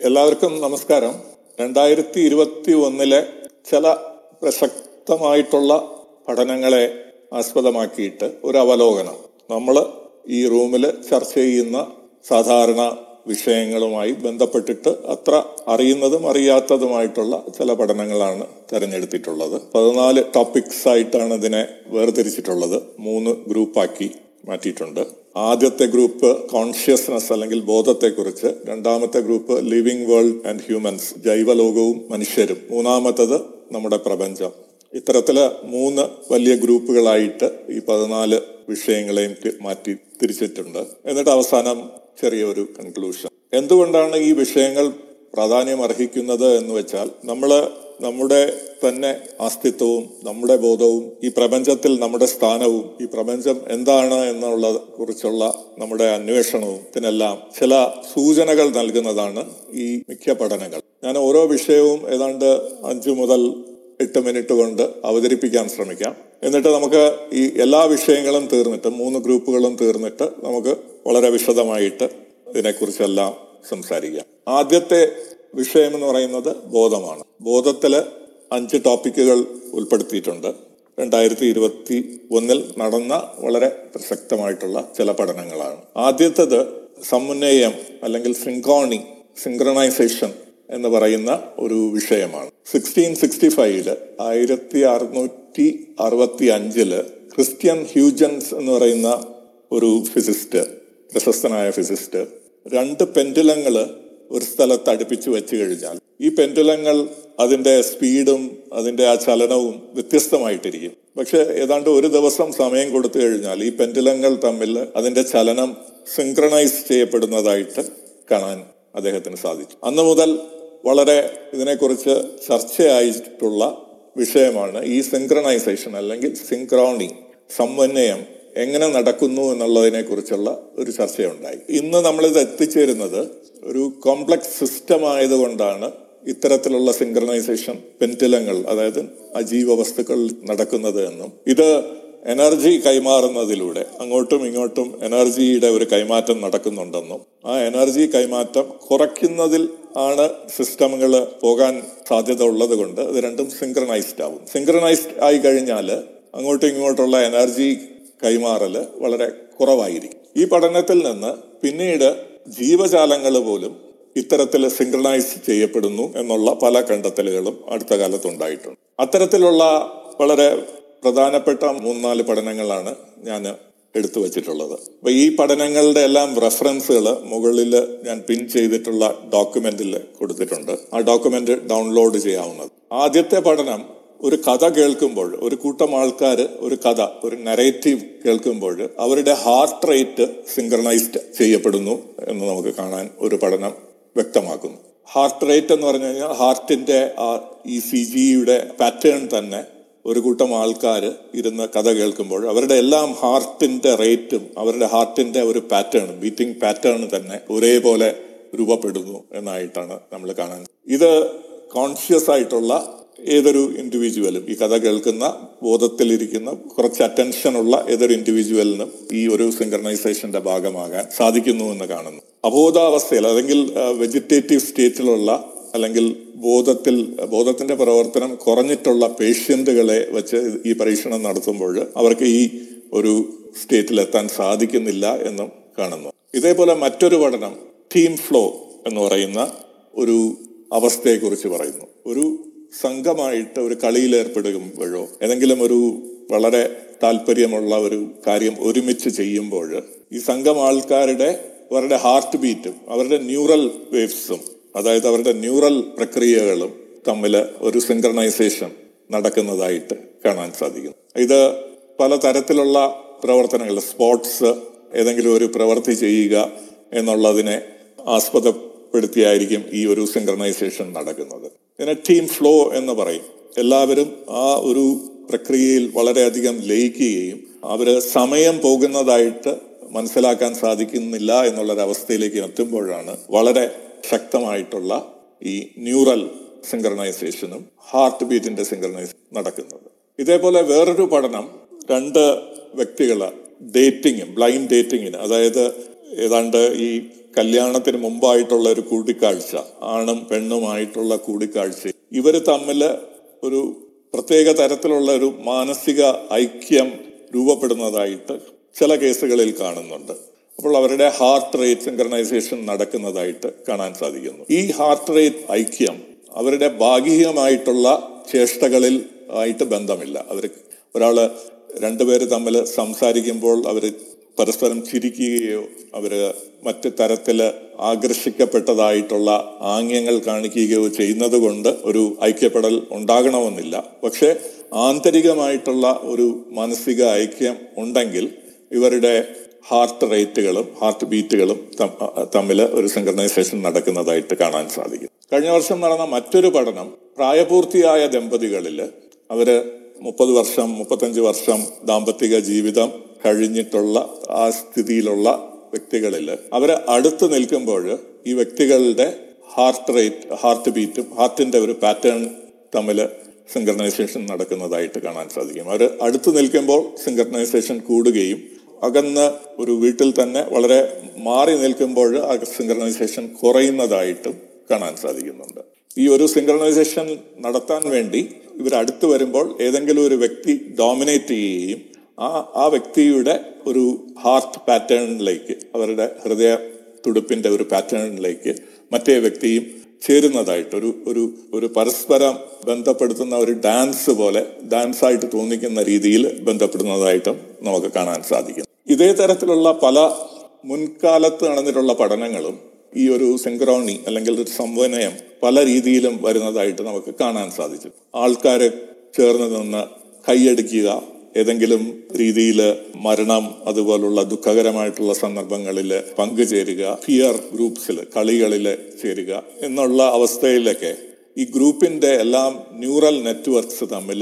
എല്ലാവർക്കും നമസ്കാരം. രണ്ടായിരത്തി ഇരുപത്തി ഒന്നിലെ ചില പ്രസക്തമായിട്ടുള്ള പഠനങ്ങളെ ആസ്പദമാക്കിയിട്ട് ഒരു അവലോകനം. നമ്മൾ ഈ റൂമിൽ ചർച്ച ചെയ്യുന്ന സാധാരണ വിഷയങ്ങളുമായി ബന്ധപ്പെട്ടിട്ട് അത്ര അറിയുന്നതും അറിയാത്തതുമായിട്ടുള്ള ചില പഠനങ്ങളാണ് തിരഞ്ഞെടുത്തിട്ടുള്ളത്. പതിനാല് ടോപ്പിക്സ് ആയിട്ടാണ് ഇതിനെ വേർതിരിച്ചിട്ടുള്ളത്. മൂന്ന് ഗ്രൂപ്പാക്കി മാറ്റിയിട്ടുണ്ട്. ആദ്യത്തെ ഗ്രൂപ്പ് കോൺഷ്യസ്നസ് അല്ലെങ്കിൽ ബോധത്തെക്കുറിച്ച് രണ്ടാമത്തെ group living world and humans ജൈവലോകവും മനുഷ്യരും മൂന്നാമത്തത് നമ്മുടെ പ്രപഞ്ചം. ഇത്തരത്തിൽ മൂന്ന് വലിയ ഗ്രൂപ്പുകളായിട്ട് ഈ പതിനാല് വിഷയങ്ങളെയും മാറ്റി തിരിച്ചിട്ടുണ്ട്. എന്നിട്ട് അവസാനം ചെറിയൊരു കൺക്ലൂഷൻ എന്തുകൊണ്ടാണ് ഈ വിഷയങ്ങൾ പ്രാധാന്യം അർഹിക്കുന്നത് എന്ന് വെച്ചാൽ നമ്മൾ നമ്മുടെ തന്നെ അസ്തിത്വവും നമ്മുടെ ബോധവും ഈ പ്രപഞ്ചത്തിൽ നമ്മുടെ സ്ഥാനവും ഈ പ്രപഞ്ചം എന്താണ് എന്നുള്ള കുറിച്ചുള്ള നമ്മുടെ അന്വേഷണവും ഇതിനെല്ലാം ചില സൂചനകൾ നൽകുന്നതാണ് ഈ മിക്ക പഠനങ്ങൾ. ഞാൻ ഓരോ വിഷയവും ഏതാണ്ട് അഞ്ചു മുതൽ എട്ട് മിനിറ്റ് കൊണ്ട് അവതരിപ്പിക്കാൻ ശ്രമിക്കാം. എന്നിട്ട് നമുക്ക് ഈ എല്ലാ വിഷയങ്ങളും തീർന്നിട്ട് മൂന്ന് ഗ്രൂപ്പുകളും തീർന്നിട്ട് നമുക്ക് വളരെ വിശദമായിട്ട് ഇതിനെക്കുറിച്ചെല്ലാം സംസാരിക്കാം. ആദ്യത്തെ വിഷയം എന്ന് പറയുന്നത് ബോധമാണ്. ബോധത്തിൽ അഞ്ച് ടോപ്പിക്കുകൾ ഉൾപ്പെടുത്തിയിട്ടുണ്ട്. രണ്ടായിരത്തി ഇരുപത്തി ഒന്നിൽ നടന്ന വളരെ പ്രസക്തമായിട്ടുള്ള ചില പഠനങ്ങളാണ്. ആദ്യത്തത് സമന്വയം അല്ലെങ്കിൽ സിങ്കോണി സിങ്ക്രണൈസേഷൻ എന്ന് പറയുന്ന ഒരു വിഷയമാണ്. സിക്സ്റ്റീൻ സിക്സ്റ്റി ഫൈവിൽ ആയിരത്തി അറുന്നൂറ്റി അറുപത്തി അഞ്ചിൽ ക്രിസ്ത്യൻ ഹ്യൂജൻസ് എന്ന് പറയുന്ന ഒരു ഫിസിസ്റ്റ് പ്രശസ്തനായ ഫിസിസ്റ്റ് രണ്ട് പെൻഡുലങ്ങൾ ഒരു സ്ഥലത്ത് അടുപ്പിച്ച് വെച്ച് കഴിഞ്ഞാൽ ഈ പെൻഡുലങ്ങൾ അതിന്റെ സ്പീഡും അതിന്റെ ആ ചലനവും വ്യത്യസ്തമായിട്ടിരിക്കും. പക്ഷെ ഏതാണ്ട് ഒരു ദിവസം സമയം കൊടുത്തു കഴിഞ്ഞാൽ ഈ പെൻഡുലങ്ങൾ തമ്മിൽ അതിന്റെ ചലനം സിങ്ക്രണൈസ് ചെയ്യപ്പെടുന്നതായിട്ട് കാണാൻ അദ്ദേഹത്തിന് സാധിച്ചു. അന്ന് മുതൽ വളരെ ഇതിനെക്കുറിച്ച് ചർച്ചയായിട്ടുള്ള വിഷയമാണ് ഈ സിങ്ക്രണൈസേഷൻ അല്ലെങ്കിൽ സിങ്ക്രോണി സമന്വയം എങ്ങനെ നടക്കുന്നു എന്നുള്ളതിനെ കുറിച്ചുള്ള ഒരു ചർച്ചയുണ്ടായി. ഇന്ന് നമ്മളിത് എത്തിച്ചേരുന്നത് ഒരു കോംപ്ലക്സ് സിസ്റ്റം ആയതുകൊണ്ടാണ് ഇത്തരത്തിലുള്ള സിങ്ക്രണൈസേഷൻ പെന്റിലങ്ങൾ അതായത് അജീവ വസ്തുക്കൾ നടക്കുന്നത് എന്നും. ഇത് എനർജി കൈമാറുന്നതിലൂടെ അങ്ങോട്ടും ഇങ്ങോട്ടും എനർജിയുടെ ഒരു കൈമാറ്റം നടക്കുന്നുണ്ടെന്നും. ആ എനർജി കൈമാറ്റം കുറയ്ക്കുന്നതിൽ ആണ് സിസ്റ്റമുകൾ പോകാൻ സാധ്യത ഉള്ളത് കൊണ്ട് അത് രണ്ടും സിങ്ക്രണൈസ്ഡ് ആവും. സിങ്ക്രണൈസ്ഡ് ആയി കഴിഞ്ഞാൽ അങ്ങോട്ടും ഇങ്ങോട്ടുള്ള എനർജി കൈമാറൽ വളരെ കുറവായിരിക്കും. ഈ പഠനത്തിൽ നിന്ന് പിന്നീട് ജീവജാലങ്ങൾ പോലും ഇത്തരത്തിൽ സിംഗ്രണൈസ് ചെയ്യപ്പെടുന്നു എന്നുള്ള പല കണ്ടെത്തലുകളും അടുത്ത കാലത്തുണ്ടായിട്ടുണ്ട്. അത്തരത്തിലുള്ള വളരെ പ്രധാനപ്പെട്ട മൂന്നാൽ പഠനങ്ങളാണ് ഞാൻ എടുത്തു വച്ചിട്ടുള്ളത്. അപ്പൊ ഈ പഠനങ്ങളുടെ എല്ലാം റെഫറൻസുകൾ മുകളിൽ ഞാൻ പിൻ ചെയ്തിട്ടുള്ള ഡോക്യുമെന്റിൽ കൊടുത്തിട്ടുണ്ട്. ആ ഡോക്യുമെന്റ് ഡൗൺലോഡ് ചെയ്യാവുന്നത് ആദ്യത്തെ പഠനം ഒരു കഥ കേൾക്കുമ്പോൾ ഒരു കൂട്ടം ആൾക്കാർ ഒരു കഥ ഒരു നരേറ്റീവ് കേൾക്കുമ്പോൾ അവരുടെ ഹാർട്ട് റേറ്റ് സിങ്ക്രണൈസ്ഡ് ചെയ്യപ്പെടുന്നു എന്ന് നമുക്ക് കാണാൻ ഒരു പഠനം വ്യക്തമാക്കുന്നു. ഹാർട്ട് റേറ്റ് എന്ന് പറഞ്ഞു കഴിഞ്ഞാൽ ഹാർട്ടിന്റെ ഈ സി ജിയുടെ പാറ്റേൺ തന്നെ ഒരു കൂട്ടം ആൾക്കാർ ഇരുന്ന് കഥ കേൾക്കുമ്പോൾ അവരുടെ എല്ലാം ഹാർട്ടിന്റെ റേറ്റും അവരുടെ ഹാർട്ടിന്റെ ഒരു പാറ്റേൺ ബീറ്റിംഗ് പാറ്റേൺ തന്നെ ഒരേപോലെ രൂപപ്പെടുന്നു എന്നായിട്ടാണ് നമ്മൾ കാണുന്നത് ഇത് കോൺഷ്യസ് ആയിട്ടുള്ള ഏതൊരു ഇൻഡിവിജ്വലും ഈ കഥ കേൾക്കുന്ന ബോധത്തിലിരിക്കുന്ന കുറച്ച് അറ്റൻഷൻ ഉള്ള ഏതൊരു ഇൻഡിവിജ്വലിനും ഈ ഒരു സിങ്കർണൈസേഷന്റെ ഭാഗമാകാൻ സാധിക്കുന്നു എന്ന് കാണുന്നു. അബോധാവസ്ഥയിൽ അല്ലെങ്കിൽ വെജിറ്റേറ്റീവ് സ്റ്റേറ്റിലുള്ള അല്ലെങ്കിൽ ബോധത്തിൽ ബോധത്തിന്റെ പ്രവർത്തനം കുറഞ്ഞിട്ടുള്ള പേഷ്യന്റുകളെ വെച്ച് ഈ പരീക്ഷണം നടത്തുമ്പോൾ അവർക്ക് ഈ ഒരു സ്റ്റേറ്റിൽ എത്താൻ സാധിക്കുന്നില്ല എന്നും കാണുന്നു. ഇതേപോലെ മറ്റൊരു പഠനം ടീം ഫ്ലോ എന്ന് പറയുന്ന ഒരു അവസ്ഥയെക്കുറിച്ച് പറയുന്നു. ഒരു സംഘമായിട്ട് ഒരു കളിയിൽ ഏർപ്പെടുമ്പോഴോ ഏതെങ്കിലും ഒരു വളരെ താല്പര്യമുള്ള ഒരു കാര്യം ഒരുമിച്ച് ചെയ്യുമ്പോൾ ഈ സംഘം ആൾക്കാരുടെ അവരുടെ ഹാർട്ട് ബീറ്റും അവരുടെ ന്യൂറൽ വേവ്സും അതായത് അവരുടെ ന്യൂറൽ പ്രക്രിയകളും തമ്മിൽ ഒരു സിങ്ക്രണൈസേഷൻ നടക്കുന്നതായിട്ട് കാണാൻ സാധിക്കുന്നു. ഇത് പല തരത്തിലുള്ള പ്രവർത്തനങ്ങൾ സ്പോർട്സ് ഏതെങ്കിലും ഒരു പ്രവൃത്തി ചെയ്യുക എന്നുള്ളതിനെ ആസ്പദപ്പെടുത്തിയായിരിക്കും ഈ ഒരു സിങ്ക്രണൈസേഷൻ നടക്കുന്നത്. ഇതിനെ ടീം ഫ്ലോ എന്ന് പറയും. എല്ലാവരും ആ ഒരു പ്രക്രിയയിൽ വളരെയധികം ലയിക്കുകയും അവർ സമയം പോകുന്നതായിട്ട് മനസ്സിലാക്കാൻ സാധിക്കുന്നില്ല എന്നുള്ളൊരവസ്ഥയിലേക്ക് എത്തുമ്പോഴാണ് വളരെ ശക്തമായിട്ടുള്ള ഈ ന്യൂറൽ സിങ്ക്രണൈസേഷനും ഹാർട്ട് ബീറ്റിന്റെ സിങ്ക്രണൈസേഷൻ നടക്കുന്നത്. ഇതേപോലെ വേറൊരു പഠനം രണ്ട് വ്യക്തികൾ ഡേറ്റിംഗ് ബ്ലൈൻഡ് ഡേറ്റിങ്ങിന് അതായത് ഏതാണ്ട് ഈ കല്യാണത്തിന് മുമ്പായിട്ടുള്ള ഒരു കൂടിക്കാഴ്ച ആണും പെണ്ണുമായിട്ടുള്ള കൂടിക്കാഴ്ച. ഇവർ തമ്മിൽ ഒരു പ്രത്യേക തരത്തിലുള്ള ഒരു മാനസിക ഐക്യം രൂപപ്പെടുന്നതായിട്ട് ചില കേസുകളിൽ കാണുന്നുണ്ട്. അപ്പോൾ അവരുടെ ഹാർട്ട് റേറ്റ് സിൻക്രണൈസേഷൻ നടക്കുന്നതായിട്ട് കാണാൻ സാധിക്കുന്നു. ഈ ഹാർട്ട് റേറ്റ് ഐക്യം അവരുടെ ഭാഗികമായിട്ടുള്ള ചേഷ്ടകളിൽ ആയിട്ട് ബന്ധമില്ല. അവർ ഒരാൾ രണ്ടുപേര് തമ്മിൽ സംസാരിക്കുമ്പോൾ അവർ പരസ്പരം ചിരിക്കുകയോ അവർ മറ്റ് തരത്തിൽ ആകർഷിക്കപ്പെട്ടതായിട്ടുള്ള ആംഗ്യങ്ങൾ കാണിക്കുകയോ ചെയ്യുന്നത് കൊണ്ട് ഒരു ഐക്യപ്പെടൽ ഉണ്ടാകണമെന്നില്ല. പക്ഷേ ആന്തരികമായിട്ടുള്ള ഒരു മാനസിക ഐക്യം ഉണ്ടെങ്കിൽ ഇവരുടെ ഹാർട്ട് റേറ്റുകളും ഹാർട്ട് ബീറ്റുകളും തമ്മിൽ ഒരു സിൻക്രണൈസേഷൻ നടക്കുന്നതായിട്ട് കാണാൻ സാധിക്കും. കഴിഞ്ഞ വർഷം നടന്ന മറ്റൊരു പഠനം പ്രായപൂർത്തിയായ ദമ്പതികളിൽ അവർ മുപ്പത് വർഷം മുപ്പത്തഞ്ച് വർഷം ദാമ്പത്തിക ജീവിതം കഴിഞ്ഞിട്ടുള്ള ആ സ്ഥിതിയിലുള്ള വ്യക്തികളിൽ അവർ അടുത്ത് നിൽക്കുമ്പോൾ ഈ വ്യക്തികളുടെ ഹാർട്ട് റേറ്റ് ഹാർട്ട് ബീറ്റും ഹാർട്ടിന്റെ ഒരു പാറ്റേൺ തമ്മിൽ സിങ്കർണൈസേഷൻ നടക്കുന്നതായിട്ട് കാണാൻ സാധിക്കും. അവർ അടുത്ത് നിൽക്കുമ്പോൾ സിങ്കർണൈസേഷൻ കൂടുകയും അകന്ന് ഒരു വീട്ടിൽ തന്നെ വളരെ മാറി നിൽക്കുമ്പോൾ ആ സിൻക്രണൈസേഷൻ കുറയുന്നതായിട്ടും കാണാൻ സാധിക്കുന്നുണ്ട്. ഈ ഒരു സിങ്കർണൈസേഷൻ നടത്താൻ വേണ്ടി ഇവർ അടുത്ത് വരുമ്പോൾ ഏതെങ്കിലും ഒരു വ്യക്തി ഡോമിനേറ്റ് ചെയ്യുകയും ആ ആ വ്യക്തിയുടെ ഒരു ഹാർട്ട് പാറ്റേണിലേക്ക് അവരുടെ ഹൃദയ തുടുപ്പിന്റെ ഒരു പാറ്റേണിലേക്ക് മറ്റേ വ്യക്തിയും ചേരുന്നതായിട്ട് ഒരു ഒരു ഒരു പരസ്പരം ബന്ധപ്പെടുത്തുന്ന ഒരു ഡാൻസ് പോലെ ഡാൻസ് ആയിട്ട് തോന്നിക്കുന്ന രീതിയിൽ ബന്ധപ്പെടുന്നതായിട്ടും നമുക്ക് കാണാൻ സാധിക്കും ഇതേ തരത്തിലുള്ള പല മുൻകാലത്ത് നടന്നിട്ടുള്ള പഠനങ്ങളും ഈ ഒരു സിങ്ക്രോണി അല്ലെങ്കിൽ ഒരു സംവനയം പല രീതിയിലും വരുന്നതായിട്ട് നമുക്ക് കാണാൻ സാധിച്ചു. ആൾക്കാരെ ചേർന്ന് നിന്ന് കൈയടിക്കുക ഏതെങ്കിലും രീതിയിൽ മരണം അതുപോലുള്ള ദുഃഖകരമായിട്ടുള്ള സന്ദർഭങ്ങളിൽ പങ്കുചേരുക ഫിയർ ഗ്രൂപ്പ്സിൽ കളികളിൽ ചേരുക എന്നുള്ള അവസ്ഥയിലൊക്കെ ഈ ഗ്രൂപ്പിന്റെ എല്ലാം ന്യൂറൽ നെറ്റ്വർക്ക്സ് തമ്മിൽ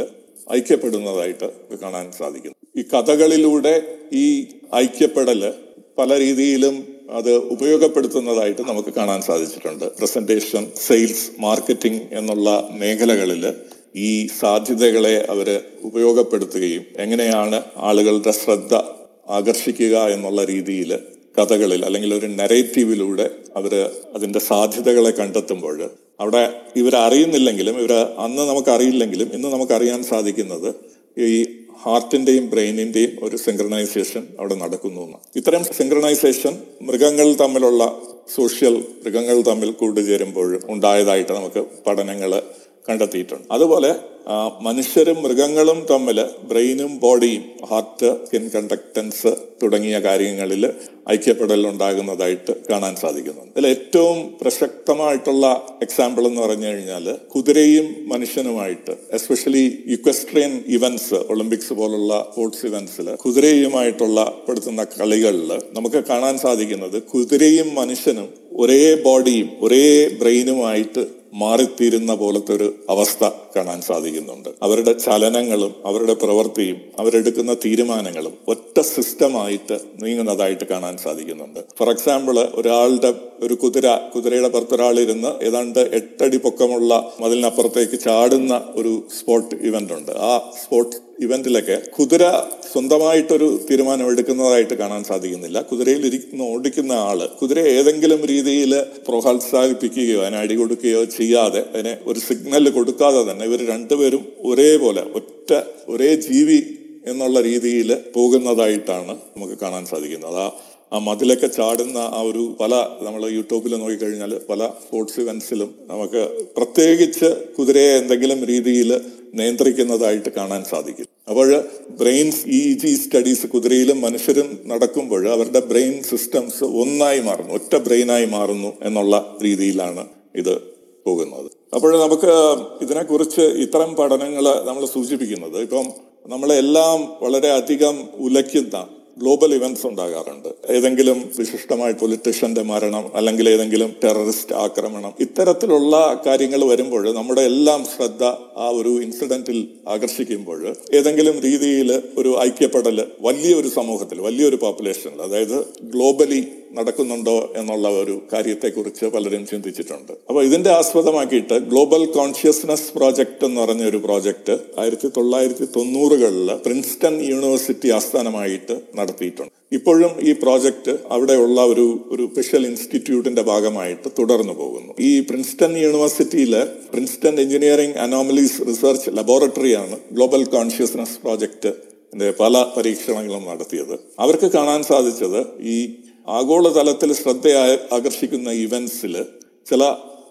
ഐക്യപ്പെടുന്നതായിട്ട് കാണാൻ സാധിക്കുന്നു. ഈ കഥകളിലൂടെ ഈ ഐക്യപ്പെടൽ പല രീതിയിലും അത് ഉപയോഗപ്പെടുത്തുന്നതായിട്ട് നമുക്ക് കാണാൻ സാധിച്ചിട്ടുണ്ട്. പ്രസന്റേഷൻ സെയിൽസ് മാർക്കറ്റിംഗ് എന്നുള്ള മേഖലകളിൽ ഈ സാധ്യതകളെ അവർ ഉപയോഗപ്പെടുത്തുകയും എങ്ങനെയാണ് ആളുകളുടെ ശ്രദ്ധ ആകർഷിക്കുക എന്നുള്ള രീതിയിൽ കഥകളിൽ അല്ലെങ്കിൽ ഒരു നെറേറ്റീവിലൂടെ അവർ അതിന്റെ സാധ്യതകളെ കണ്ടെത്തുമ്പോൾ അവിടെ ഇവരറിയുന്നില്ലെങ്കിലും ഇവർ അന്ന് നമുക്കറിയില്ലെങ്കിലും ഇന്ന് നമുക്കറിയാൻ സാധിക്കുന്നത് ഈ ഹാർട്ടിന്റെയും ബ്രെയിനിന്റെയും ഒരു സിങ്ക്രണൈസേഷൻ അവിടെ നടക്കുന്നു ഇത്തരം സിങ്ക്രണൈസേഷൻ മൃഗങ്ങൾ തമ്മിലുള്ള സോഷ്യൽ മൃഗങ്ങൾ തമ്മിൽ കൂട്ടുചേരുമ്പോൾ ഉണ്ടായതായിട്ട് നമുക്ക് പഠനങ്ങൾ കണ്ടെത്തിയിട്ടുണ്ട്. അതുപോലെ മനുഷ്യരും മൃഗങ്ങളും തമ്മിൽ ബ്രെയിനും ബോഡിയും ഹാർട്ട് സ്കിൻ കണ്ടക്ടൻസ് തുടങ്ങിയ കാര്യങ്ങളിൽ ഐക്യപ്പെടൽ ഉണ്ടാകുന്നതായിട്ട് കാണാൻ സാധിക്കുന്നുണ്ട് ഇതിൽ ഏറ്റവും പ്രസക്തമായിട്ടുള്ള എക്സാമ്പിൾ എന്ന് പറഞ്ഞു കഴിഞ്ഞാൽ കുതിരയും മനുഷ്യനുമായിട്ട് എസ്പെഷ്യലി യുക്വസ്ട്രിയൻ ഇവന്റ്സ് ഒളിമ്പിക്സ് പോലുള്ള സ്പോർട്സ് ഇവന്റ്സിൽ കുതിരയുമായിട്ടുള്ള പെടുത്തുന്ന കളികളിൽ നമുക്ക് കാണാൻ സാധിക്കുന്നത് കുതിരയും മനുഷ്യനും ഒരേ ബോഡിയും ഒരേ ബ്രെയിനുമായിട്ട് മാറിത്തീരുന്ന പോലത്തെ ഒരു അവസ്ഥ കാണാൻ സാധിക്കുന്നുണ്ട്. അവരുടെ ചലനങ്ങളും അവരുടെ പ്രവൃത്തിയും അവരെടുക്കുന്ന തീരുമാനങ്ങളും ഒറ്റ സിസ്റ്റമായിട്ട് നീങ്ങുന്നതായിട്ട് കാണാൻ സാധിക്കുന്നുണ്ട്. ഫോർ എക്സാമ്പിൾ ഒരാളുടെ ഒരു കുതിര കുതിരയുടെ പുറത്തൊരാളിരുന്ന് ഏതാണ്ട് എട്ടടി പൊക്കമുള്ള മതിലിനപ്പുറത്തേക്ക് ചാടുന്ന ഒരു സ്പോർട്ട് ഇവന്റ് ഉണ്ട്. ആ സ്പോർട്ട് ഇവന്റിലൊക്കെ കുതിര സ്വന്തമായിട്ടൊരു തീരുമാനം എടുക്കുന്നതായിട്ട് കാണാൻ സാധിക്കുന്നില്ല. കുതിരയിൽ ഇരിക്കുന്ന ഓടിക്കുന്ന ആൾ കുതിരയെ ഏതെങ്കിലും രീതിയിൽ പ്രോത്സാഹിപ്പിക്കുകയോ അതിനെ അടി കൊടുക്കുകയോ ചെയ്യാതെ അതിനെ ഒരു സിഗ്നൽ കൊടുക്കാതെ തന്നെ ഇവർ രണ്ടുപേരും ഒരേപോലെ ഒറ്റ ഒരേ ജീവി എന്നുള്ള രീതിയിൽ പോകുന്നതായിട്ടാണ് നമുക്ക് കാണാൻ സാധിക്കുന്നത്. ആ ആ മതിലൊക്കെ ചാടുന്ന ആ ഒരു പല നമ്മൾ യൂട്യൂബിൽ നോക്കിക്കഴിഞ്ഞാൽ പല സ്പോർട്സ് ഇവൻസിലും നമുക്ക് പ്രത്യേകിച്ച് കുതിരയെ എന്തെങ്കിലും രീതിയിൽ നിയന്ത്രിക്കുന്നതായിട്ട് കാണാൻ സാധിക്കും. അപ്പോൾ ബ്രെയിൻസ് ഇ ജി സ്റ്റഡീസ് കുതിരയിലും മനുഷ്യരും നടക്കുമ്പോൾ അവരുടെ ബ്രെയിൻ സിസ്റ്റംസ് ഒന്നായി മാറുന്നു ഒറ്റ ബ്രെയിനായി മാറുന്നു എന്നുള്ള രീതിയിലാണ് ഇത് പോകുന്നത്. അപ്പോൾ നമുക്ക് ഇതിനെക്കുറിച്ച് ഇത്തരം പഠനങ്ങൾ നമ്മൾ സൂചിപ്പിക്കുന്നത്. ഇപ്പം നമ്മളെല്ലാം വളരെ അധികം ഉലയ്ക്കുന്ന ഗ്ലോബൽ ഇവന്റ്സ് ഉണ്ടാകാറുണ്ട്. ഏതെങ്കിലും വിശിഷ്ടമായ പൊളിറ്റീഷ്യന്റെ മരണം അല്ലെങ്കിൽ ഏതെങ്കിലും ടെററിസ്റ്റ് ആക്രമണം ഇത്തരത്തിലുള്ള കാര്യങ്ങൾ വരുമ്പോൾ നമ്മുടെ എല്ലാം ശ്രദ്ധ ആ ഒരു ഇൻസിഡന്റിൽ ആകർഷിക്കുമ്പോൾ ഏതെങ്കിലും രീതിയിൽ ഒരു ഐക്യപ്പെടൽ വലിയൊരു സമൂഹത്തിൽ വലിയൊരു പോപ്പുലേഷനിൽ അതായത് ഗ്ലോബലി നടക്കുന്നുണ്ടോ എന്നുള്ള ഒരു കാര്യത്തെക്കുറിച്ച് പലരും ചിന്തിച്ചിട്ടുണ്ട്. അപ്പോൾ ഇതിന്റെ ആസ്പദമാക്കിയിട്ട് ഗ്ലോബൽ കോൺഷ്യസ്നസ് പ്രോജക്റ്റ് എന്ന് പറഞ്ഞ ഒരു പ്രോജക്റ്റ് ആയിരത്തി തൊള്ളായിരത്തി തൊണ്ണൂറുകളിൽ പ്രിൻസ്റ്റൺ യൂണിവേഴ്സിറ്റി ആസ്ഥാനമായിട്ട് നടത്തിയിട്ടുണ്ട്. ഇപ്പോഴും ഈ പ്രോജക്റ്റ് അവിടെയുള്ള ഒരു ഒരു സ്പെഷ്യൽ ഇൻസ്റ്റിറ്റ്യൂട്ടിന്റെ ഭാഗമായിട്ട് തുടർന്നു പോകുന്നു. ഈ പ്രിൻസ്റ്റൺ യൂണിവേഴ്സിറ്റിയിലെ പ്രിൻസ്റ്റൺ എഞ്ചിനീയറിംഗ് അനോമലീസ് റിസർച്ച് ലബോറട്ടറിയാണ് ഗ്ലോബൽ കോൺഷ്യസ്നസ് പ്രോജക്റ്റ് പല പരീക്ഷണങ്ങളും നടത്തിയത്. അവർക്ക് കാണാൻ സാധിച്ചത് ഈ ആഗോളതലത്തിൽ ശ്രദ്ധ ആകർഷിക്കുന്ന ഇവൻസിൽ ചില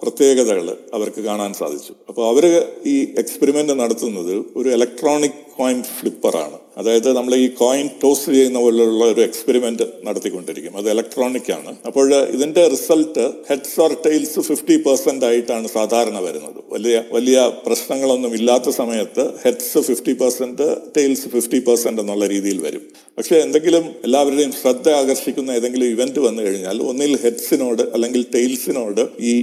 പ്രത്യേകതകൾ അവർക്ക് കാണാൻ സാധിച്ചു. അപ്പോൾ അവർ ഈ എക്സ്പെരിമെന്റ് നടത്തുന്നത് ഒരു ഇലക്ട്രോണിക് കോയിൻ ഫ്ലിപ്പറാണ്. അതായത് നമ്മൾ ഈ കോയിൻ ടോസ് ചെയ്യുന്ന പോലുള്ള ഒരു എക്സ്പെരിമെന്റ് നടത്തിക്കൊണ്ടിരിക്കും. അത് ഇലക്ട്രോണിക് ആണ്. അപ്പോൾ ഇതിന്റെ result heads or tails fifty percent ആയിട്ടാണ് സാധാരണ വരുന്നത്. വലിയ വലിയ പ്രശ്നങ്ങളൊന്നും ഇല്ലാത്ത സമയത്ത് heads fifty percent tails fifty percent എന്നുള്ള രീതിയിൽ വരും. പക്ഷേ എന്തെങ്കിലും എല്ലാവരുടെയും ശ്രദ്ധ ആകർഷിക്കുന്ന ഏതെങ്കിലും ഇവന്റ് വന്നു കഴിഞ്ഞാൽ ഒന്നിൽ ഹെഡ്സിനോട് അല്ലെങ്കിൽ ടെയിൽസിനോട് ഈ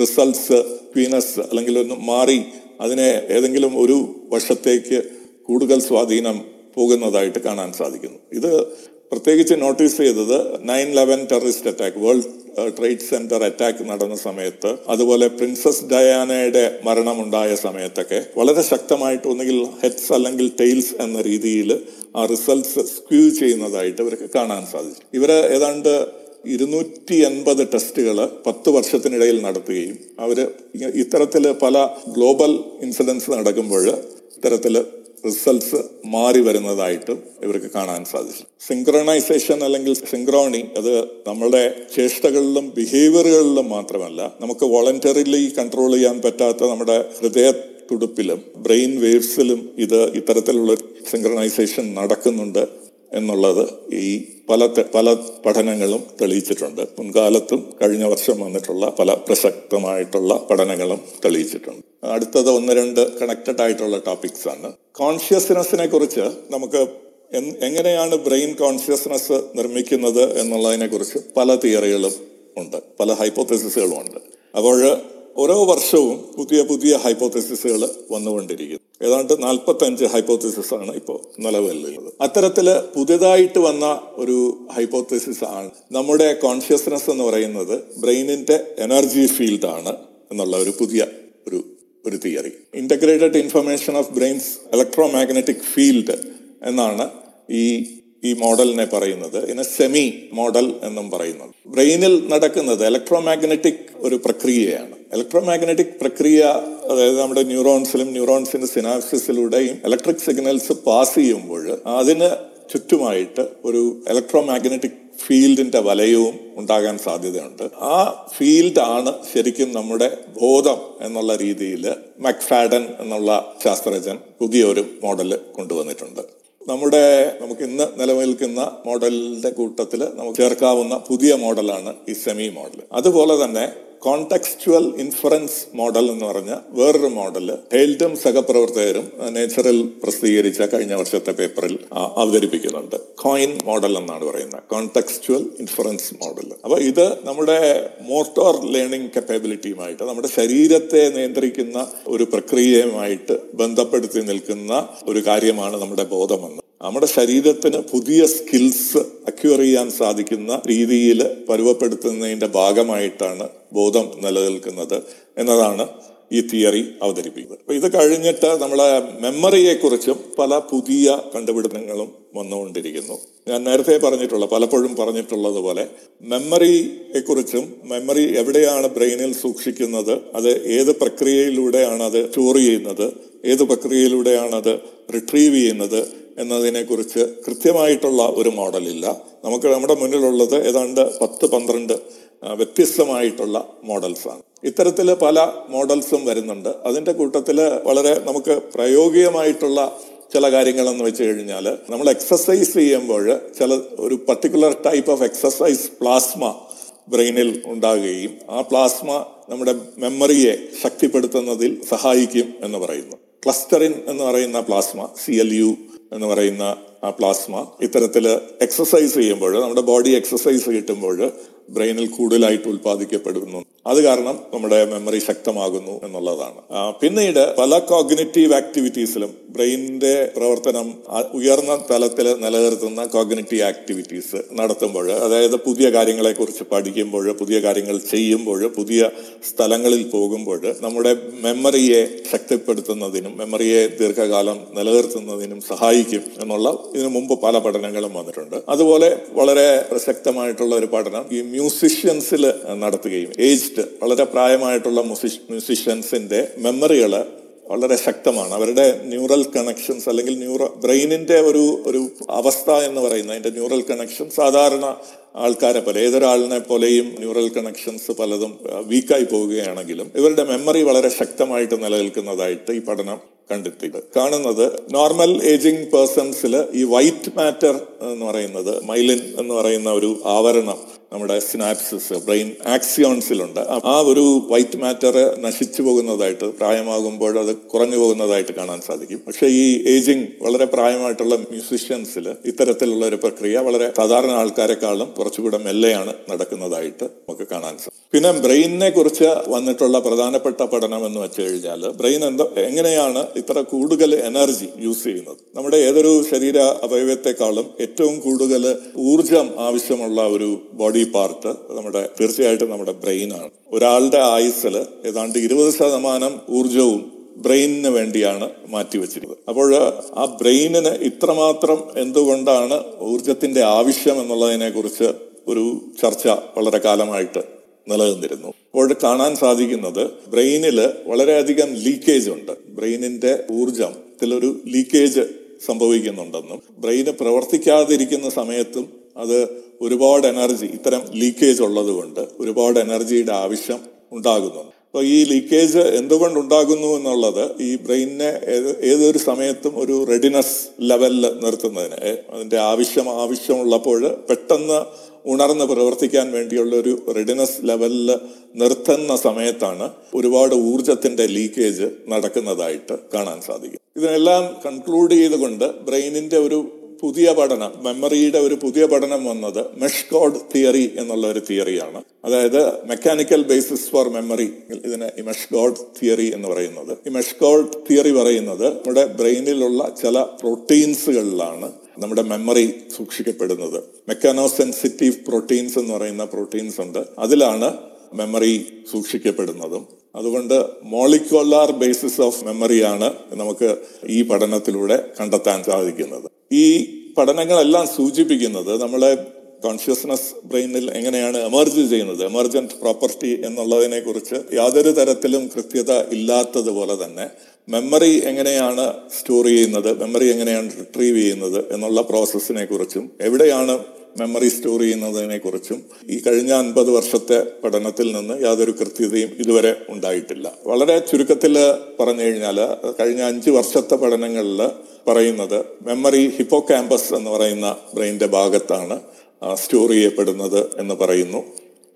റിസൾട്ട്സ് ക്വീനസ് അല്ലെങ്കിൽ ഒന്ന് മാറി അതിനെ ഏതെങ്കിലും ഒരു വർഷത്തേക്ക് കൂടുതൽ സ്വാധീനം പോകുന്നതായിട്ട് കാണാൻ സാധിക്കുന്നു. ഇത് പ്രത്യേകിച്ച് നോട്ടീസ് ചെയ്തത് nine eleven terrorist attack world trade centre attack നടന്ന സമയത്ത് അതുപോലെ പ്രിൻസസ് ഡയാനയുടെ മരണമുണ്ടായ സമയത്തൊക്കെ വളരെ ശക്തമായിട്ട് ഒന്നുകിൽ ഹെഡ്സ് അല്ലെങ്കിൽ ടെയിൽസ് എന്ന രീതിയിൽ ആ റിസൾട്ട്സ് സ്ക്യൂ ചെയ്യുന്നതായിട്ട് ഇവർക്ക് കാണാൻ സാധിച്ചു. ഇവർ ഏതാണ്ട് ഇരുന്നൂറ്റി എൺപത് ടെസ്റ്റുകൾ പത്ത് വർഷത്തിനിടയിൽ നടത്തുകയും അവർ ഇത്തരത്തിൽ പല ഗ്ലോബൽ ഇൻസിഡൻസ് നടക്കുമ്പോൾ ഇത്തരത്തിൽ റിസൾട്ട്സ് മാറി വരുന്നതായിട്ട് ഇവർക്ക് കാണാൻ സാധിച്ചു. സിങ്ക്രണൈസേഷൻ അല്ലെങ്കിൽ സിങ്ക്രോണി അത് നമ്മുടെ ചേഷ്ടകളിലും ബിഹേവിയറുകളിലും മാത്രമല്ല നമുക്ക് വോളണ്ടറിലി കൺട്രോൾ ചെയ്യാൻ പറ്റാത്ത നമ്മുടെ ഹൃദയ തുടുപ്പിലും ബ്രെയിൻ വേവ്സിലും ഇത് ഇത്തരത്തിലുള്ള സിങ്ക്രണൈസേഷൻ നടക്കുന്നുണ്ട്. എന്നുള്ളത് ഈ പല പല പഠനങ്ങളും തെളിയിച്ചിട്ടുണ്ട്. മുൻകാലത്തും കഴിഞ്ഞ വർഷം വന്നിട്ടുള്ള പല പ്രസക്തമായിട്ടുള്ള പഠനങ്ങളും തെളിയിച്ചിട്ടുണ്ട്. അടുത്തത് ഒന്ന് രണ്ട് കണക്റ്റഡ് ആയിട്ടുള്ള ടോപ്പിക്സ് ആണ്. കോൺഷ്യസ്നെസ്സിനെ കുറിച്ച് നമുക്ക് എങ്ങനെയാണ് ബ്രെയിൻ കോൺഷ്യസ്നെസ് നിർമ്മിക്കുന്നത് എന്നുള്ളതിനെ കുറിച്ച് പല തിയറികളും ഉണ്ട്. പല ഹൈപ്പോത്തസിസുകളും ഉണ്ട്. അപ്പോൾ ഓരോ വർഷവും പുതിയ പുതിയ ഹൈപ്പോത്തസിസുകൾ വന്നുകൊണ്ടിരിക്കുന്നു. ഏതാണ്ട് നാൽപ്പത്തഞ്ച് ഹൈപ്പോത്തസിസ് ആണ് ഇപ്പോൾ നിലവിലുള്ളത്. അത്തരത്തിൽ പുതിയതായിട്ട് വന്ന ഒരു ഹൈപ്പോത്തസിസ് ആണ് നമ്മുടെ കോൺഷ്യസ്നസ് എന്ന് പറയുന്നത് ബ്രെയിനിന്റെ എനർജി ഫീൽഡ് ആണ് എന്നുള്ള ഒരു പുതിയ ഒരു ഒരു theory. Integrated information of brains electromagnetic field എന്നാണ് ഈ ഈ മോഡലിനെ പറയുന്നത്. ഇതിനെ സെമി മോഡൽ എന്നും പറയുന്നത്. ബ്രെയിനിൽ നടക്കുന്നത് ഇലക്ട്രോ മാഗ്നറ്റിക് ഒരു പ്രക്രിയയാണ്. ഇലക്ട്രോ മാഗ്നറ്റിക് പ്രക്രിയ അതായത് നമ്മുടെ ന്യൂറോൺസിലും ന്യൂറോൺസിന്റെ സിനാപ്സിസിലൂടെയും ഇലക്ട്രിക് സിഗ്നൽസ് പാസ് ചെയ്യുമ്പോൾ അതിന് ചുറ്റുമായിട്ട് ഒരു ഇലക്ട്രോ മാഗ്നറ്റിക് ഫീൽഡിന്റെ വലയവും ഉണ്ടാകാൻ സാധ്യതയുണ്ട്. ആ ഫീൽഡാണ് ശരിക്കും നമ്മുടെ ബോധം എന്നുള്ള രീതിയിൽ മക്ഫാഡൻ എന്നുള്ള ശാസ്ത്രജ്ഞൻ പുതിയൊരു മോഡൽ കൊണ്ടുവന്നിട്ടുണ്ട്. നമ്മുടെ നമുക്ക് ഇന്ന് നിലനിൽക്കുന്ന മോഡലിന്റെ കൂട്ടത്തിൽ നമുക്ക് ചേർക്കാവുന്ന പുതിയ മോഡലാണ് ഈ സെമി മോഡൽ അതുപോലെ തന്നെ കോൺടെക്സ്റ്റുവൽ ഇൻഫറൻസ് മോഡൽ എന്ന് പറഞ്ഞ വേറൊരു മോഡൽ ഹെൽഡും സഹപ്രവർത്തകരും നേച്ചറിൽ പ്രസിദ്ധീകരിച്ച കഴിഞ്ഞ വർഷത്തെ പേപ്പറിൽ അവതരിപ്പിക്കുന്നുണ്ട്. കോയിൻ മോഡൽ എന്നാണ് പറയുന്നത്. കോൺടെക്സ്റ്റുവൽ ഇൻഫറൻസ് മോഡൽ അപ്പൊ ഇത് നമ്മുടെ മോട്ടോർ ലേണിംഗ് കപ്പാബിലിറ്റിയുമായിട്ട് നമ്മുടെ ശരീരത്തെ നിയന്ത്രിക്കുന്ന ഒരു പ്രക്രിയയുമായിട്ട് ബന്ധപ്പെടുത്തി നിൽക്കുന്ന ഒരു കാര്യമാണ് നമ്മുടെ ബോധമെന്ന് നമ്മുടെ ശരീരത്തിന് പുതിയ സ്കിൽസ് അക്യൂർ ചെയ്യാൻ സാധിക്കുന്ന രീതിയിൽ പരുവപ്പെടുത്തുന്നതിന്റെ ഭാഗമായിട്ടാണ് ബോധം നിലനിൽക്കുന്നത് എന്നതാണ് ഈ തിയറി അവതരിപ്പിക്കുന്നത്. അപ്പൊ ഇത് കഴിഞ്ഞിട്ട് നമ്മളെ മെമ്മറിയെക്കുറിച്ചും പല പുതിയ കണ്ടുപിടുത്തങ്ങളും വന്നുകൊണ്ടിരിക്കുന്നു. ഞാൻ നേരത്തെ പറഞ്ഞിട്ടുള്ള പലപ്പോഴും പറഞ്ഞിട്ടുള്ളതുപോലെ മെമ്മറിയെ കുറിച്ചും മെമ്മറി എവിടെയാണ് ബ്രെയിനിൽ സൂക്ഷിക്കുന്നത് അത് ഏത് പ്രക്രിയയിലൂടെയാണ് അത് സ്റ്റോർ ചെയ്യുന്നത് ഏത് പ്രക്രിയയിലൂടെയാണ് അത് റിട്രീവ് ചെയ്യുന്നത് എന്നതിനെ കുറിച്ച് കൃത്യമായിട്ടുള്ള ഒരു മോഡലില്ല. നമുക്ക് നമ്മുടെ മുന്നിലുള്ളത് ഏതാണ്ട് പത്ത് പന്ത്രണ്ട് വ്യത്യസ്തമായിട്ടുള്ള മോഡൽസാണ്. ഇത്തരത്തിൽ പല മോഡൽസും വരുന്നുണ്ട്. അതിന്റെ കൂട്ടത്തിൽ വളരെ നമുക്ക് പ്രായോഗികമായിട്ടുള്ള ചില കാര്യങ്ങളെന്ന് വെച്ച് കഴിഞ്ഞാൽ നമ്മൾ എക്സസൈസ് ചെയ്യുമ്പോൾ ചില ഒരു particular type of exercise plasma ബ്രെയിനിൽ ഉണ്ടാകുകയും ആ പ്ലാസ്മ നമ്മുടെ മെമ്മറിയെ ശക്തിപ്പെടുത്തുന്നതിൽ സഹായിക്കും എന്ന് പറയുന്നു. ക്ലസ്റ്ററിൻ എന്ന് പറയുന്ന പ്ലാസ്മ സി എൽ യു എന്ന് പറയുന്ന ആ പ്ലാസ്മ ഇത്തരത്തിൽ എക്സസൈസ് ചെയ്യുമ്പോൾ നമ്മുടെ ബോഡി എക്സസൈസ് കിട്ടുമ്പോൾ ബ്രെയിനിൽ കൂടുതലായിട്ട് ഉൽപ്പാദിക്കപ്പെടുന്നു. അത് കാരണം നമ്മുടെ മെമ്മറി ശക്തമാകുന്നു എന്നുള്ളതാണ്. പിന്നീട് പല കോഗ്നിറ്റീവ് ആക്ടിവിറ്റീസിലും ബ്രെയിനിന്റെ പ്രവർത്തനം ഉയർന്ന തലത്തിൽ നിലനിർത്തുന്ന കോഗ്നിറ്റീവ് ആക്ടിവിറ്റീസ് നടത്തുമ്പോൾ അതായത് പുതിയ കാര്യങ്ങളെ കുറിച്ച് പഠിക്കുമ്പോൾ പുതിയ കാര്യങ്ങൾ ചെയ്യുമ്പോൾ പുതിയ സ്ഥലങ്ങളിൽ പോകുമ്പോൾ നമ്മുടെ മെമ്മറിയെ ശക്തിപ്പെടുത്തുന്നതിനും മെമ്മറിയെ ദീർഘകാലം നിലനിർത്തുന്നതിനും സഹായിക്കും എന്നുള്ള ഇതിനു മുമ്പ് പല പഠനങ്ങളും വന്നിട്ടുണ്ട്. അതുപോലെ വളരെ പ്രസക്തമായിട്ടുള്ള ഒരു പഠനം ഈ മ്യൂസിഷ്യൻസിൽ നടത്തുകയും ഏജ്ഡ് വളരെ പ്രായമായിട്ടുള്ള മ്യൂസിഷ്യൻസിന്റെ മെമ്മറികൾ വളരെ ശക്തമാണ്. അവരുടെ ന്യൂറൽ കണക്ഷൻസ് അല്ലെങ്കിൽ ന്യൂറ ബ്രെയിനിന്റെ ഒരു ഒരു അവസ്ഥ എന്ന് പറയുന്നത് അതിന്റെ ന്യൂറൽ കണക്ഷൻ സാധാരണ ആൾക്കാരെ പോലെ ഏതൊരാളിനെ പോലെയും ന്യൂറൽ കണക്ഷൻസ് പലതും വീക്കായി പോവുകയാണെങ്കിലും ഇവരുടെ മെമ്മറി വളരെ ശക്തമായിട്ട് നിലനിൽക്കുന്നതായിട്ട് ഈ പഠനം കണ്ടെത്തി കാണുന്നത് നോർമൽ ഏജിങ് പേഴ്സൺസിൽ ഈ വൈറ്റ് മാറ്റർ എന്ന് പറയുന്നത് മൈലിൻ എന്ന് പറയുന്ന ഒരു ആവരണം നമ്മുടെ സിനാപ്സിസ് ബ്രെയിൻ ആക്സിയോൺസിലുണ്ട് ആ ഒരു വൈറ്റ് മാറ്റർ നശിച്ചു പോകുന്നതായിട്ട് പ്രായമാകുമ്പോൾ അത് കുറഞ്ഞു പോകുന്നതായിട്ട് കാണാൻ സാധിക്കും. പക്ഷെ ഈ ഏജിങ് വളരെ പ്രായമായിട്ടുള്ള മ്യൂസിഷ്യൻസിൽ ഇത്തരത്തിലുള്ള ഒരു പ്രക്രിയ വളരെ സാധാരണ ആൾക്കാരെക്കാളും കുറച്ചുകൂടെ മെല്ലെയാണ് നടക്കുന്നതായിട്ട് നമുക്ക് കാണാൻ സാധിക്കും. പിന്നെ ബ്രെയിനിനെ കുറിച്ച് വന്നിട്ടുള്ള പ്രധാനപ്പെട്ട പഠനം എന്ന് വെച്ച് കഴിഞ്ഞാൽ ബ്രെയിൻ എന്താ എങ്ങനെയാണ് ഇത്ര കൂടുതൽ എനർജി യൂസ് ചെയ്യുന്നത്? നമ്മുടെ ഏതൊരു ശരീര അവയവത്തെക്കാളും ഏറ്റവും കൂടുതൽ ഊർജം ആവശ്യമുള്ള ഒരു ബോഡി പാർട്ട് നമ്മുടെ തീർച്ചയായിട്ടും നമ്മുടെ ബ്രെയിനാണ് ഒരാളുടെ ആയുസ്സിൽ ഏതാണ്ട് ഇരുപത് ശതമാനം ഊർജവും ബ്രെയിനിന് വേണ്ടിയാണ് മാറ്റിവെച്ചിരുന്നത് അപ്പോൾ ആ ബ്രെയിനിന് ഇത്രമാത്രം എന്തുകൊണ്ടാണ് ഊർജത്തിന്റെ ആവശ്യം എന്നുള്ളതിനെ കുറിച്ച് ഒരു ചർച്ച വളരെ കാലമായിട്ട് നിലനിന്നിരുന്നു. അപ്പോൾ കാണാൻ സാധിക്കുന്നത് ബ്രെയിനിൽ വളരെയധികം ലീക്കേജ് ഉണ്ട്. ബ്രെയിനിന്റെ ഊർജത്തിലൊരു ലീക്കേജ് സംഭവിക്കുന്നുണ്ടെന്നും ബ്രെയിന് പ്രവർത്തിക്കാതിരിക്കുന്ന സമയത്തും അത് ഒരുപാട് എനർജി ഇത്തരം ലീക്കേജ് ഉള്ളത് കൊണ്ട് ഒരുപാട് എനർജിയുടെ ആവശ്യം ഉണ്ടാകുന്നുണ്ട്. അപ്പോൾ ഈ ലീക്കേജ് എന്തുകൊണ്ട് ഉണ്ടാകുന്നു എന്നുള്ളത് ഈ ബ്രെയിനിനെ ഏത് ഏതൊരു സമയത്തും ഒരു റെഡിനെസ് ലെവലിൽ നിർത്തുന്നതിന് അതിന്റെ ആവശ്യം ആവശ്യമുള്ളപ്പോൾ പെട്ടെന്ന് ഉണർന്ന് പ്രവർത്തിക്കാൻ വേണ്ടിയുള്ള ഒരു റെഡിനെസ് ലെവലിൽ നിർത്തുന്ന സമയത്താണ് ഒരുപാട് ഊർജത്തിന്റെ ലീക്കേജ് നടക്കുന്നതായിട്ട് കാണാൻ സാധിക്കും. ഇതിനെല്ലാം കൺക്ലൂഡ് ചെയ്തുകൊണ്ട് ബ്രെയിനിന്റെ ഒരു പുതിയ പഠനം മെമ്മറിയുടെ ഒരു പുതിയ പഠനം വന്നത് മെഷ്കോഡ് തിയറി എന്നുള്ള ഒരു തിയറിയാണ്. അതായത് മെക്കാനിക്കൽ ബേസിസ് ഫോർ മെമ്മറി ഇതിന് ഈ മെഷ് കോഡ് തിയറി എന്ന് പറയുന്നത്. ഈ മെഷ് കോഡ് തിയറി പറയുന്നത് നമ്മുടെ ബ്രെയിനിലുള്ള ചില പ്രോട്ടീൻസുകളിലാണ് നമ്മുടെ മെമ്മറി സൂക്ഷിക്കപ്പെടുന്നത്. മെക്കാനോ സെൻസിറ്റീവ് പ്രോട്ടീൻസ് എന്ന് പറയുന്ന പ്രോട്ടീൻസ് ഉണ്ട്. അതിലാണ് മെമ്മറി സൂക്ഷിക്കപ്പെടുന്നതും. അതുകൊണ്ട് മോളിക്കുലാർ ബേസിസ് ഓഫ് മെമ്മറിയാണ് നമുക്ക് ഈ പഠനത്തിലൂടെ കണ്ടെത്താൻ സാധിക്കുന്നത്. ഈ പഠനങ്ങളെല്ലാം സൂചിപ്പിക്കുന്നത് നമ്മളെ കോൺഷ്യസ്നസ് ബ്രെയിനിൽ എങ്ങനെയാണ് എമർജ് ചെയ്യുന്നത് എമർജന്റ് പ്രോപ്പർട്ടി എന്നുള്ളതിനെ കുറിച്ച് യാതൊരു തരത്തിലും കൃത്യത ഇല്ലാത്തതുപോലെ തന്നെ മെമ്മറി എങ്ങനെയാണ് സ്റ്റോർ ചെയ്യുന്നത് മെമ്മറി എങ്ങനെയാണ് റിട്രീവ് ചെയ്യുന്നത് എന്നുള്ള പ്രോസസ്സിനെ കുറിച്ചും എവിടെയാണ് മെമ്മറി സ്റ്റോർ ചെയ്യുന്നതിനെ കുറിച്ചും ഈ കഴിഞ്ഞ അൻപത് വർഷത്തെ പഠനത്തിൽ നിന്ന് യാതൊരു കൃത്യതയും ഇതുവരെ ഉണ്ടായിട്ടില്ല. വളരെ ചുരുക്കത്തിൽ പറഞ്ഞു കഴിഞ്ഞാൽ കഴിഞ്ഞ അഞ്ച് വർഷത്തെ പഠനങ്ങളിൽ പറയുന്നത് മെമ്മറി ഹിപ്പോ ക്യാമ്പസ് എന്ന് പറയുന്ന ബ്രെയിന്റെ ഭാഗത്താണ് സ്റ്റോർ ചെയ്യപ്പെടുന്നത് എന്ന് പറയുന്നു.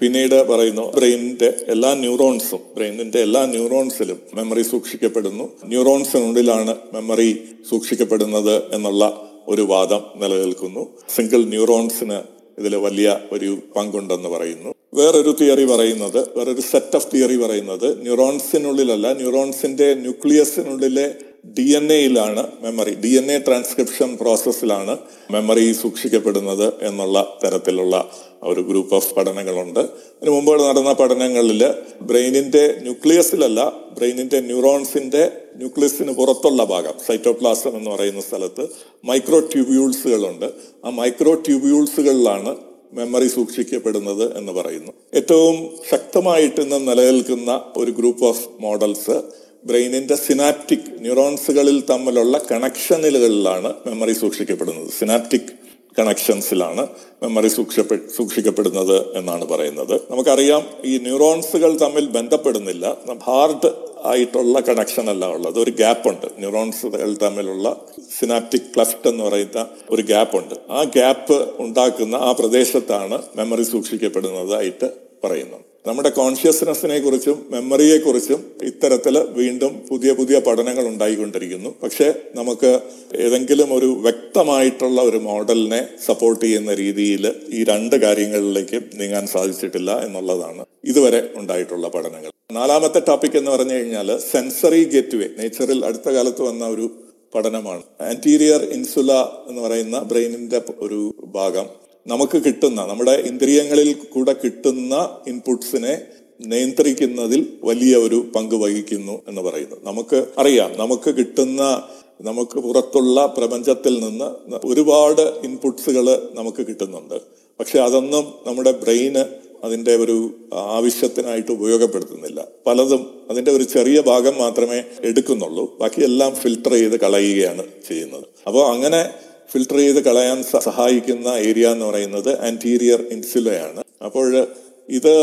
പിന്നീട് പറയുന്നു ബ്രെയിനിന്റെ എല്ലാ ന്യൂറോൺസും ബ്രെയിനിന്റെ എല്ലാ ന്യൂറോൺസിലും മെമ്മറി സൂക്ഷിക്കപ്പെടുന്നു. ന്യൂറോൺസിനുള്ളിലാണ് മെമ്മറി സൂക്ഷിക്കപ്പെടുന്നത് എന്നുള്ള ഒരു വാദം നിലനിൽക്കുന്നു. സിംഗിൾ ന്യൂറോൺസിന് ഇതിൽ വലിയ ഒരു പങ്കുണ്ടെന്ന് പറയുന്നു. വേറൊരു തിയറി പറയുന്നത് വേറൊരു സെറ്റ് ഓഫ് തിയറി പറയുന്നത് ന്യൂറോൺസിനുള്ളിലല്ല ന്യൂറോൺസിന്റെ ന്യൂക്ലിയസിനുള്ളിലെ D N എയിലാണ് memory D N A transcription പ്രോസസ്സിലാണ് memory സൂക്ഷിക്കപ്പെടുന്നത് എന്നുള്ള തരത്തിലുള്ള ഒരു ഗ്രൂപ്പ് ഓഫ് പഠനങ്ങളുണ്ട്. അതിന് മുമ്പ് നടന്ന പഠനങ്ങളിൽ ബ്രെയിനിന്റെ ന്യൂക്ലിയസിലല്ല ബ്രെയിനിന്റെ ന്യൂറോൺസിന്റെ ന്യൂക്ലിയസിന് പുറത്തുള്ള ഭാഗം സൈറ്റോപ്ലാസം എന്ന് പറയുന്ന സ്ഥലത്ത് മൈക്രോ ട്യൂബ്യൂൾസുകളുണ്ട് ആ മൈക്രോ ട്യൂബ്യൂൾസുകളിലാണ് മെമ്മറി സൂക്ഷിക്കപ്പെടുന്നത് എന്ന് പറയുന്നു. ഏറ്റവും ശക്തമായിട്ട് ഇന്ന് നിലനിൽക്കുന്ന ഒരു ഗ്രൂപ്പ് ഓഫ് മോഡൽസ് ബ്രെയിനിന്റെ സിനാപ്റ്റിക് ന്യൂറോൺസുകളിൽ തമ്മിലുള്ള കണക്ഷനുകളിലാണ് മെമ്മറി സൂക്ഷിക്കപ്പെടുന്നത്. സിനാപ്റ്റിക് കണക്ഷൻസിലാണ് മെമ്മറി സൂക്ഷിപ്പെ സൂക്ഷിക്കപ്പെടുന്നത് എന്നാണ് പറയുന്നത്. നമുക്കറിയാം ഈ ന്യൂറോൺസുകൾ തമ്മിൽ ബന്ധപ്പെടുന്നില്ല. ഹാർഡ് ആയിട്ടുള്ള കണക്ഷൻ അല്ല ഉള്ളത്. ഒരു ഗ്യാപ്പ് ഉണ്ട് ന്യൂറോൺസുകൾ തമ്മിലുള്ള സിനാപ്റ്റിക് ക്ലഫ്റ്റ് എന്ന് പറയുന്ന ഒരു ഗ്യാപ്പ് ഉണ്ട് ആ ഗ്യാപ്പ് ഉണ്ടാക്കുന്ന ആ പ്രദേശത്താണ് മെമ്മറി സൂക്ഷിക്കപ്പെടുന്നതായിട്ട് പറയുന്നത്. നമ്മുടെ കോൺഷ്യസ്നെസ്സിനെ കുറിച്ചും മെമ്മറിയെ കുറിച്ചും ഇത്തരത്തിൽ വീണ്ടും പുതിയ പുതിയ പഠനങ്ങൾ ഉണ്ടായിക്കൊണ്ടിരിക്കുന്നു. പക്ഷേ നമുക്ക് ഏതെങ്കിലും ഒരു വ്യക്തമായിട്ടുള്ള ഒരു മോഡലിനെ സപ്പോർട്ട് ചെയ്യുന്ന രീതിയിൽ ഈ രണ്ട് കാര്യങ്ങളിലേക്കും നീങ്ങാൻ സാധിച്ചിട്ടില്ല എന്നുള്ളതാണ് ഇതുവരെ ഉണ്ടായിട്ടുള്ള പഠനങ്ങൾ. നാലാമത്തെ ടോപ്പിക് എന്ന് പറഞ്ഞു കഴിഞ്ഞാൽ സെൻസറി ഗേറ്റ്വേ നേച്ചറിൽ അടുത്ത കാലത്ത് വന്ന ഒരു പഠനമാണ്. ആന്റീരിയർ ഇൻസുല എന്ന് പറയുന്ന ബ്രെയിനിന്റെ ഒരു ഭാഗം നമുക്ക് കിട്ടുന്ന നമ്മുടെ ഇന്ദ്രിയങ്ങളിൽ കൂടെ കിട്ടുന്ന ഇൻപുട്സിനെ നിയന്ത്രിക്കുന്നതിൽ വലിയ ഒരു പങ്ക് വഹിക്കുന്നു എന്ന് പറയുന്നു. നമുക്ക് അറിയാം നമുക്ക് കിട്ടുന്ന നമുക്ക് പുറത്തുള്ള പ്രപഞ്ചത്തിൽ നിന്ന് ഒരുപാട് ഇൻപുട്സുകൾ നമുക്ക് കിട്ടുന്നുണ്ട്. പക്ഷെ അതൊന്നും നമ്മുടെ ബ്രെയിന് അതിന്റെ ഒരു ആവശ്യത്തിനായിട്ട് ഉപയോഗപ്പെടുത്തുന്നില്ല. പലതും അതിന്റെ ഒരു ചെറിയ ഭാഗം മാത്രമേ എടുക്കുന്നുള്ളൂ. ബാക്കിയെല്ലാം ഫിൽട്ടർ ചെയ്ത് കളയുകയാണ് ചെയ്യുന്നത്. അപ്പോൾ അങ്ങനെ ഫിൽട്ടർ ചെയ്ത് കളയാൻ സഹായിക്കുന്ന ഏരിയ എന്ന് പറയുന്നത് ആന്റീരിയർ ഇൻസുലയാണ് അപ്പോൾ ഇത്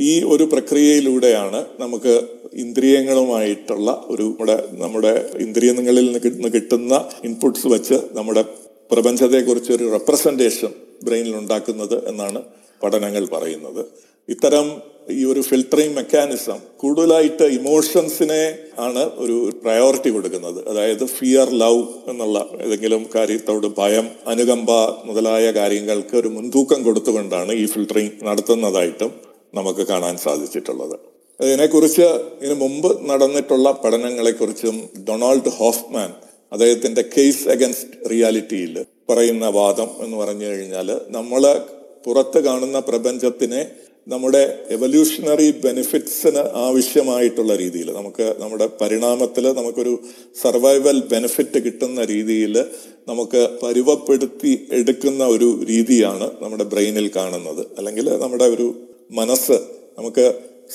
ഈ ഒരു പ്രക്രിയയിലൂടെയാണ് നമുക്ക് ഇന്ദ്രിയങ്ങളുമായിട്ടുള്ള ഒരു നമ്മുടെ നമ്മുടെ ഇന്ദ്രിയങ്ങളിൽ നിന്ന് കിട്ടുന്ന ഇൻപുട്സ് വെച്ച് നമ്മുടെ പ്രപഞ്ചത്തെക്കുറിച്ച് ഒരു റെപ്രസെന്റേഷൻ ബ്രെയിനിൽ ഉണ്ടാക്കുന്നത് എന്നാണ് പഠനങ്ങൾ പറയുന്നത്. ഇത്തരം ഈ ഒരു ഫിൽട്ടറിംഗ് മെക്കാനിസം കൂടുതലായിട്ട് ഇമോഷൻസിനെ ആണ് ഒരു പ്രയോറിറ്റി കൊടുക്കുന്നത്. അതായത് ഫിയർ ലവ് എന്നുള്ള ഏതെങ്കിലും കാര്യത്തോട് ഭയം അനുകമ്പ മുതലായ കാര്യങ്ങൾക്ക് ഒരു മുൻതൂക്കം കൊടുത്തുകൊണ്ടാണ് ഈ ഫിൽട്ടറിംഗ് നടത്തുന്നതായിട്ടും നമുക്ക് കാണാൻ സാധിച്ചിട്ടുള്ളത്. ഇതിനെക്കുറിച്ച് ഇതിനു മുമ്പ് നടന്നിട്ടുള്ള പഠനങ്ങളെക്കുറിച്ചും ഡൊണാൾഡ് ഹോഫ്മാൻ അദ്ദേഹത്തിന്റെ കേസ് അഗൻസ്റ്റ് റിയാലിറ്റിയിൽ പറയുന്ന വാദം എന്ന് പറഞ്ഞു കഴിഞ്ഞാൽ നമ്മൾ പുറത്ത് കാണുന്ന പ്രപഞ്ചത്തിനെ നമ്മുടെ എവല്യൂഷണറി ബെനിഫിറ്റ്സിന് ആവശ്യമായിട്ടുള്ള രീതിയിൽ നമുക്ക് നമ്മുടെ പരിണാമത്തിൽ നമുക്കൊരു സർവൈവൽ ബെനിഫിറ്റ് കിട്ടുന്ന രീതിയിൽ നമുക്ക് പരുവപ്പെടുത്തി എടുക്കുന്ന ഒരു രീതിയാണ് നമ്മുടെ ബ്രെയിനിൽ കാണുന്നത്. അല്ലെങ്കിൽ നമ്മുടെ ഒരു മനസ്സ് നമുക്ക്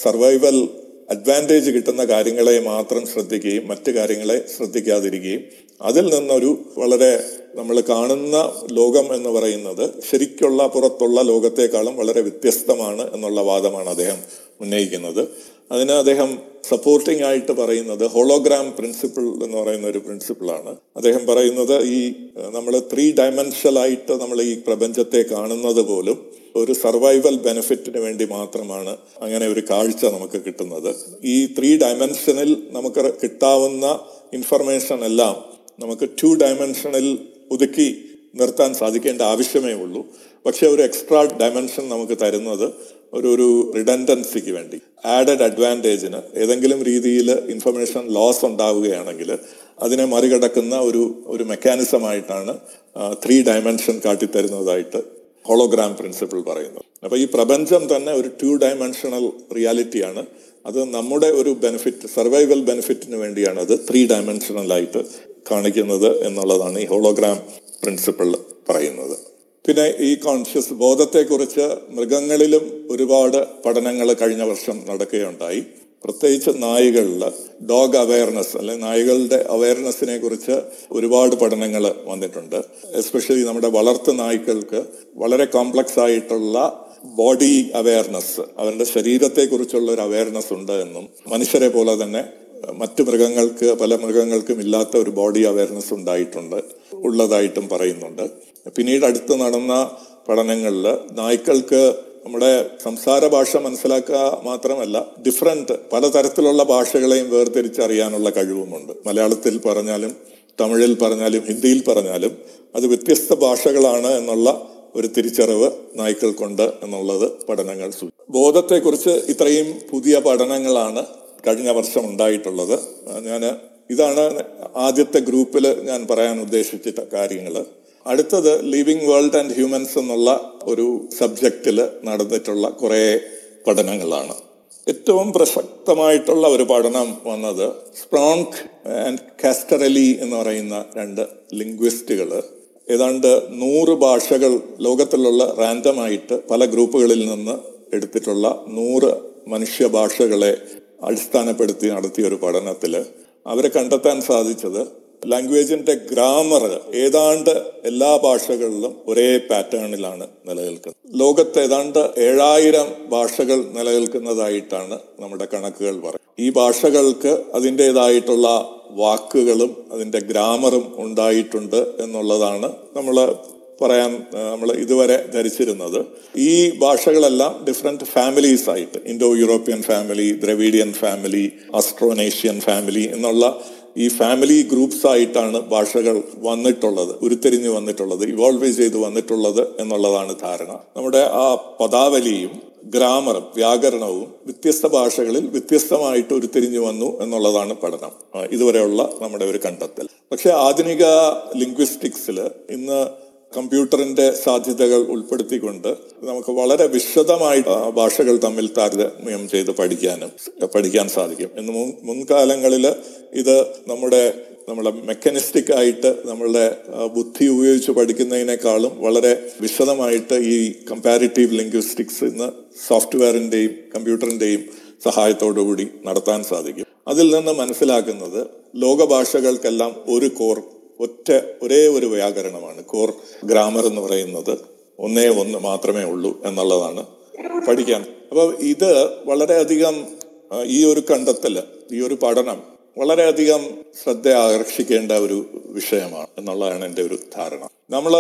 സർവൈവൽ അഡ്വാന്റേജ് കിട്ടുന്ന കാര്യങ്ങളെ മാത്രം ശ്രദ്ധിക്കുകയും മറ്റു കാര്യങ്ങളെ ശ്രദ്ധിക്കാതിരിക്കുകയും അതിൽ നിന്നൊരു വളരെ നമ്മൾ കാണുന്ന ലോകം എന്ന് പറയുന്നത് ശരിക്കുള്ള പുറത്തുള്ള ലോകത്തെക്കാളും വളരെ വ്യത്യസ്തമാണ് എന്നുള്ള വാദമാണ് അദ്ദേഹം ഉന്നയിക്കുന്നത്. അതിന് അദ്ദേഹം സപ്പോർട്ടിംഗ് ആയിട്ട് പറയുന്നത് ഹോളോഗ്രാം പ്രിൻസിപ്പിൾ എന്ന് പറയുന്ന ഒരു പ്രിൻസിപ്പിളാണ് അദ്ദേഹം പറയുന്നത് ഈ നമ്മൾ ത്രീ ഡയമെൻഷനായിട്ട് നമ്മൾ ഈ പ്രപഞ്ചത്തെ കാണുന്നത് പോലും ഒരു സർവൈവൽ ബെനിഫിറ്റിന് വേണ്ടി മാത്രമാണ് അങ്ങനെ ഒരു കാഴ്ച നമുക്ക് കിട്ടുന്നത്. ഈ ത്രീ ഡയമെൻഷനിൽ നമുക്ക് കിട്ടാവുന്ന ഇൻഫർമേഷൻ എല്ലാം നമുക്ക് ടു ഡയമെൻഷനിൽ ഒതുക്കി നിർത്താൻ സാധിക്കേണ്ട ആവശ്യമേ ഉള്ളൂ. പക്ഷേ ഒരു എക്സ്ട്രാ ഡയമെൻഷൻ നമുക്ക് തരുന്നത് ഒരു ഒരു റിഡൻഡൻസിക്ക് വേണ്ടി. ആഡഡ് അഡ്വാന്റേജിന് ഏതെങ്കിലും രീതിയിൽ ഇൻഫർമേഷൻ ലോസ് ഉണ്ടാവുകയാണെങ്കിൽ അതിനെ മറികടക്കുന്ന ഒരു ഒരു മെക്കാനിസമായിട്ടാണ് ത്രീ ഡയമെൻഷൻ കാട്ടിത്തരുന്നതായിട്ട് ഹോളോഗ്രാം പ്രിൻസിപ്പിൾ പറയുന്നത് അപ്പോൾ ഈ പ്രപഞ്ചം തന്നെ ഒരു ടു ഡയമെൻഷണൽ റിയാലിറ്റിയാണ് അത് നമ്മുടെ ഒരു ബെനിഫിറ്റ് സർവൈവൽ ബെനിഫിറ്റിന് വേണ്ടിയാണ് അത് ത്രീ ഡയമെൻഷണലായിട്ട് കാണിക്കുന്നത് എന്നുള്ളതാണ് ഈ ഹോളോഗ്രാം പ്രിൻസിപ്പിൾ പറയുന്നത്. പിന്നെ ഈ കോൺഷ്യസ് ബോധത്തെക്കുറിച്ച് മൃഗങ്ങളിലും ഒരുപാട് പഠനങ്ങൾ കഴിഞ്ഞ വർഷം നടക്കുകയുണ്ടായി. പ്രത്യേകിച്ച് നായികളിൽ ഡോഗ് അവയർനെസ് അല്ലെ നായികളുടെ അവയർനെസ്സിനെ കുറിച്ച് ഒരുപാട് പഠനങ്ങൾ വന്നിട്ടുണ്ട്. എസ്പെഷ്യലി നമ്മുടെ വളർത്തു നായ്ക്കൾക്ക് വളരെ കോംപ്ലക്സ് ആയിട്ടുള്ള ബോഡി അവയർനെസ് അവരുടെ ശരീരത്തെക്കുറിച്ചുള്ള ഒരു അവയർനെസ് ഉണ്ട് എന്നും മനുഷ്യരെ പോലെ തന്നെ മറ്റു മൃഗങ്ങൾക്ക് പല മൃഗങ്ങൾക്കും ഇല്ലാത്ത ഒരു ബോഡി അവയർനെസ് ഉണ്ടായിട്ടുണ്ട് ഉള്ളതായിട്ടും പറയുന്നുണ്ട്. പിന്നീട് അടുത്ത് നടന്ന പഠനങ്ങളിൽ നായ്ക്കൾക്ക് നമ്മുടെ സംസാര ഭാഷ മനസ്സിലാക്കുക മാത്രമല്ല ഡിഫറെന്റ് പലതരത്തിലുള്ള ഭാഷകളെയും വേർതിരിച്ചറിയാനുള്ള കഴിവുമുണ്ട്. മലയാളത്തിൽ പറഞ്ഞാലും തമിഴിൽ പറഞ്ഞാലും ഹിന്ദിയിൽ പറഞ്ഞാലും അത് വ്യത്യസ്ത ഭാഷകളാണ് എന്നുള്ള ഒരു തിരിച്ചറിവ് നായ്ക്കൾക്കുണ്ട് എന്നുള്ളത് പഠനങ്ങൾ ബോധത്തെക്കുറിച്ച് ഇത്രയും പുതിയ പഠനങ്ങളാണ് കഴിഞ്ഞ വർഷം ഉണ്ടായിട്ടുള്ളത്. ഞാൻ ഇതാണ് ആദ്യത്തെ ഗ്രൂപ്പിൽ ഞാൻ പറയാൻ ഉദ്ദേശിച്ച കാര്യങ്ങൾ അടുത്തത് ലിവിങ് വേൾഡ് ആൻഡ് ഹ്യൂമൻസ് എന്നുള്ള ഒരു സബ്ജക്റ്റിൽ നടന്നിട്ടുള്ള കുറേ പഠനങ്ങളാണ്. ഏറ്റവും പ്രസക്തമായിട്ടുള്ള ഒരു പഠനം വന്നത് സ്പ്രോങ്ക് ആൻഡ് കാസ്റ്ററലി എന്ന് പറയുന്ന രണ്ട് ലിംഗ്വിസ്റ്റുകൾ ഏതാണ്ട് നൂറ് ഭാഷകൾ ലോകത്തിലുള്ള റാൻഡമായിട്ട് പല ഗ്രൂപ്പുകളിൽ നിന്ന് എടുത്തിട്ടുള്ള നൂറ് മനുഷ്യ ഭാഷകളെ അടിസ്ഥാനപ്പെടുത്തി നടത്തിയ ഒരു പഠനത്തിൽ അവരെ കണ്ടെത്താൻ സാധിച്ചത് ലാംഗ്വേജിന്റെ ഗ്രാമർ ഏതാണ്ട് എല്ലാ ഭാഷകളിലും ഒരേ പാറ്റേണിലാണ് നിലനിൽക്കുന്നത്. ലോകത്ത് ഏതാണ്ട് ഏഴായിരം ഭാഷകൾ നിലനിൽക്കുന്നതായിട്ടാണ് നമ്മുടെ കണക്കുകൾ പറയുന്നത്. ഈ ഭാഷകൾക്ക് അതിന്റെതായിട്ടുള്ള വാക്കുകളും അതിന്റെ ഗ്രാമറും ഉണ്ടായിട്ടുണ്ട് എന്നുള്ളതാണ് നമ്മൾ പറയാൻ നമ്മൾ ഇതുവരെ ധരിച്ചിരുന്നത്. ഈ ഭാഷകളെല്ലാം ഡിഫറെന്റ് ഫാമിലീസ് ആയിട്ട് Indo European family Dravidian family Austronesian family എന്നുള്ള ഈ ഫാമിലി ഗ്രൂപ്പ്സ് ആയിട്ടാണ് ഭാഷകൾ വന്നിട്ടുള്ളത് ഉരുത്തിരിഞ്ഞ് വന്നിട്ടുള്ളത് ഇവോൾവ് ചെയ്ത് വന്നിട്ടുള്ളത് എന്നുള്ളതാണ് ധാരണ. നമ്മുടെ ആ പദാവലിയും ഗ്രാമറും വ്യാകരണവും വ്യത്യസ്ത ഭാഷകളിൽ വ്യത്യസ്തമായിട്ട് ഉരുത്തിരിഞ്ഞു വന്നു എന്നുള്ളതാണ് പഠനം. ഇതുവരെയുള്ള നമ്മുടെ ഒരു കണ്ടെത്തൽ. പക്ഷെ ആധുനിക ലിംഗ്വിസ്റ്റിക്സിൽ ഇന്ന് കമ്പ്യൂട്ടറിന്റെ സാധ്യതകൾ ഉൾപ്പെടുത്തിക്കൊണ്ട് നമുക്ക് വളരെ വിശദമായിട്ട് ഭാഷകൾ തമ്മിൽ താരതമ്യം ചെയ്ത് പഠിക്കാനും പഠിക്കാൻ സാധിക്കും. എന്ന് മുൻ മുൻകാലങ്ങളിൽ ഇത് നമ്മുടെ നമ്മളെ മെക്കാനിസ്റ്റിക് ആയിട്ട് നമ്മളുടെ ബുദ്ധി ഉപയോഗിച്ച് പഠിക്കുന്നതിനേക്കാളും വളരെ വിശദമായിട്ട് ഈ കമ്പാരിറ്റീവ് ലിംഗ്വിസ്റ്റിക്സ് ഇന്ന് സോഫ്റ്റ്വെയറിന്റെയും കമ്പ്യൂട്ടറിന്റെയും സഹായത്തോടുകൂടി നടത്താൻ സാധിക്കും. അതിൽ നിന്ന് മനസ്സിലാക്കുന്നത് ലോകഭാഷകൾക്കെല്ലാം ഒരു കോർ ഒറ്റ ഒരേ ഒരു വ്യാകരണമാണ്. കോർ ഗ്രാമർ എന്ന് പറയുന്നത് ഒന്നേ ഒന്ന് മാത്രമേ ഉള്ളൂ എന്നുള്ളതാണ് പഠിക്കാൻ. അപ്പോൾ ഇത് വളരെയധികം ഈ ഒരു കണ്ടെത്തൽ ഈ ഒരു പഠനം വളരെയധികം ശ്രദ്ധ ആകർഷിക്കേണ്ട ഒരു വിഷയമാണ് എന്നുള്ളതാണ് എന്റെ ഒരു ധാരണ. നമ്മൾ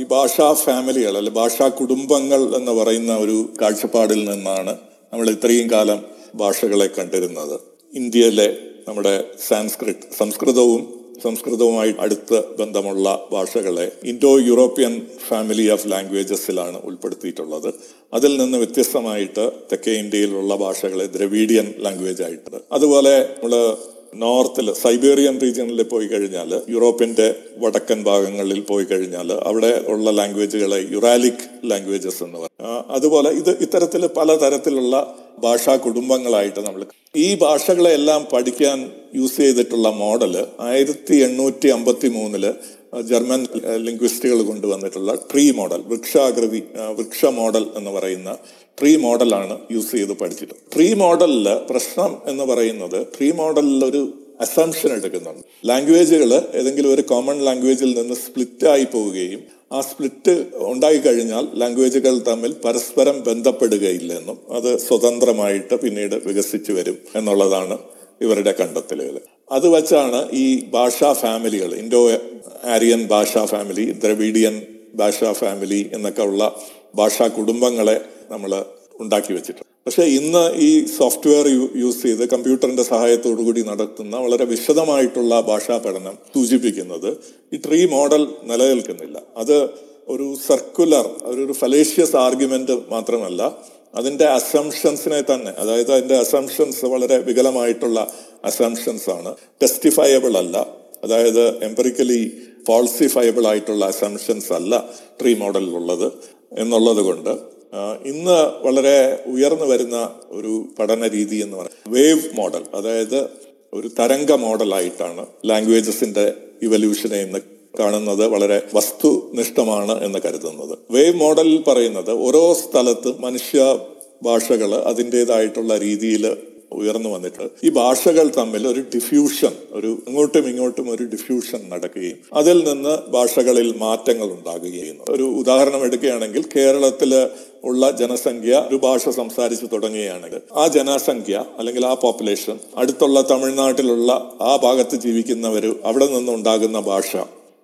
ഈ ഭാഷാ ഫാമിലികൾ അല്ലെ ഭാഷാ കുടുംബങ്ങൾ എന്ന് പറയുന്ന ഒരു കാഴ്ചപ്പാടിൽ നിന്നാണ് നമ്മൾ ഇത്രയും കാലം ഭാഷകളെ കണ്ടിരുന്നത്. ഇന്ത്യയിലെ നമ്മുടെ സാൻസ്ക്രിറ്റ് സംസ്കൃതവും സംസ്കൃതവുമായി അടുത്ത ബന്ധമുള്ള ഭാഷകളെ ഇൻഡോ യൂറോപ്യൻ ഫാമിലി ഓഫ് ലാംഗ്വേജസിലാണ് ഉൾപ്പെടുത്തിയിട്ടുള്ളത്. അതിൽ നിന്ന് വ്യത്യസ്തമായിട്ട് തെക്കേ ഇന്ത്യയിലുള്ള ഭാഷകളെ ദ്രവീഡിയൻ ലാംഗ്വേജ് ആയിട്ട് അതുപോലെ നമ്മൾ നോർത്തിൽ സൈബേറിയൻ റീജിയനിൽ പോയി കഴിഞ്ഞാൽ യൂറോപ്പിന്റെ വടക്കൻ ഭാഗങ്ങളിൽ പോയി കഴിഞ്ഞാൽ അവിടെ ഉള്ള ലാംഗ്വേജുകളെ യുറാലിക് ലാംഗ്വേജസ് എന്ന് പറയും. അതുപോലെ ഇത് ഇത്തരത്തിൽ പലതരത്തിലുള്ള ഭാഷാ കുടുംബങ്ങളായിട്ട് നമ്മൾ ഈ ഭാഷകളെല്ലാം പഠിക്കാൻ യൂസ് ചെയ്തിട്ടുള്ള മോഡൽ ആയിരത്തി എണ്ണൂറ്റി അമ്പത്തി മൂന്നിൽ ജർമ്മൻ ലിംഗ്വിസ്റ്റുകൾ കൊണ്ടുവന്നിട്ടുള്ള ട്രീ മോഡൽ വൃക്ഷാകൃതി വൃക്ഷ മോഡൽ എന്ന് പറയുന്ന ട്രീ മോഡലാണ് യൂസ് ചെയ്ത് പഠിച്ചിട്ട്. ട്രീ മോഡലിൽ പ്രശ്നം എന്ന് പറയുന്നത് ട്രീ മോഡലിൽ ഒരു അസംഷൻ എടുക്കുന്നുണ്ട്. ലാംഗ്വേജുകൾ ഏതെങ്കിലും ഒരു കോമൺ ലാംഗ്വേജിൽ നിന്ന് സ്പ്ലിറ്റ് ആയി പോവുകയും ആ സ്പ്ലിറ്റ് ഉണ്ടായിക്കഴിഞ്ഞാൽ ലാംഗ്വേജുകൾ തമ്മിൽ പരസ്പരം ബന്ധപ്പെടുകയില്ലെന്നും അത് സ്വതന്ത്രമായിട്ട് പിന്നീട് വികസിച്ചു വരും എന്നുള്ളതാണ് ഇവരുടെ കണ്ടെത്തലുകൾ. അത് വച്ചാണ് ഈ ഭാഷാ ഫാമിലികൾ ഇൻഡോ ആര്യൻ ഭാഷാ ഫാമിലി ദ്രവീഡിയൻ ഭാഷാ ഫാമിലി എന്നൊക്കെ ഉള്ള ഭാഷാ കുടുംബങ്ങളെ നമ്മൾ ഉണ്ടാക്കി വെച്ചിട്ടുണ്ട്. പക്ഷേ ഇന്ന് ഈ സോഫ്റ്റ്വെയർ യൂസ് ചെയ്ത് കമ്പ്യൂട്ടറിന്റെ കൂടി നടത്തുന്ന വളരെ വിശദമായിട്ടുള്ള ഭാഷാ പഠനം സൂചിപ്പിക്കുന്നത് ഈ ട്രീ മോഡൽ നിലനിൽക്കുന്നില്ല. അത് ഒരു സർക്കുലർ ഒരു ഫലേഷ്യസ് ആർഗ്യുമെന്റ് മാത്രമല്ല അതിന്റെ അസംഷൻസിനെ തന്നെ അതായത് അതിന്റെ അസംഷൻസ് വളരെ വികലമായിട്ടുള്ള അസംഷൻസ് ആണ്. ടെസ്റ്റിഫയബിൾ അല്ല അതായത് എംപറിക്കലി ഫാൾസിഫയബിൾ ആയിട്ടുള്ള അസംഷൻസ് അല്ല ട്രീ മോഡലിലുള്ളത് എന്നുള്ളത് കൊണ്ട്. ഇന്ന് വളരെ ഉയർന്നു വരുന്ന ഒരു പഠന രീതി എന്ന് പറയുന്നത് വേവ് മോഡൽ അതായത് ഒരു തരംഗ മോഡലായിട്ടാണ് ലാംഗ്വേജസിന്റെ ഇവല്യൂഷനെ ഇന്ന് കാണുന്നത് വളരെ വസ്തുനിഷ്ഠമാണ് എന്ന് കരുതുന്നത്. വേവ് മോഡലിൽ പറയുന്നത് ഓരോ സ്ഥലത്തും മനുഷ്യ ഭാഷകൾ അതിന്റെതായിട്ടുള്ള രീതിയിൽ ഉയർന്നു വന്നിട്ട് ഈ ഭാഷകൾ തമ്മിൽ ഒരു ഡിഫ്യൂഷൻ ഒരു അങ്ങോട്ടും ഇങ്ങോട്ടും ഒരു ഡിഫ്യൂഷൻ നടക്കുകയും അതിൽ നിന്ന് ഭാഷകളിൽ മാറ്റങ്ങൾ ഉണ്ടാകുകയും. ഒരു ഉദാഹരണം എടുക്കുകയാണെങ്കിൽ കേരളത്തിൽ ഉള്ള ജനസംഖ്യ ഒരു ഭാഷ സംസാരിച്ചു തുടങ്ങുകയാണെങ്കിൽ ആ ജനസംഖ്യ അല്ലെങ്കിൽ ആ പോപ്പുലേഷൻ അടുത്തുള്ള തമിഴ്നാട്ടിലുള്ള ആ ഭാഗത്ത് ജീവിക്കുന്നവർ അവിടെ നിന്നുണ്ടാകുന്ന ഭാഷ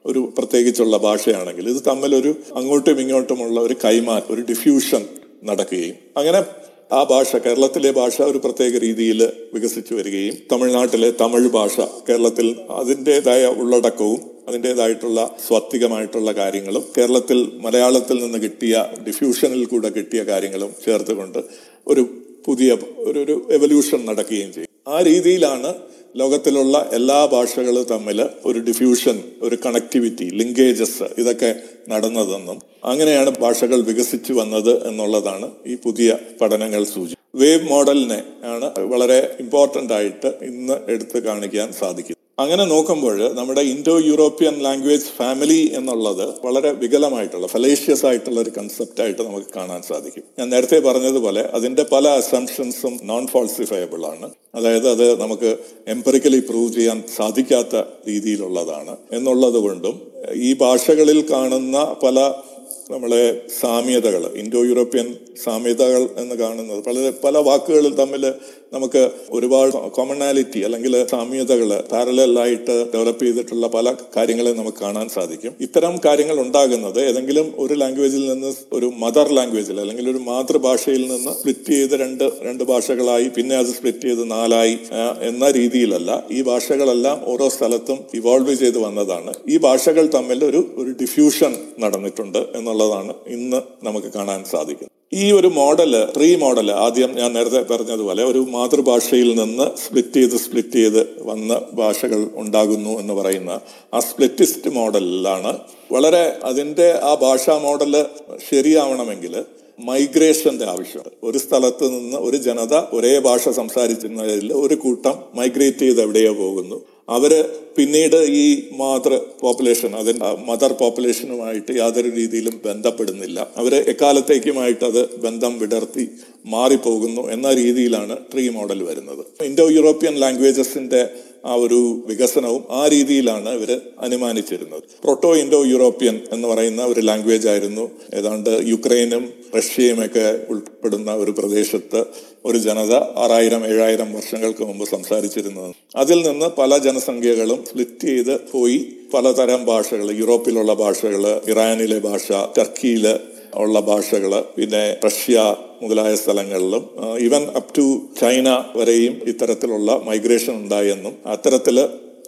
ഒരു പ്രത്യേകിച്ചുള്ള ഭാഷയാണെങ്കിൽ ഇത് തമ്മിലൊരു അങ്ങോട്ടും ഇങ്ങോട്ടുമുള്ള ഒരു കൈമാറ്റം ഒരു ഡിഫ്യൂഷൻ നടക്കുകയും. അങ്ങനെ ആ ഭാഷ കേരളത്തിലെ ഭാഷ ഒരു പ്രത്യേക രീതിയിൽ വികസിച്ചു വരികയും തമിഴ്നാട്ടിലെ തമിഴ് ഭാഷ കേരളത്തിൽ അതിന്റെതായ ഉള്ളടക്കവും അതിന്റെതായിട്ടുള്ള സ്വാത്വികമായിട്ടുള്ള കാര്യങ്ങളും കേരളത്തിൽ മലയാളത്തിൽ നിന്ന് കിട്ടിയ ഡിഫ്യൂഷനിൽ കൂടെ കിട്ടിയ കാര്യങ്ങളും ചേർത്തുകൊണ്ട് ഒരു പുതിയ ഒരു ഒരു എവല്യൂഷൻ നടക്കുകയും ചെയ്യും. ആ രീതിയിലാണ് ലോകത്തിലുള്ള എല്ലാ ഭാഷകളും തമ്മിൽ ഒരു ഡിഫ്യൂഷൻ ഒരു കണക്ടിവിറ്റി ലിങ്കേജസ് ഇതൊക്കെ നടന്നതെന്നും അങ്ങനെയാണ് ഭാഷകൾ വികസിച്ചു വന്നത് എന്നുള്ളതാണ് ഈ പുതിയ പഠനങ്ങൾ സൂചി വേവ് മോഡലിനെ ആണ് വളരെ ഇമ്പോർട്ടന്റ് ആയിട്ട് ഇന്ന് എടുത്തു കാണിക്കാൻ സാധിക്കും അങ്ങനെ നോക്കുമ്പോൾ നമ്മുടെ ഇൻഡോ യൂറോപ്യൻ ലാംഗ്വേജ് ഫാമിലി എന്നുള്ളത് വളരെ വികലമായിട്ടുള്ള ഫലേഷ്യസ് ആയിട്ടുള്ള ഒരു കൺസെപ്റ്റ് ആയിട്ട് നമുക്ക് കാണാൻ സാധിക്കും. ഞാൻ നേരത്തെ പറഞ്ഞതുപോലെ അതിന്റെ പല അസംഷൻസും നോൺ ഫോൾസിഫയബിൾ ആണ്. അതായത് അത് നമുക്ക് എംപറിക്കലി പ്രൂവ് ചെയ്യാൻ സാധിക്കാത്ത രീതിയിലുള്ളതാണ്. എന്നുള്ളത് കൊണ്ടും ഈ ഭാഷകളിൽ കാണുന്ന പല നമ്മളെ സാമ്യതകൾ ഇൻഡോ യൂറോപ്യൻ സാമ്യതകൾ എന്ന് കാണുന്നത് പല പല വാക്കുകളിൽ തമ്മിൽ നമുക്ക് ഒരുപാട് കോമണാലിറ്റി അല്ലെങ്കിൽ സാമ്യതകൾ പാരലായിട്ട് ഡെവലപ്പ് ചെയ്തിട്ടുള്ള പല കാര്യങ്ങളെ നമുക്ക് കാണാൻ സാധിക്കും. ഇത്തരം കാര്യങ്ങൾ ഉണ്ടാകുന്നത് ഏതെങ്കിലും ഒരു ലാംഗ്വേജിൽ നിന്ന് ഒരു മദർ ലാംഗ്വേജിൽ അല്ലെങ്കിൽ ഒരു മാതൃഭാഷയിൽ നിന്ന് സ്പ്ലിറ്റ് ചെയ്ത് രണ്ട് രണ്ട് ഭാഷകളായി പിന്നെ അത് സ്പ്ലിറ്റ് ചെയ്ത് നാലായി എന്ന രീതിയിലല്ല. ഈ ഭാഷകളെല്ലാം ഓരോ സ്ഥലത്തും ഇവോൾവ് ചെയ്ത് വന്നതാണ്. ഈ ഭാഷകൾ തമ്മിൽ ഒരു ഒരു ഡിഫ്യൂഷൻ നടന്നിട്ടുണ്ട് എന്നുള്ളതാണ് ഇന്ന് നമുക്ക് കാണാൻ സാധിക്കുന്നത്. ഈ ഒരു മോഡൽ റീ മോഡൽ ആദ്യം ഞാൻ നേരത്തെ പറഞ്ഞതുപോലെ ഒരു മാതൃഭാഷയിൽ നിന്ന് സ്പ്ലിറ്റ് ചെയ്ത് സ്പ്ലിറ്റ് ചെയ്ത് വന്ന ഭാഷകൾ ഉണ്ടാകുന്നു എന്ന് പറയുന്ന ആ സ്പ്ലിറ്റിസ്റ്റ് മോഡലിലാണ് വളരെ അതിന്റെ ആ ഭാഷാ മോഡൽ ശരിയാവണമെങ്കിൽ മൈഗ്രേഷന്റെ ആവശ്യമുണ്ട് ഒരു സ്ഥലത്ത് നിന്ന് ഒരു ജനത ഒരേ ഭാഷ സംസാരിക്കുന്നതിൽ ഒരു കൂട്ടം മൈഗ്രേറ്റ് ചെയ്ത് എവിടെയോ പോകുന്നു. അവർ പിന്നീട് ഈ മാതൃ പോപ്പുലേഷൻ അതിന്റെ മദർ പോപ്പുലേഷനുമായിട്ട് യാതൊരു രീതിയിലും ബന്ധപ്പെടുന്നില്ല. അവർ എക്കാലത്തേക്കുമായിട്ട് അത് ബന്ധം വിടർത്തി മാറിപ്പോകുന്നു എന്ന രീതിയിലാണ് ട്രീ മോഡൽ വരുന്നത്. ഇൻഡോ യൂറോപ്യൻ ലാംഗ്വേജസിന്റെ ആ ഒരു വികസനവും ആ രീതിയിലാണ് ഇവർ അനുമാനിച്ചിരുന്നത്. പ്രോട്ടോ ഇൻഡോ യൂറോപ്യൻ എന്ന് പറയുന്ന ഒരു ലാംഗ്വേജ് ആയിരുന്നു. ഏതാണ്ട് യുക്രൈനും റഷ്യയും ഒക്കെ ഉൾപ്പെടുന്ന ഒരു പ്രദേശത്ത് ഒരു ജനത ആറായിരം ഏഴായിരം വർഷങ്ങൾക്ക് മുമ്പ് സംസാരിച്ചിരുന്നത്. അതിൽ നിന്ന് പല ജനസംഖ്യകളും സ്പ്ലിറ്റ് ചെയ്ത് പോയി പലതരം ഭാഷകൾ യൂറോപ്പിലുള്ള ഭാഷകൾ ഇറാനിലെ ഭാഷ ടർക്കിയിൽ ഉള്ള ഭാഷകൾ പിന്നെ റഷ്യ മുതലായ സ്ഥലങ്ങളിലും ഈവൻ അപ് ടു ചൈന വരെയും ഇത്തരത്തിലുള്ള മൈഗ്രേഷൻ ഉണ്ടായെന്നും അത്തരത്തിൽ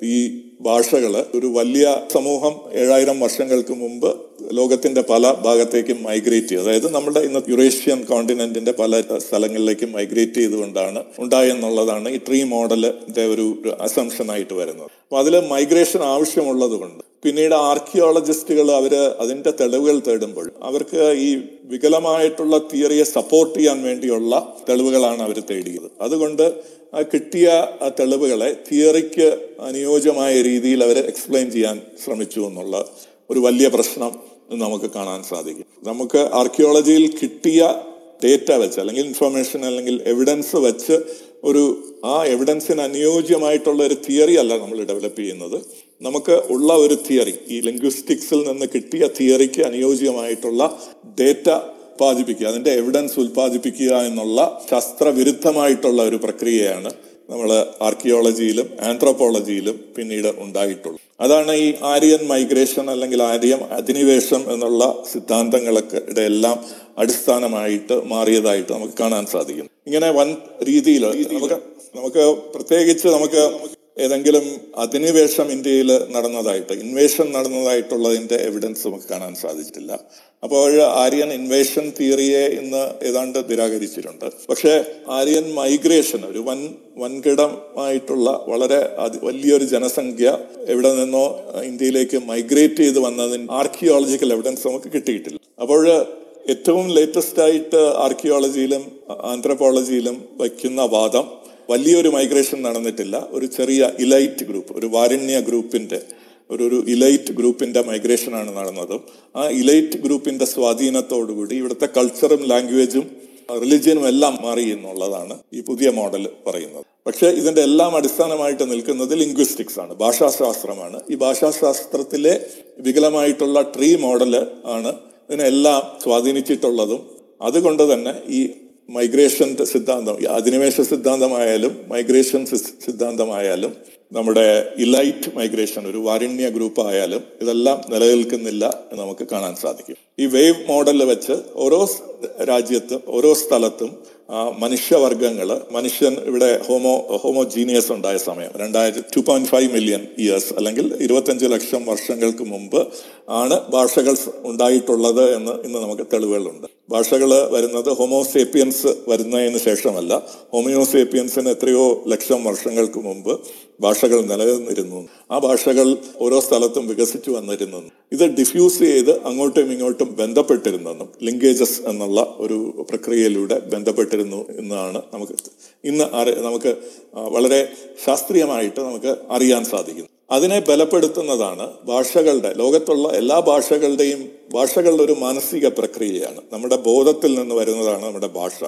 ഈ ഭാഷകൾ ഒരു വലിയ സമൂഹം ഏഴായിരം വർഷങ്ങൾക്ക് മുമ്പ് ലോകത്തിന്റെ പല ഭാഗത്തേക്കും മൈഗ്രേറ്റ് ചെയ്തു. അതായത് നമ്മുടെ ഇന്ന് യുറേഷ്യൻ കോണ്ടിനെന്റിന്റെ പല സ്ഥലങ്ങളിലേക്കും മൈഗ്രേറ്റ് ചെയ്തുകൊണ്ടാണ് ഉണ്ടായെന്നുള്ളതാണ് ഈ ട്രീ മോഡലിന്റെ ഒരു അസംഷൻ ആയിട്ട് വരുന്നത്. അപ്പൊ അതിൽ മൈഗ്രേഷൻ ആവശ്യമുള്ളത് കൊണ്ട് പിന്നീട് ആർക്കിയോളജിസ്റ്റുകൾ അവർ അതിന്റെ തെളിവുകൾ തേടുമ്പോൾ അവർക്ക് ഈ വികലമായിട്ടുള്ള തിയറിയെ സപ്പോർട്ട് ചെയ്യാൻ വേണ്ടിയുള്ള തെളിവുകളാണ് അവർ തേടിയത്. അതുകൊണ്ട് കിട്ടിയ തെളിവുകളെ തിയറിക്ക് അനുയോജ്യമായ രീതിയിൽ അവർ എക്സ്പ്ലെയിൻ ചെയ്യാൻ ശ്രമിച്ചു എന്നുള്ള ഒരു വലിയ പ്രശ്നം നമുക്ക് കാണാൻ സാധിക്കും. നമുക്ക് ആർക്കിയോളജിയിൽ കിട്ടിയ ഡേറ്റ വെച്ച് അല്ലെങ്കിൽ ഇൻഫർമേഷൻ അല്ലെങ്കിൽ എവിഡൻസ് വെച്ച് ഒരു ആ എവിഡൻസിന് അനുയോജ്യമായിട്ടുള്ള ഒരു തിയറി അല്ല നമ്മൾ ഡെവലപ്പ് ചെയ്യുന്നത്. നമുക്ക് ഉള്ള ഒരു തിയറി ഈ ലിംഗ്വിസ്റ്റിക്സിൽ നിന്ന് കിട്ടിയ തിയറിക്ക് അനുയോജ്യമായിട്ടുള്ള ഡേറ്റ ഉത്പാദിപ്പിക്കുക അതിന്റെ എവിഡൻസ് ഉത്പാദിപ്പിക്കുക എന്നുള്ള ശാസ്ത്രവിരുദ്ധമായിട്ടുള്ള ഒരു പ്രക്രിയയാണ് നമ്മൾ ആർക്കിയോളജിയിലും ആന്ത്രോപോളജിയിലും പിന്നീട് ഉണ്ടായിട്ടുള്ളത് അതാണ് ഈ ആര്യൻ മൈഗ്രേഷൻ അല്ലെങ്കിൽ ആര്യൻ അധിനിവേശം എന്നുള്ള സിദ്ധാന്തങ്ങളൊക്കെ എല്ലാം അടിസ്ഥാനമായിട്ട് മാറിയതായിട്ട് നമുക്ക് കാണാൻ സാധിക്കും ഇങ്ങനെ വൻ രീതിയിൽ നമുക്ക് നമുക്ക് പ്രത്യേകിച്ച് നമുക്ക് ഏതെങ്കിലും അധിനിവേശം ഇന്ത്യയിൽ നടന്നതായിട്ട് ഇൻവേഷൻ നടന്നതായിട്ടുള്ളതിന്റെ എവിഡൻസ് നമുക്ക് കാണാൻ സാധിച്ചിട്ടില്ല. അപ്പോൾ ആര്യൻ ഇൻവേഷൻ തിയറിയെ ഇന്ന് ഏതാണ്ട് നിരാകരിച്ചിട്ടുണ്ട്. പക്ഷേ ആര്യൻ മൈഗ്രേഷൻ ഒരു വൻ വൻകിടമായിട്ടുള്ള വളരെ വലിയൊരു ജനസംഖ്യ എവിടെ നിന്നോ ഇന്ത്യയിലേക്ക് മൈഗ്രേറ്റ് ചെയ്ത് വന്നതിന് ആർക്കിയോളജിക്കൽ എവിഡൻസ് നമുക്ക് കിട്ടിയിട്ടില്ല. അപ്പോൾ ഏറ്റവും ലേറ്റസ്റ്റ് ആയിട്ട് ആർക്കിയോളജിയിലും ആന്ത്രപ്പോളജിയിലും വയ്ക്കുന്ന വാദം വലിയൊരു മൈഗ്രേഷൻ നടന്നിട്ടില്ല. ഒരു ചെറിയ ഇലൈറ്റ് ഗ്രൂപ്പ് ഒരു വാരണ്യ ഗ്രൂപ്പിന്റെ ഒരു ഒരു ഇലൈറ്റ് ഗ്രൂപ്പിന്റെ മൈഗ്രേഷനാണ് നടന്നതും. ആ ഇലൈറ്റ് ഗ്രൂപ്പിന്റെ സ്വാധീനത്തോടുകൂടി ഇവിടുത്തെ കൾച്ചറും ലാംഗ്വേജും റിലിജിയനും എല്ലാം മാറി എന്നുള്ളതാണ് ഈ പുതിയ മോഡൽ പറയുന്നത്. പക്ഷേ ഇതിന്റെ എല്ലാം അടിസ്ഥാനമായിട്ട് നിൽക്കുന്നത് ലിംഗ്വിസ്റ്റിക്സ് ആണ് ഭാഷാശാസ്ത്രമാണ്. ഈ ഭാഷാശാസ്ത്രത്തിലെ വികലമായിട്ടുള്ള ട്രീ മോഡൽ ആണ് ഇതിനെല്ലാം സ്വാധീനിച്ചിട്ടുള്ളതും. അതുകൊണ്ട് തന്നെ ഈ മൈഗ്രേഷൻ സിദ്ധാന്തം അധിനിവേശ സിദ്ധാന്തമായാലും മൈഗ്രേഷൻ സിദ്ധാന്തമായാലും നമ്മുടെ ഇലൈറ്റ് മൈഗ്രേഷൻ ഒരു വാരണ്യ ഗ്രൂപ്പ് ആയാലും ഇതെല്ലാം നിലനിൽക്കുന്നില്ല എന്ന് നമുക്ക് കാണാൻ സാധിക്കും. ഈ വേവ് മോഡലിൽ വെച്ച് ഓരോ രാജ്യത്തും ഓരോ സ്ഥലത്തും മനുഷ്യവർഗങ്ങൾ മനുഷ്യൻ ഇവിടെ ഹോമോ ഹോമോജീനിയസ് ഉണ്ടായ സമയം രണ്ടായിരത്തി two point five million years അല്ലെങ്കിൽ ഇരുപത്തഞ്ച് ലക്ഷം വർഷങ്ങൾക്ക് മുമ്പ് ആണ് ഭാഷകൾ ഉണ്ടായിട്ടുള്ളത് എന്ന് ഇന്ന് നമുക്ക് തെളിവുകളുണ്ട്. ഭാഷകൾ വരുന്നത് ഹോമോസേപ്പിയൻസ് വരുന്നതിന് ശേഷമല്ല. ഹോമിയോസേപ്പിയൻസിന് എത്രയോ ലക്ഷം വർഷങ്ങൾക്ക് മുമ്പ് ഭാഷകൾ നിലനിന്നിരുന്നു. ആ ഭാഷകൾ ഓരോ സ്ഥലത്തും വികസിച്ചു വന്നിരുന്നു. ഇത് ഡിഫ്യൂസ് ചെയ്ത് അങ്ങോട്ടും ഇങ്ങോട്ടും ബന്ധപ്പെട്ടിരുന്നു. ലിങ്കേജസ് എന്നുള്ള ഒരു പ്രക്രിയയിലൂടെ ബന്ധപ്പെട്ടിരുന്നു എന്നാണ് നമുക്ക് ഇന്ന് നമുക്ക് വളരെ ശാസ്ത്രീയമായിട്ട് നമുക്ക് അറിയാൻ സാധിക്കുന്നത്. അതിനെ ബലപ്പെടുത്തുന്നതാണ് ഭാഷകളുടെ ലോകത്തുള്ള എല്ലാ ഭാഷകളുടെയും ഭാഷകളുടെ ഒരു മാനസിക പ്രക്രിയയാണ്. നമ്മുടെ ബോധത്തിൽ നിന്ന് വരുന്നതാണ് നമ്മുടെ ഭാഷ.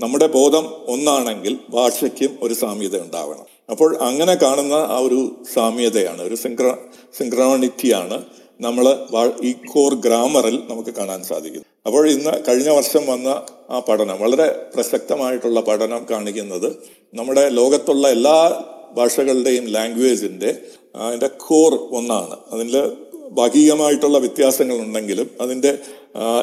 നമ്മുടെ ബോധം ഒന്നാണെങ്കിൽ ഭാഷയ്ക്കും ഒരു സാമ്യത ഉണ്ടാവണം. അപ്പോൾ അങ്ങനെ കാണുന്ന ആ ഒരു സാമ്യതയാണ് ഒരു സിംഗ്ര സിംഗ്രോണിറ്റിയാണ് നമ്മൾ ഈ കോർ ഗ്രാമറിൽ നമുക്ക് കാണാൻ സാധിക്കും അപ്പോൾ ഇന്ന് കഴിഞ്ഞ വർഷം വന്ന ആ പഠനം വളരെ പ്രസക്തമായിട്ടുള്ള പഠനം കാണിക്കുന്നത് നമ്മുടെ ലോകത്തുള്ള എല്ലാ ഭാഷകളുടെയും ലാംഗ്വേജിന്റെ അതിന്റെ കോർ ഒന്നാണ്. അതിൽ ഭാഗികമായിട്ടുള്ള വ്യത്യാസങ്ങൾ ഉണ്ടെങ്കിലും അതിന്റെ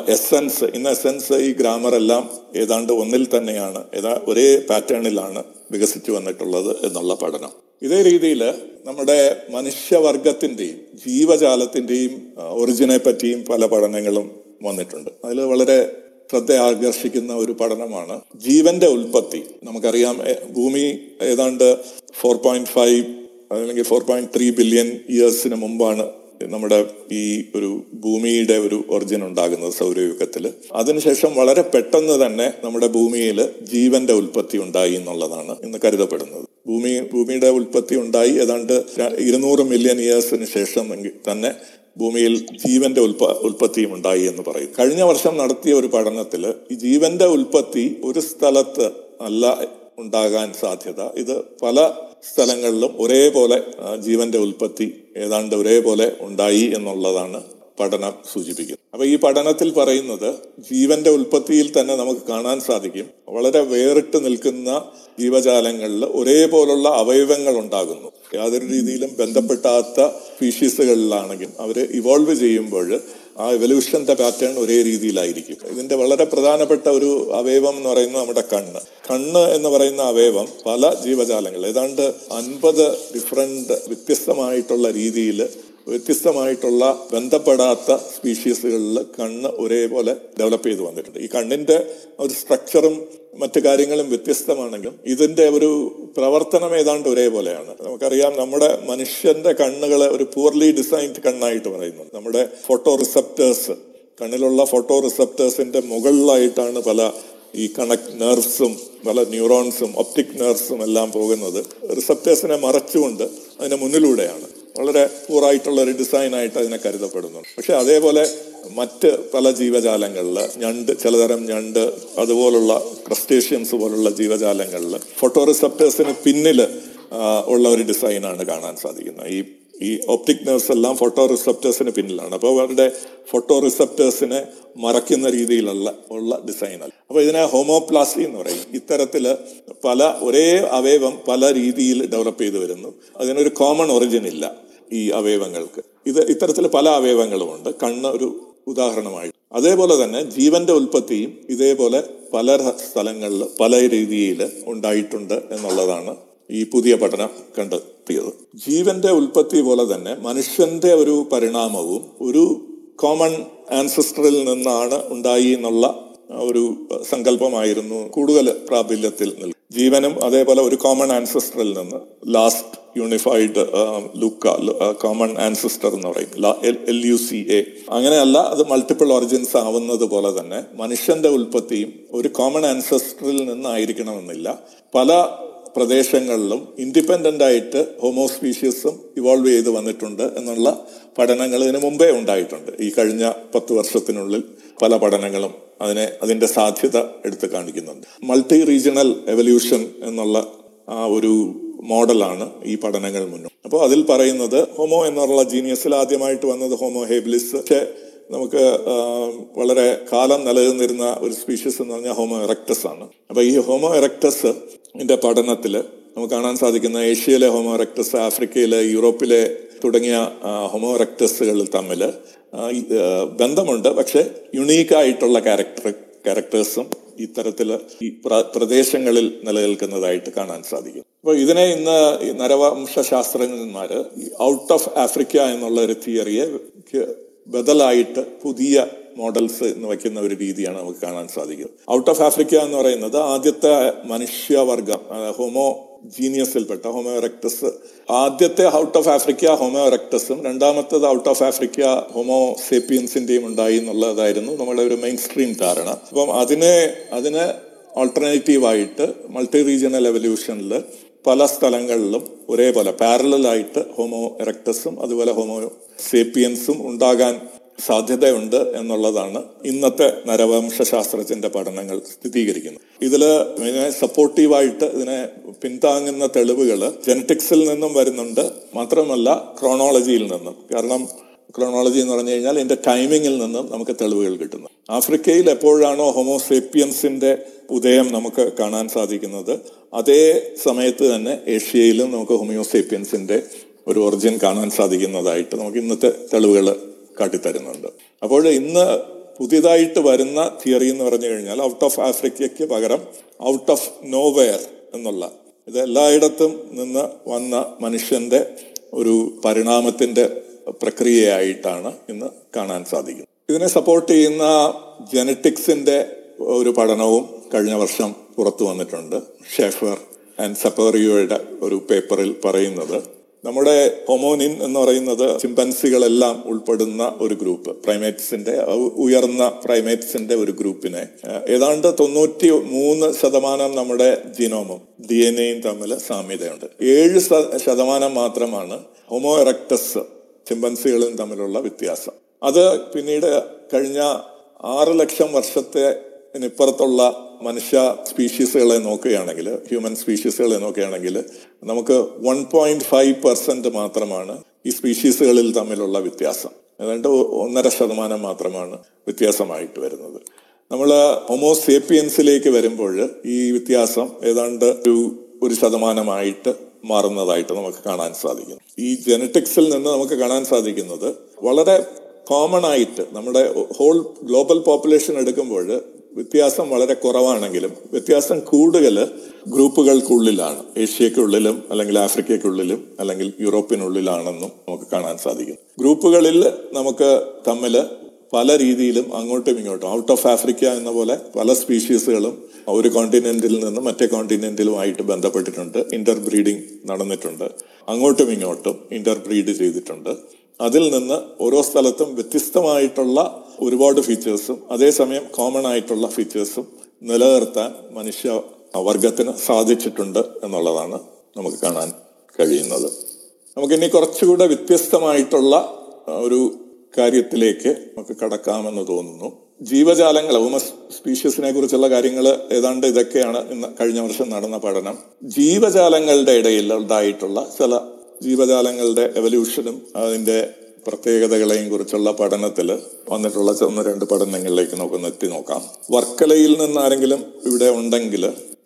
എസെൻസ് ഇന്ന് എസെൻസ് ഈ ഗ്രാമർ എല്ലാം ഏതാണ്ട് ഒന്നിൽ തന്നെയാണ് ഏതാ ഒരേ പാറ്റേണിലാണ് വികസിച്ചു വന്നിട്ടുള്ളത് എന്നുള്ള പഠനം. ഇതേ രീതിയിൽ നമ്മുടെ മനുഷ്യവർഗത്തിന്റെയും ജീവജാലത്തിന്റെയും ഒറിജിനെ പറ്റിയും പല പഠനങ്ങളും വന്നിട്ടുണ്ട്. അതിൽ വളരെ ശ്രദ്ധ ആകർഷിക്കുന്ന ഒരു പഠനമാണ് ജീവന്റെ ഉൽപ്പത്തി. നമുക്കറിയാം ഭൂമി ഏതാണ്ട് ഫോർ പോയിന്റ് ഫൈവ് അല്ലെങ്കിൽ ഫോർ പോയിന്റ് ത്രീ ബില്യൺ ഇയേഴ്സിന് മുമ്പാണ് നമ്മുടെ ഈ ഒരു ഭൂമിയുടെ ഒരു ഒറിജിൻ ഉണ്ടാകുന്നത് സൗരയുഗത്തിൽ അതിനുശേഷം വളരെ പെട്ടെന്ന് തന്നെ നമ്മുടെ ഭൂമിയിൽ ജീവന്റെ ഉൽപ്പത്തി ഉണ്ടായി എന്നുള്ളതാണ് ഇന്ന് കരുതപ്പെടുന്നത്. ഭൂമി ഭൂമിയുടെ ഉൽപ്പത്തി ഉണ്ടായി ഏതാണ്ട് ഇരുന്നൂറ് മില്യൺ ഇയേഴ്സിന് ശേഷം തന്നെ ഭൂമിയിൽ ജീവന്റെ ഉൽപ്പ ഉൽപ്പത്തിയും ഉണ്ടായി എന്ന് പറയും കഴിഞ്ഞ വർഷം നടത്തിയ ഒരു പഠനത്തിൽ ഈ ജീവന്റെ ഉൽപ്പത്തി ഒരു സ്ഥലത്ത് അല്ല ഉണ്ടാകാൻ സാധ്യത. ഇത് പല സ്ഥലങ്ങളിലും ഒരേപോലെ ജീവന്റെ ഉൽപ്പത്തി ഏതാണ്ട് ഒരേപോലെ ഉണ്ടായി എന്നുള്ളതാണ് പഠനം സൂചിപ്പിക്കുന്നത്. അപ്പൊ ഈ പഠനത്തിൽ പറയുന്നത് ജീവന്റെ ഉൽപ്പത്തിയിൽ തന്നെ നമുക്ക് കാണാൻ സാധിക്കും. വളരെ വേറിട്ട് നിൽക്കുന്ന ജീവജാലങ്ങളിൽ ഒരേപോലുള്ള അവയവങ്ങൾ ഉണ്ടാകുന്നു. യാതൊരു രീതിയിലും ബന്ധപ്പെട്ടാത്ത സ്പീഷീസുകളിലാണെങ്കിലും അവർ ഇവോൾവ് ചെയ്യുമ്പോൾ ആ എവല്യൂഷന്റെ പാറ്റേൺ ഒരേ രീതിയിലായിരിക്കും. ഇതിന്റെ വളരെ പ്രധാനപ്പെട്ട ഒരു അവയവം എന്ന് പറയുന്നത് നമ്മുടെ കണ്ണ്. കണ്ണ് എന്ന് പറയുന്ന അവയവം പല ജീവജാലങ്ങൾ ഏതാണ്ട് അൻപത് ഡിഫറെന്റ് വ്യത്യസ്തമായിട്ടുള്ള രീതിയിൽ വ്യത്യസ്തമായിട്ടുള്ള ബന്ധപ്പെടാത്ത സ്പീഷീസുകളിൽ കണ്ണ് ഒരേപോലെ ഡെവലപ്പ് ചെയ്ത് വന്നിട്ടുണ്ട്. ഈ കണ്ണിന്റെ ഒരു സ്ട്രക്ചറും മറ്റു കാര്യങ്ങളും വ്യത്യസ്തമാണെങ്കിലും ഇതിന്റെ ഒരു പ്രവർത്തനം ഏതാണ്ട് ഒരേപോലെയാണ്. നമുക്കറിയാം നമ്മുടെ മനുഷ്യന്റെ കണ്ണുകളെ ഒരു പൂർലി ഡിസൈൻഡ് കണ്ണായിട്ട് പറയുന്നുണ്ട്. നമ്മുടെ ഫോട്ടോ റിസപ്റ്റേഴ്സ് കണ്ണിലുള്ള ഫോട്ടോ റിസപ്റ്റേഴ്സിന്റെ മുകളിലായിട്ടാണ് പല ഈ കണക്ട് നെർവ്സും പല ന്യൂറോൺസും ഒപ്റ്റിക് നെർവ്സും എല്ലാം പോകുന്നത്. റിസപ്റ്റേഴ്സിനെ മറച്ചുകൊണ്ട് അതിന് മുന്നിലൂടെയാണ്. വളരെ പൂറായിട്ടുള്ള ഒരു ഡിസൈനായിട്ട് അതിനെ കരുതപ്പെടുന്നു പക്ഷെ അതേപോലെ മറ്റ് പല ജീവജാലങ്ങളിൽ ഞണ്ട് ചിലതരം ഞണ്ട് അതുപോലുള്ള ക്രസ്റ്റേഷ്യൻസ് പോലുള്ള ജീവജാലങ്ങളിൽ ഫോട്ടോ റിസപ്റ്റേഴ്സിന് പിന്നിൽ ഉള്ള ഒരു ഡിസൈനാണ് കാണാൻ സാധിക്കുന്നത്. ഈ ഈ ഒപ്റ്റിക് നേഴ്സ് എല്ലാം ഫോട്ടോ റിസപ്റ്റേഴ്സിന് പിന്നിലാണ്. അപ്പോൾ അവരുടെ ഫോട്ടോ റിസപ്റ്റേഴ്സിനെ മറയ്ക്കുന്ന രീതിയിലുള്ള ഉള്ള ഡിസൈനല്ല. അപ്പോൾ ഇതിനെ ഹോമോപ്ലാസ്റ്റി എന്ന് പറയും. ഇത്തരത്തിൽ പല ഒരേ അവയവം പല രീതിയിൽ ഡെവലപ്പ് ചെയ്തു വരുന്നു. അതിനൊരു കോമൺ ഒറിജിൻ ഇല്ല ഈ അവയവങ്ങൾക്ക്. ഇത് ഇത്തരത്തിൽ പല അവയവങ്ങളുമുണ്ട് കണ്ണ് ഒരു ഉദാഹരണമായി. അതേപോലെ തന്നെ ജീവന്റെ ഉൽപ്പത്തിയും ഇതേപോലെ പല സ്ഥലങ്ങളിൽ പല രീതിയിൽ ഉണ്ടായിട്ടുണ്ട് എന്നുള്ളതാണ് ഈ പുതിയ പഠനം കണ്ടെത്തിയത്. ജീവന്റെ ഉൽപ്പത്തി പോലെ തന്നെ മനുഷ്യന്റെ ഒരു പരിണാമവും ഒരു കോമൺ ആൻസിസ്റ്ററിൽ നിന്നാണ് ഉണ്ടായി എന്നുള്ള ഒരു സങ്കല്പമായിരുന്നു കൂടുതൽ പ്രാബല്യത്തിൽ നിൽക്കും ജീവനും അതേപോലെ ഒരു കോമൺ ആൻസിസ്റ്ററിൽ നിന്ന് last unified LUCA common ancestor എന്ന് പറയും. എൽ യു സി എ അങ്ങനെയല്ല അത് മൾട്ടിപ്പിൾ ഒറിജിൻസ് ആവുന്നത് പോലെ തന്നെ മനുഷ്യന്റെ ഉൽപ്പത്തിയും ഒരു കോമൺ ആൻസിസ്റ്ററിൽ നിന്നായിരിക്കണമെന്നില്ല. പല പ്രദേശങ്ങളിലും ഇൻഡിപെൻഡന്റ് ആയിട്ട് ഹോമോസ്പീഷ്യസും ഇവോൾവ് ചെയ്ത് വന്നിട്ടുണ്ട് എന്നുള്ള പഠനങ്ങൾ ഇതിനു മുമ്പേ ഉണ്ടായിട്ടുണ്ട്. ഈ കഴിഞ്ഞ പത്ത് വർഷത്തിനുള്ളിൽ പല പഠനങ്ങളും അതിനെ അതിന്റെ സാധ്യത എടുത്ത് കാണിക്കുന്നുണ്ട്. മൾട്ടി റീജിയണൽ എവല്യൂഷൻ എന്നുള്ള ആ ഒരു മോഡലാണ് ഈ പഠനങ്ങൾ മുന്നോട്ട് അപ്പോൾ അതിൽ പറയുന്നത് ഹോമോ എന്നുള്ള ജീനിയസിൽ ആദ്യമായിട്ട് വന്നത് ഹോമോ ഹേബിലിസ്. പക്ഷേ നമുക്ക് വളരെ കാലം നിലനിന്നിരുന്ന ഒരു സ്പീഷീസ് എന്ന് പറഞ്ഞാൽ ഹോമോ എറക്ടസ് ആണ്. അപ്പോൾ ഈ ഹോമോ എറക്ടസ് പഠനത്തിൽ നമുക്ക് കാണാൻ സാധിക്കുന്ന ഏഷ്യയിലെ ഹോമോ എറക്ടസ് ആഫ്രിക്കയിലെ യൂറോപ്പിലെ തുടങ്ങിയ ഹോമോ എറക്ടസുകൾ തമ്മിൽ ബന്ധമുണ്ട്. പക്ഷെ യുണീക്ക് ആയിട്ടുള്ള ക്യാരക്ടർ ക്യാരക്ടേഴ്സും ഇത്തരത്തിൽ ഈ പ്രദേശങ്ങളിൽ നിലനിൽക്കുന്നതായിട്ട് കാണാൻ സാധിക്കും. അപ്പോൾ ഇതിനെ ഇന്ന് നരവംശ ശാസ്ത്രജ്ഞന്മാർ ഔട്ട് ഓഫ് ആഫ്രിക്ക എന്നുള്ള ഒരു തിയറിയെ ബദലായിട്ട് പുതിയ മോഡൽസ് എന്ന് വയ്ക്കുന്ന ഒരു രീതിയാണ് നമുക്ക് കാണാൻ സാധിക്കുന്നത്. ഔട്ട് ഓഫ് ആഫ്രിക്ക എന്ന് പറയുന്നത് ആദ്യത്തെ മനുഷ്യവർഗം ഹോമോ ജീനിയസിൽപ്പെട്ട ഹോമോ എറക്ടസ് ആദ്യത്തെ ഔട്ട് ഓഫ് ആഫ്രിക്ക ഹോമോ എറക്ടസും രണ്ടാമത്തത് ഔട്ട് ഓഫ് ആഫ്രിക്ക ഹോമോ സേപ്പിയൻസിന്റെയും ഉണ്ടായി എന്നുള്ളതായിരുന്നു നമ്മുടെ ഒരു മെയിൻ സ്ട്രീം ധാരണ. അപ്പം അതിനെ അതിന് ഓൾട്ടർനേറ്റീവായിട്ട് മൾട്ടി റീജിയണൽ എവല്യൂഷനിൽ പല സ്ഥലങ്ങളിലും ഒരേപോലെ പാരലായിട്ട് ഹോമോ എറക്ടസും അതുപോലെ ഹോമോ സേപ്പിയൻസും ഉണ്ടാകാൻ സാധ്യതയുണ്ട് എന്നുള്ളതാണ് ഇന്നത്തെ നരവംശാസ്ത്രത്തിന്റെ പഠനങ്ങൾ സ്ഥിരീകരിക്കുന്നത്. ഇതിൽ ഇതിനെ സപ്പോർട്ടീവായിട്ട് ഇതിനെ പിന്താങ്ങുന്ന തെളിവുകൾ ജനറ്റിക്സിൽ നിന്നും വരുന്നുണ്ട്. മാത്രമല്ല ക്രോണോളജിയിൽ നിന്നും. കാരണം ക്രോണോളജി എന്ന് പറഞ്ഞു കഴിഞ്ഞാൽ ഇതിന്റെ ടൈമിങ്ങിൽ നിന്നും നമുക്ക് തെളിവുകൾ കിട്ടുന്നു. ആഫ്രിക്കയിൽ എപ്പോഴാണോ ഹോമോസേപ്പിയൻസിന്റെ ഉദയം നമുക്ക് കാണാൻ സാധിക്കുന്നത് അതേ സമയത്ത് തന്നെ ഏഷ്യയിലും നമുക്ക് ഹോമിയോസേപ്പിയൻസിന്റെ ഒരു ഒറിജിൻ കാണാൻ സാധിക്കുന്നതായിട്ട് നമുക്ക് ഇന്നത്തെ തെളിവുകൾ കാട്ടിത്തരുന്നുണ്ട്. അപ്പോൾ ഇന്ന് പുതിയതായിട്ട് വരുന്ന തിയറി എന്ന് പറഞ്ഞു കഴിഞ്ഞാൽ ഔട്ട് ഓഫ് ആഫ്രിക്കയ്ക്ക് പകരം ഔട്ട് ഓഫ് നോവെയർ എന്നുള്ള ഇത് എല്ലായിടത്തും നിന്ന് വന്ന മനുഷ്യന്റെ ഒരു പരിണാമത്തിന്റെ പ്രക്രിയയായിട്ടാണ് ഇന്ന് കാണാൻ സാധിക്കുന്നത്. ഇതിനെ സപ്പോർട്ട് ചെയ്യുന്ന ജനറ്റിക്സിന്റെ ഒരു പഠനവും കഴിഞ്ഞ വർഷം പുറത്തു വന്നിട്ടുണ്ട്. ഷെഫർ ആൻഡ് സപ്പേറിയോയുടെ ഒരു പേപ്പറിൽ പറയുന്നത് നമ്മുടെ ഹൊമോനിൻ എന്ന് പറയുന്നത് ചിമ്പൻസികളെല്ലാം ഉൾപ്പെടുന്ന ഒരു ഗ്രൂപ്പ് പ്രൈമേറ്റ്സിന്റെ ഉയർന്ന പ്രൈമേറ്റ്സിന്റെ ഒരു ഗ്രൂപ്പിനെ ഏതാണ്ട് തൊണ്ണൂറ്റി മൂന്ന് ശതമാനം നമ്മുടെ ജിനോമും ഡി എൻ എയും തമ്മിൽ സാമ്യതയുണ്ട്. ഏഴ് ശതമാനം മാത്രമാണ് ഹൊമോ എറക്ടസ് ചിമ്പൻസികളും തമ്മിലുള്ള വ്യത്യാസം. അത് പിന്നീട് കഴിഞ്ഞ ആറ് ലക്ഷം വർഷത്തെ ഇപ്പുറത്തുള്ള മനുഷ്യ സ്പീഷീസുകളെ നോക്കുകയാണെങ്കിൽ ഹ്യൂമൻ സ്പീഷീസുകളെ നോക്കുകയാണെങ്കിൽ നമുക്ക് വൺ പോയിന്റ് ഫൈവ് പെർസെന്റ് മാത്രമാണ് ഈ സ്പീഷീസുകളിൽ തമ്മിലുള്ള വ്യത്യാസം. ഏതാണ്ട് ഒന്നര ശതമാനം മാത്രമാണ് വ്യത്യാസമായിട്ട് വരുന്നത്. നമ്മൾ ഹൊമോസേപ്പിയൻസിലേക്ക് വരുമ്പോൾ ഈ വ്യത്യാസം ഏതാണ്ട് ഒരു ഒരു ശതമാനമായിട്ട് മാറുന്നതായിട്ട് നമുക്ക് കാണാൻ സാധിക്കും. ഈ ജനറ്റിക്സിൽ നിന്ന് നമുക്ക് കാണാൻ സാധിക്കുന്നത് വളരെ കോമൺ ആയിട്ട് നമ്മുടെ ഹോൾ ഗ്ലോബൽ പോപ്പുലേഷൻ എടുക്കുമ്പോൾ വ്യത്യാസം വളരെ കുറവാണെങ്കിലും വ്യത്യാസം കൂടുതൽ ഗ്രൂപ്പുകൾക്കുള്ളിലാണ്. ഏഷ്യക്കുള്ളിലും അല്ലെങ്കിൽ ആഫ്രിക്കയ്ക്കുള്ളിലും അല്ലെങ്കിൽ യൂറോപ്പിനുള്ളിലാണെന്നും നമുക്ക് കാണാൻ സാധിക്കും. ഗ്രൂപ്പുകളിൽ നമുക്ക് തമ്മിൽ പല രീതിയിലും അങ്ങോട്ടും ഇങ്ങോട്ടും ഔട്ട് ഓഫ് ആഫ്രിക്ക എന്ന പോലെ പല സ്പീഷീസുകളും ഒരു കോണ്ടിനെന്റിൽ നിന്ന് മറ്റേ കോണ്ടിനെന്റിലുമായിട്ട് ബന്ധപ്പെട്ടിട്ടുണ്ട്. ഇന്റർ ബ്രീഡിംഗ് നടന്നിട്ടുണ്ട്. അങ്ങോട്ടും ഇങ്ങോട്ടും ഇന്റർ ബ്രീഡ് ചെയ്തിട്ടുണ്ട്. അതിൽ നിന്ന് ഓരോ സ്ഥലത്തും വ്യത്യസ്തമായിട്ടുള്ള ഒരുപാട് ഫീച്ചേഴ്സും അതേസമയം കോമൺ ആയിട്ടുള്ള ഫീച്ചേഴ്സും നിലനിർത്താൻ മനുഷ്യ വർഗത്തിന് സാധിച്ചിട്ടുണ്ട് എന്നുള്ളതാണ് നമുക്ക് കാണാൻ കഴിയുന്നത്. നമുക്കിനി കുറച്ചുകൂടെ വ്യത്യസ്തമായിട്ടുള്ള ഒരു കാര്യത്തിലേക്ക് നമുക്ക് കടക്കാമെന്ന് തോന്നുന്നു. ജീവജാലങ്ങൾ ഹ്യൂമസ് സ്പീഷ്യസിനെ കുറിച്ചുള്ള കാര്യങ്ങൾ ഏതാണ്ട് ഇതൊക്കെയാണ് ഇന്ന് കഴിഞ്ഞ വർഷം നടന്ന പഠനം. ജീവജാലങ്ങളുടെ ഇടയിൽ ഉണ്ടായിട്ടുള്ള ചില ജീവജാലങ്ങളുടെ എവല്യൂഷനും അതിന്റെ പ്രത്യേകതകളെയും കുറിച്ചുള്ള പഠനത്തിൽ വന്നിട്ടുള്ള ഒന്ന് രണ്ട് പഠനങ്ങളിലേക്ക് നമുക്കൊന്ന് എത്തി നോക്കാം. വർക്കലയിൽ നിന്ന് ആരെങ്കിലും ഇവിടെ ഉണ്ടെങ്കിൽ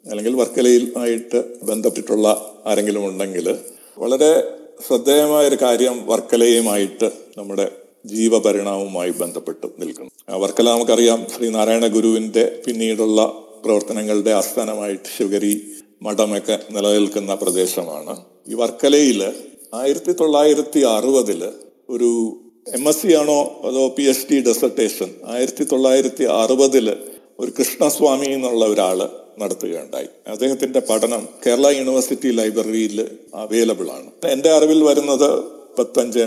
അല്ലെങ്കിൽ വർക്കലയിൽ ആയിട്ട് ബന്ധപ്പെട്ടിട്ടുള്ള ആരെങ്കിലും ഉണ്ടെങ്കിൽ വളരെ ശ്രദ്ധേയമായ ഒരു കാര്യം വർക്കലയുമായിട്ട് നമ്മുടെ ജീവപരിണാമവുമായി ബന്ധപ്പെട്ട് നിൽക്കുന്നു വർക്കല നമുക്കറിയാം ശ്രീനാരായണ ഗുരുവിന്റെ പിന്നീടുള്ള പ്രവർത്തനങ്ങളുടെ ആസ്ഥാനമായിട്ട് ശിവഗരി മഠമൊക്കെ നിലനിൽക്കുന്ന പ്രദേശമാണ്. ഈ വർക്കലയിൽ ആയിരത്തി തൊള്ളായിരത്തി അറുപതിൽ ഒരു എം എസ് സി ആണോ അതോ പി എച്ച് ഡി ഡെസർട്ടേഷൻ ആയിരത്തി തൊള്ളായിരത്തി അറുപതിൽ ഒരു കൃഷ്ണസ്വാമി എന്നുള്ള ഒരാൾ നടത്തുകയുണ്ടായി. അദ്ദേഹത്തിന്റെ പഠനം കേരള യൂണിവേഴ്സിറ്റി ലൈബ്രറിയിൽ അവൈലബിൾ ആണ്. എന്റെ അറിവിൽ വരുന്നത് മുപ്പത്തഞ്ച്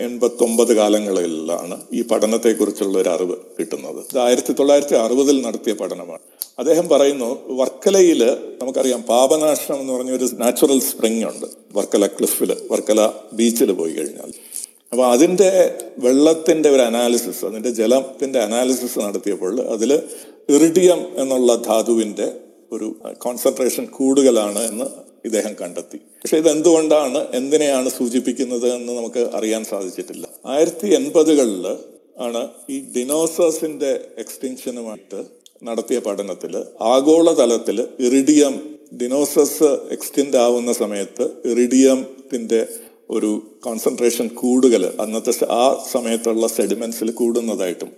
എൺപത്തി ഒമ്പത് കാലങ്ങളിലാണ് ഈ പഠനത്തെക്കുറിച്ചുള്ള ഒരു അറിവ് കിട്ടുന്നത്. ഇത് ആയിരത്തി തൊള്ളായിരത്തി അറുപതിൽ നടത്തിയ പഠനമാണ്. അദ്ദേഹം പറയുന്നു വർക്കലയിൽ നമുക്കറിയാം പാപനാശനം എന്ന് പറഞ്ഞ ഒരു നാച്ചുറൽ സ്പ്രിംഗ് ഉണ്ട്. വർക്കല ക്ലിഫിൽ വർക്കല ബീച്ചിൽ പോയി കഴിഞ്ഞാൽ. അപ്പൊ അതിന്റെ വെള്ളത്തിന്റെ ഒരു അനാലിസിസ് അതിന്റെ ജലത്തിന്റെ അനാലിസിസ് നടത്തിയപ്പോൾ അതിൽ ഇറിഡിയം എന്നുള്ള ധാതുവിന്റെ ഒരു കോൺസെൻട്രേഷൻ കൂടുതലാണ് എന്ന് ഇദ്ദേഹം കണ്ടെത്തി. പക്ഷെ ഇത് എന്തുകൊണ്ടാണ് എന്തിനെയാണ് സൂചിപ്പിക്കുന്നത് എന്ന് നമുക്ക് അറിയാൻ സാധിച്ചിട്ടില്ല. ആയിരത്തി എൺപതുകളിൽ ആണ് ഈ ഡിനോസേഴ്സിന്റെ എക്സ്റ്റൻഷനുമായിട്ട് നടത്തിയ പഠനത്തിൽ ആഗോളതലത്തിൽ ഇറിഡിയം ഡിനോസസ് എക്സ്റ്റിൻഡ് ആവുന്ന സമയത്ത് ഇറിഡിയത്തിന്റെ ഒരു കോൺസെൻട്രേഷൻ കൂടുതൽ അന്നത്തെ ആ സമയത്തുള്ള സെഡിമെൻസിൽ കൂടുന്നതായിട്ടും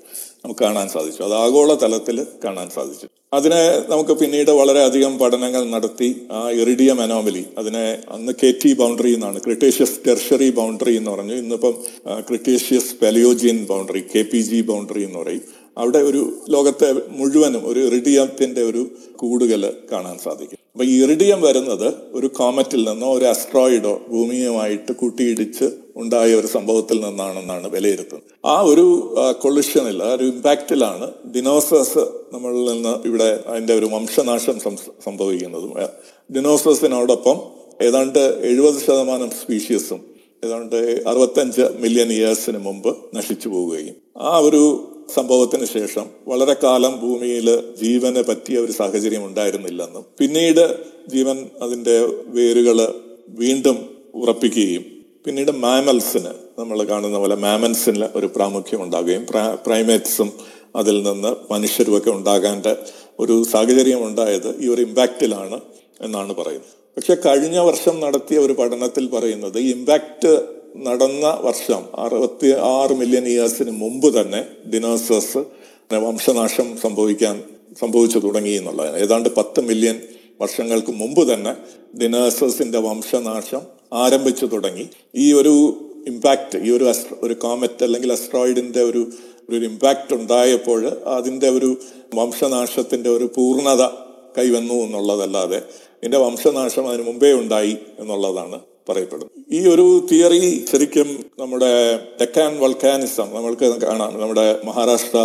നമുക്ക് കാണാൻ സാധിച്ചു. അത് ആഗോള തലത്തിൽ കാണാൻ സാധിച്ചു. അതിനെ നമുക്ക് പിന്നീട് വളരെയധികം പഠനങ്ങൾ നടത്തി ആ ഇറിഡിയം അനോമലി അതിനെ അന്ന് കെ ടി ബൗണ്ടറി എന്നാണ് ക്രിട്ടേഷ്യസ് ടെർഷറി ബൗണ്ടറി എന്ന് പറഞ്ഞു. ഇന്നിപ്പം Cretaceous Palaeogene boundary K P G boundary എന്ന് പറയും. അവിടെ ഒരു ലോകത്തെ മുഴുവനും ഒരു ഇറിഡിയത്തിന്റെ ഒരു കൂടുകൾ കാണാൻ സാധിക്കും. അപ്പൊ ഈ ഇറിഡിയം വരുന്നത് ഒരു കോമറ്റിൽ നിന്നോ ഒരു അസ്ട്രോയിഡോ ഭൂമിയുമായിട്ട് കൂട്ടിയിടിച്ച് ഉണ്ടായ ഒരു സംഭവത്തിൽ നിന്നാണെന്നാണ് വിലയിരുത്തുന്നത്. ആ ഒരു കൊളിഷനിൽ ആ ഒരു ഇമ്പാക്റ്റിലാണ് ഡിനോസേഴ്സ് നമ്മളിൽ നിന്ന് ഇവിടെ അതിന്റെ ഒരു വംശനാശം സംഭവിക്കുന്നതും. ഡിനോസേഴ്സിനോടൊപ്പം ഏതാണ്ട് എഴുപത് ശതമാനം സ്പീഷീസും ഏതാണ്ട് അറുപത്തഞ്ച് മില്യൺ ഇയേഴ്സിന് മുമ്പ് നശിച്ചു പോവുകയും ആ ഒരു സംഭവത്തിന് ശേഷം വളരെ കാലം ഭൂമിയിൽ ജീവന് പറ്റിയ ഒരു സാഹചര്യം ഉണ്ടായിരുന്നില്ലെന്നും പിന്നീട് ജീവൻ അതിന്റെ വേരുകൾ വീണ്ടും ഉറപ്പിക്കുകയും പിന്നീട് മാമൽസിന് നമ്മൾ കാണുന്ന പോലെ മാമൽസിന് ഒരു പ്രാമുഖ്യം ഉണ്ടാകുകയും പ്രൈമേറ്റ്സും അതിൽ നിന്ന് മനുഷ്യരുമൊക്കെ ഉണ്ടാകാന്റെ ഒരു സാഹചര്യം ഉണ്ടായത് ഈ ഒരു ഇമ്പാക്റ്റിലാണ് എന്നാണ് പറയുന്നത്. പക്ഷെ കഴിഞ്ഞ വർഷം നടത്തിയ ഒരു പഠനത്തിൽ പറയുന്നത് ഇമ്പാക്റ്റ് നടന്ന വർഷം അറുപത്തി ആറ് മില്യൺ ഇയേഴ്സിന് മുമ്പ് തന്നെ ഡിനോസേഴ്സ് വംശനാശം സംഭവിക്കാൻ സംഭവിച്ചു തുടങ്ങി എന്നുള്ളതാണ്. ഏതാണ്ട് പത്ത് മില്യൺ വർഷങ്ങൾക്ക് മുമ്പ് തന്നെ ഡിനോസേഴ്സിന്റെ വംശനാശം ആരംഭിച്ചു തുടങ്ങി. ഈ ഒരു ഇമ്പാക്റ്റ് ഈ ഒരു ഒരു കോമറ്റ് അല്ലെങ്കിൽ അസ്ട്രോയിഡിന്റെ ഒരു ഒരു ഇമ്പാക്റ്റ് ഉണ്ടായപ്പോൾ അതിന്റെ ഒരു വംശനാശത്തിന്റെ ഒരു പൂർണത കൈവന്നു എന്നുള്ളതല്ലാതെ ഇതിന്റെ വംശനാശം അതിന് മുമ്പേ ഉണ്ടായി എന്നുള്ളതാണ്. പറയപ്പെടുന്നത് ഈ ഒരു തിയറി ശരിക്കും നമ്മുടെ ഡെക്കാൻ വൾക്കാനിസം നമ്മൾക്ക് കാണാം. നമ്മുടെ മഹാരാഷ്ട്ര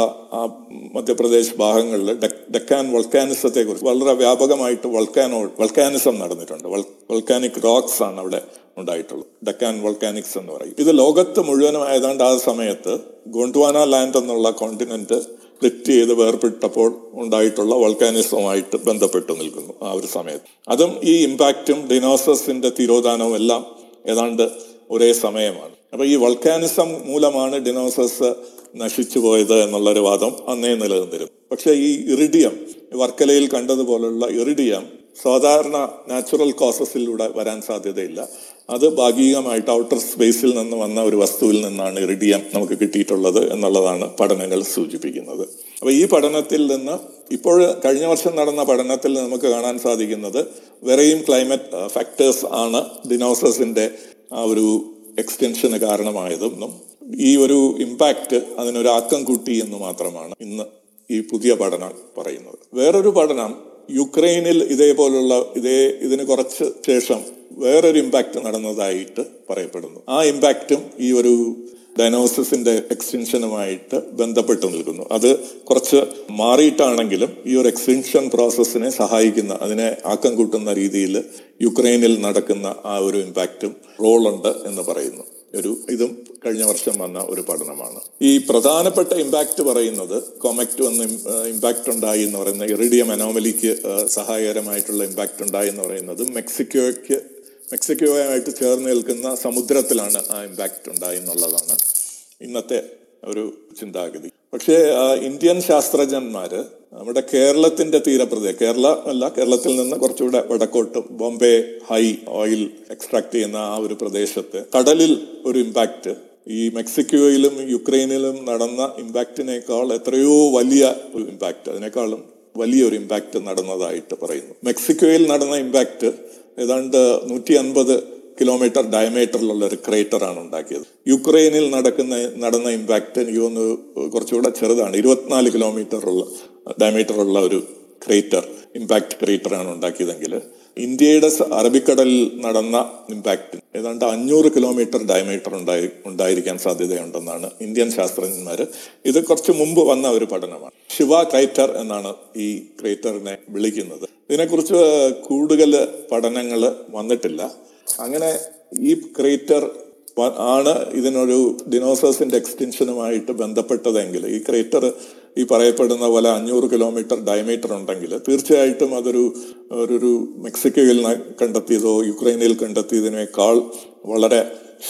മധ്യപ്രദേശ് ഭാഗങ്ങളിൽ ഡെക്കാൻ വൾക്കാനിസത്തെ കുറിച്ച് വളരെ വ്യാപകമായിട്ട് വൾക്കാനോ വൾക്കാനിസം നടന്നിട്ടുണ്ട്. വൾക്കാനിക് റോക്സ് ആണ് അവിടെ ഉണ്ടായിട്ടുള്ളത്. ഡെക്കാൻ വൾക്കാനിക്സ് എന്ന് പറയും. ഇത് ലോകത്ത് മുഴുവനും ഏതാണ്ട് ആ സമയത്ത് ഗോണ്ട്വാന ലാൻഡ് എന്നുള്ള കോണ്ടിനെന്റ് സ്പ്ലിറ്റ് ചെയ്ത് വേർപെട്ടപ്പോൾ ഉണ്ടായിട്ടുള്ള വൾക്കാനിസവുമായിട്ട് ബന്ധപ്പെട്ട് നിൽക്കുന്നു ആ ഒരു സമയത്ത്. അതും ഈ ഇമ്പാക്റ്റും ഡിനോസസിന്റെ തിരോധാനവും എല്ലാം ഏതാണ്ട് ഒരേ സമയമാണ്. അപ്പൊ ഈ വൾക്കാനിസം മൂലമാണ് ഡിനോസസ് നശിച്ചു പോയത് എന്നുള്ളൊരു വാദം അന്നേ നിലനിന്നിരുന്നു. പക്ഷെ ഈ ഇറിഡിയം വർക്കലയിൽ കണ്ടതുപോലുള്ള ഇറിഡിയം സാധാരണ നാച്ചുറൽ കോസസിലൂടെ വരാൻ സാധ്യതയില്ല. അത് ഭാഗികമായിട്ട് ഔട്ടർ സ്പേസിൽ നിന്ന് വന്ന ഒരു വസ്തുവിൽ നിന്നാണ് ഇറിഡിയം നമുക്ക് കിട്ടിയിട്ടുള്ളത് എന്നുള്ളതാണ് പഠനങ്ങൾ സൂചിപ്പിക്കുന്നത്. അപ്പോൾ ഈ പഠനത്തിൽ നിന്ന് ഇപ്പോൾ കഴിഞ്ഞ വർഷം നടന്ന പഠനത്തിൽ നമുക്ക് കാണാൻ സാധിക്കുന്നത് വേറെയും ക്ലൈമറ്റ് ഫാക്ടേഴ്സ് ആണ് ഡിനോസസിന്റെ ആ ഒരു എക്സ്റ്റൻഷന് കാരണമായതെന്നും ഈ ഒരു ഇമ്പാക്റ്റ് അതിനൊരു ആക്കം കൂട്ടി എന്ന് മാത്രമാണ് ഇന്ന് ഈ പുതിയ പഠനം പറയുന്നത്. വേറൊരു പഠനം യുക്രൈനിൽ ഇതേപോലുള്ള ഇതേ ഇതിന് കുറച്ച് ശേഷം വേറൊരു ഇമ്പാക്റ്റ് നടന്നതായിട്ട് പറയപ്പെടുന്നു. ആ ഇമ്പാക്റ്റും ഈ ഒരു ഡയനോസിന്റെ എക്സ്റ്റൻഷനുമായിട്ട് ബന്ധപ്പെട്ട് നിൽക്കുന്നു. അത് കുറച്ച് മാറിയിട്ടാണെങ്കിലും ഈ ഒരു എക്സ്റ്റൻഷൻ പ്രോസസ്സിനെ സഹായിക്കുന്ന അതിനെ ആക്കം കൂട്ടുന്ന രീതിയിൽ യുക്രൈനിൽ നടക്കുന്ന ആ ഒരു ഇമ്പാക്റ്റും റോളുണ്ട് എന്ന് പറയുന്നു. ഒരു ഇതും കഴിഞ്ഞ വർഷം വന്ന ഒരു പഠനമാണ്. ഈ പ്രധാനപ്പെട്ട ഇമ്പാക്റ്റ് പറയുന്നത് കൊമക്ട് വന്ന് ഇമ്പാക്റ്റ് ഉണ്ടായി എന്ന് പറയുന്ന ഇറിഡിയം അനോമലിക്ക് സഹായകരമായിട്ടുള്ള ഇമ്പാക്റ്റ് ഉണ്ടായി എന്ന് പറയുന്നത് മെക്സിക്കോയ്ക്ക് മെക്സിക്കോയുമായിട്ട് ചേർന്ന് നിൽക്കുന്ന സമുദ്രത്തിലാണ് ആ ഇമ്പാക്റ്റ് ഉണ്ടായി എന്നുള്ളതാണ് ഇന്നത്തെ ഒരു ചിന്താഗതി. പക്ഷേ ഇന്ത്യൻ ശാസ്ത്രജ്ഞന്മാർ നമ്മുടെ കേരളത്തിന്റെ തീരപ്രദേശം കേരള അല്ല കേരളത്തിൽ നിന്ന് കുറച്ചുകൂടെ വടക്കോട്ട് ബോംബെ ഹൈ ഓയിൽ എക്സ്ട്രാക്ട് ചെയ്യുന്ന ആ ഒരു പ്രദേശത്ത് കടലിൽ ഒരു ഇമ്പാക്റ്റ് ഈ മെക്സിക്കോയിലും യുക്രൈനിലും നടന്ന ഇമ്പാക്റ്റിനേക്കാൾ എത്രയോ വലിയ ഒരു ഇമ്പാക്റ്റ് അതിനേക്കാളും വലിയൊരു ഇമ്പാക്റ്റ് നടന്നതായിട്ട് പറയുന്നു. മെക്സിക്കോയിൽ നടന്ന ഇമ്പാക്റ്റ് ഏതാണ്ട് നൂറ്റി അൻപത് കിലോമീറ്റർ ഡയമീറ്ററിലുള്ള ഒരു ക്രേറ്റർ ആണ് ഉണ്ടാക്കിയത്. യുക്രൈനിൽ നടക്കുന്ന നടന്ന ഇമ്പാക്റ്റ് എനിക്ക് തോന്നുന്നു കുറച്ചുകൂടെ ചെറുതാണ്. ഇരുപത്തിനാല് കിലോമീറ്ററുള്ള ഡയമീറ്ററുള്ള ഒരു ക്രേറ്റർ ഇമ്പാക്ട് ക്രേറ്റർ ആണ് ഉണ്ടാക്കിയതെങ്കിൽ ഇന്ത്യയുടെ അറബിക്കടലിൽ നടന്ന ഇമ്പാക്റ്റ് ഏതാണ്ട് അഞ്ഞൂറ് കിലോമീറ്റർ ഡയമീറ്റർ ഉണ്ടായി ഉണ്ടായിരിക്കാൻ സാധ്യതയുണ്ടെന്നാണ് ഇന്ത്യൻ ശാസ്ത്രജ്ഞന്മാർ ഇത് കുറച്ച് മുമ്പ് വന്ന ഒരു പഠനമാണ്. ശിവ ക്രൈറ്റർ എന്നാണ് ഈ ക്രൈറ്ററിനെ വിളിക്കുന്നത്. ഇതിനെക്കുറിച്ച് കൂടുതൽ പഠനങ്ങൾ വന്നിട്ടില്ല. അങ്ങനെ ഈ ക്രേറ്റർ ആണ് ഇതിനൊരു ഡിനോസേഴ്സിന്റെ എക്സ്റ്റെൻഷനുമായിട്ട് ബന്ധപ്പെട്ടതെങ്കിൽ ഈ ക്രേറ്റർ ഈ പറയപ്പെടുന്ന പോലെ അഞ്ഞൂറ് കിലോമീറ്റർ ഡയമീറ്റർ ഉണ്ടെങ്കിൽ തീർച്ചയായിട്ടും അതൊരു ഒരു മെക്സിക്കോയിൽ കണ്ടെത്തിയതോ യുക്രൈനിൽ കണ്ടെത്തിയതിനേക്കാൾ വളരെ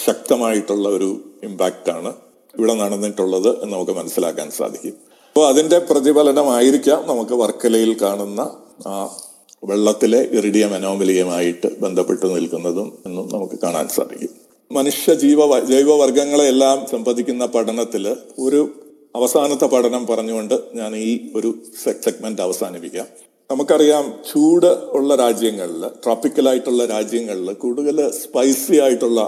ശക്തമായിട്ടുള്ള ഒരു ഇമ്പാക്റ്റാണ് ഇവിടെ നടന്നിട്ടുള്ളത് എന്ന് നമുക്ക് മനസ്സിലാക്കാൻ സാധിക്കും. അപ്പോൾ അതിന്റെ പ്രതിഫലനമായിരിക്കാം നമുക്ക് വർക്കലയിൽ കാണുന്ന ആ വെള്ളത്തിലെ ഇറിഡിയം അനോമലിയുമായിട്ട് ബന്ധപ്പെട്ട് നിൽക്കുന്നതും എന്നും നമുക്ക് കാണാൻ സാധിക്കും. മനുഷ്യ ജീവ ജൈവവർഗങ്ങളെല്ലാം സംബന്ധിക്കുന്ന പഠനത്തിൽ ഒരു അവസാനത്തെ പഠനം പറഞ്ഞുകൊണ്ട് ഞാൻ ഈ ഒരു സെഗ്മെന്റ് അവസാനിപ്പിക്കാം. നമുക്കറിയാം ചൂട് ഉള്ള രാജ്യങ്ങളിൽ ട്രോപ്പിക്കലായിട്ടുള്ള രാജ്യങ്ങളിൽ കൂടുതൽ സ്പൈസി ആയിട്ടുള്ള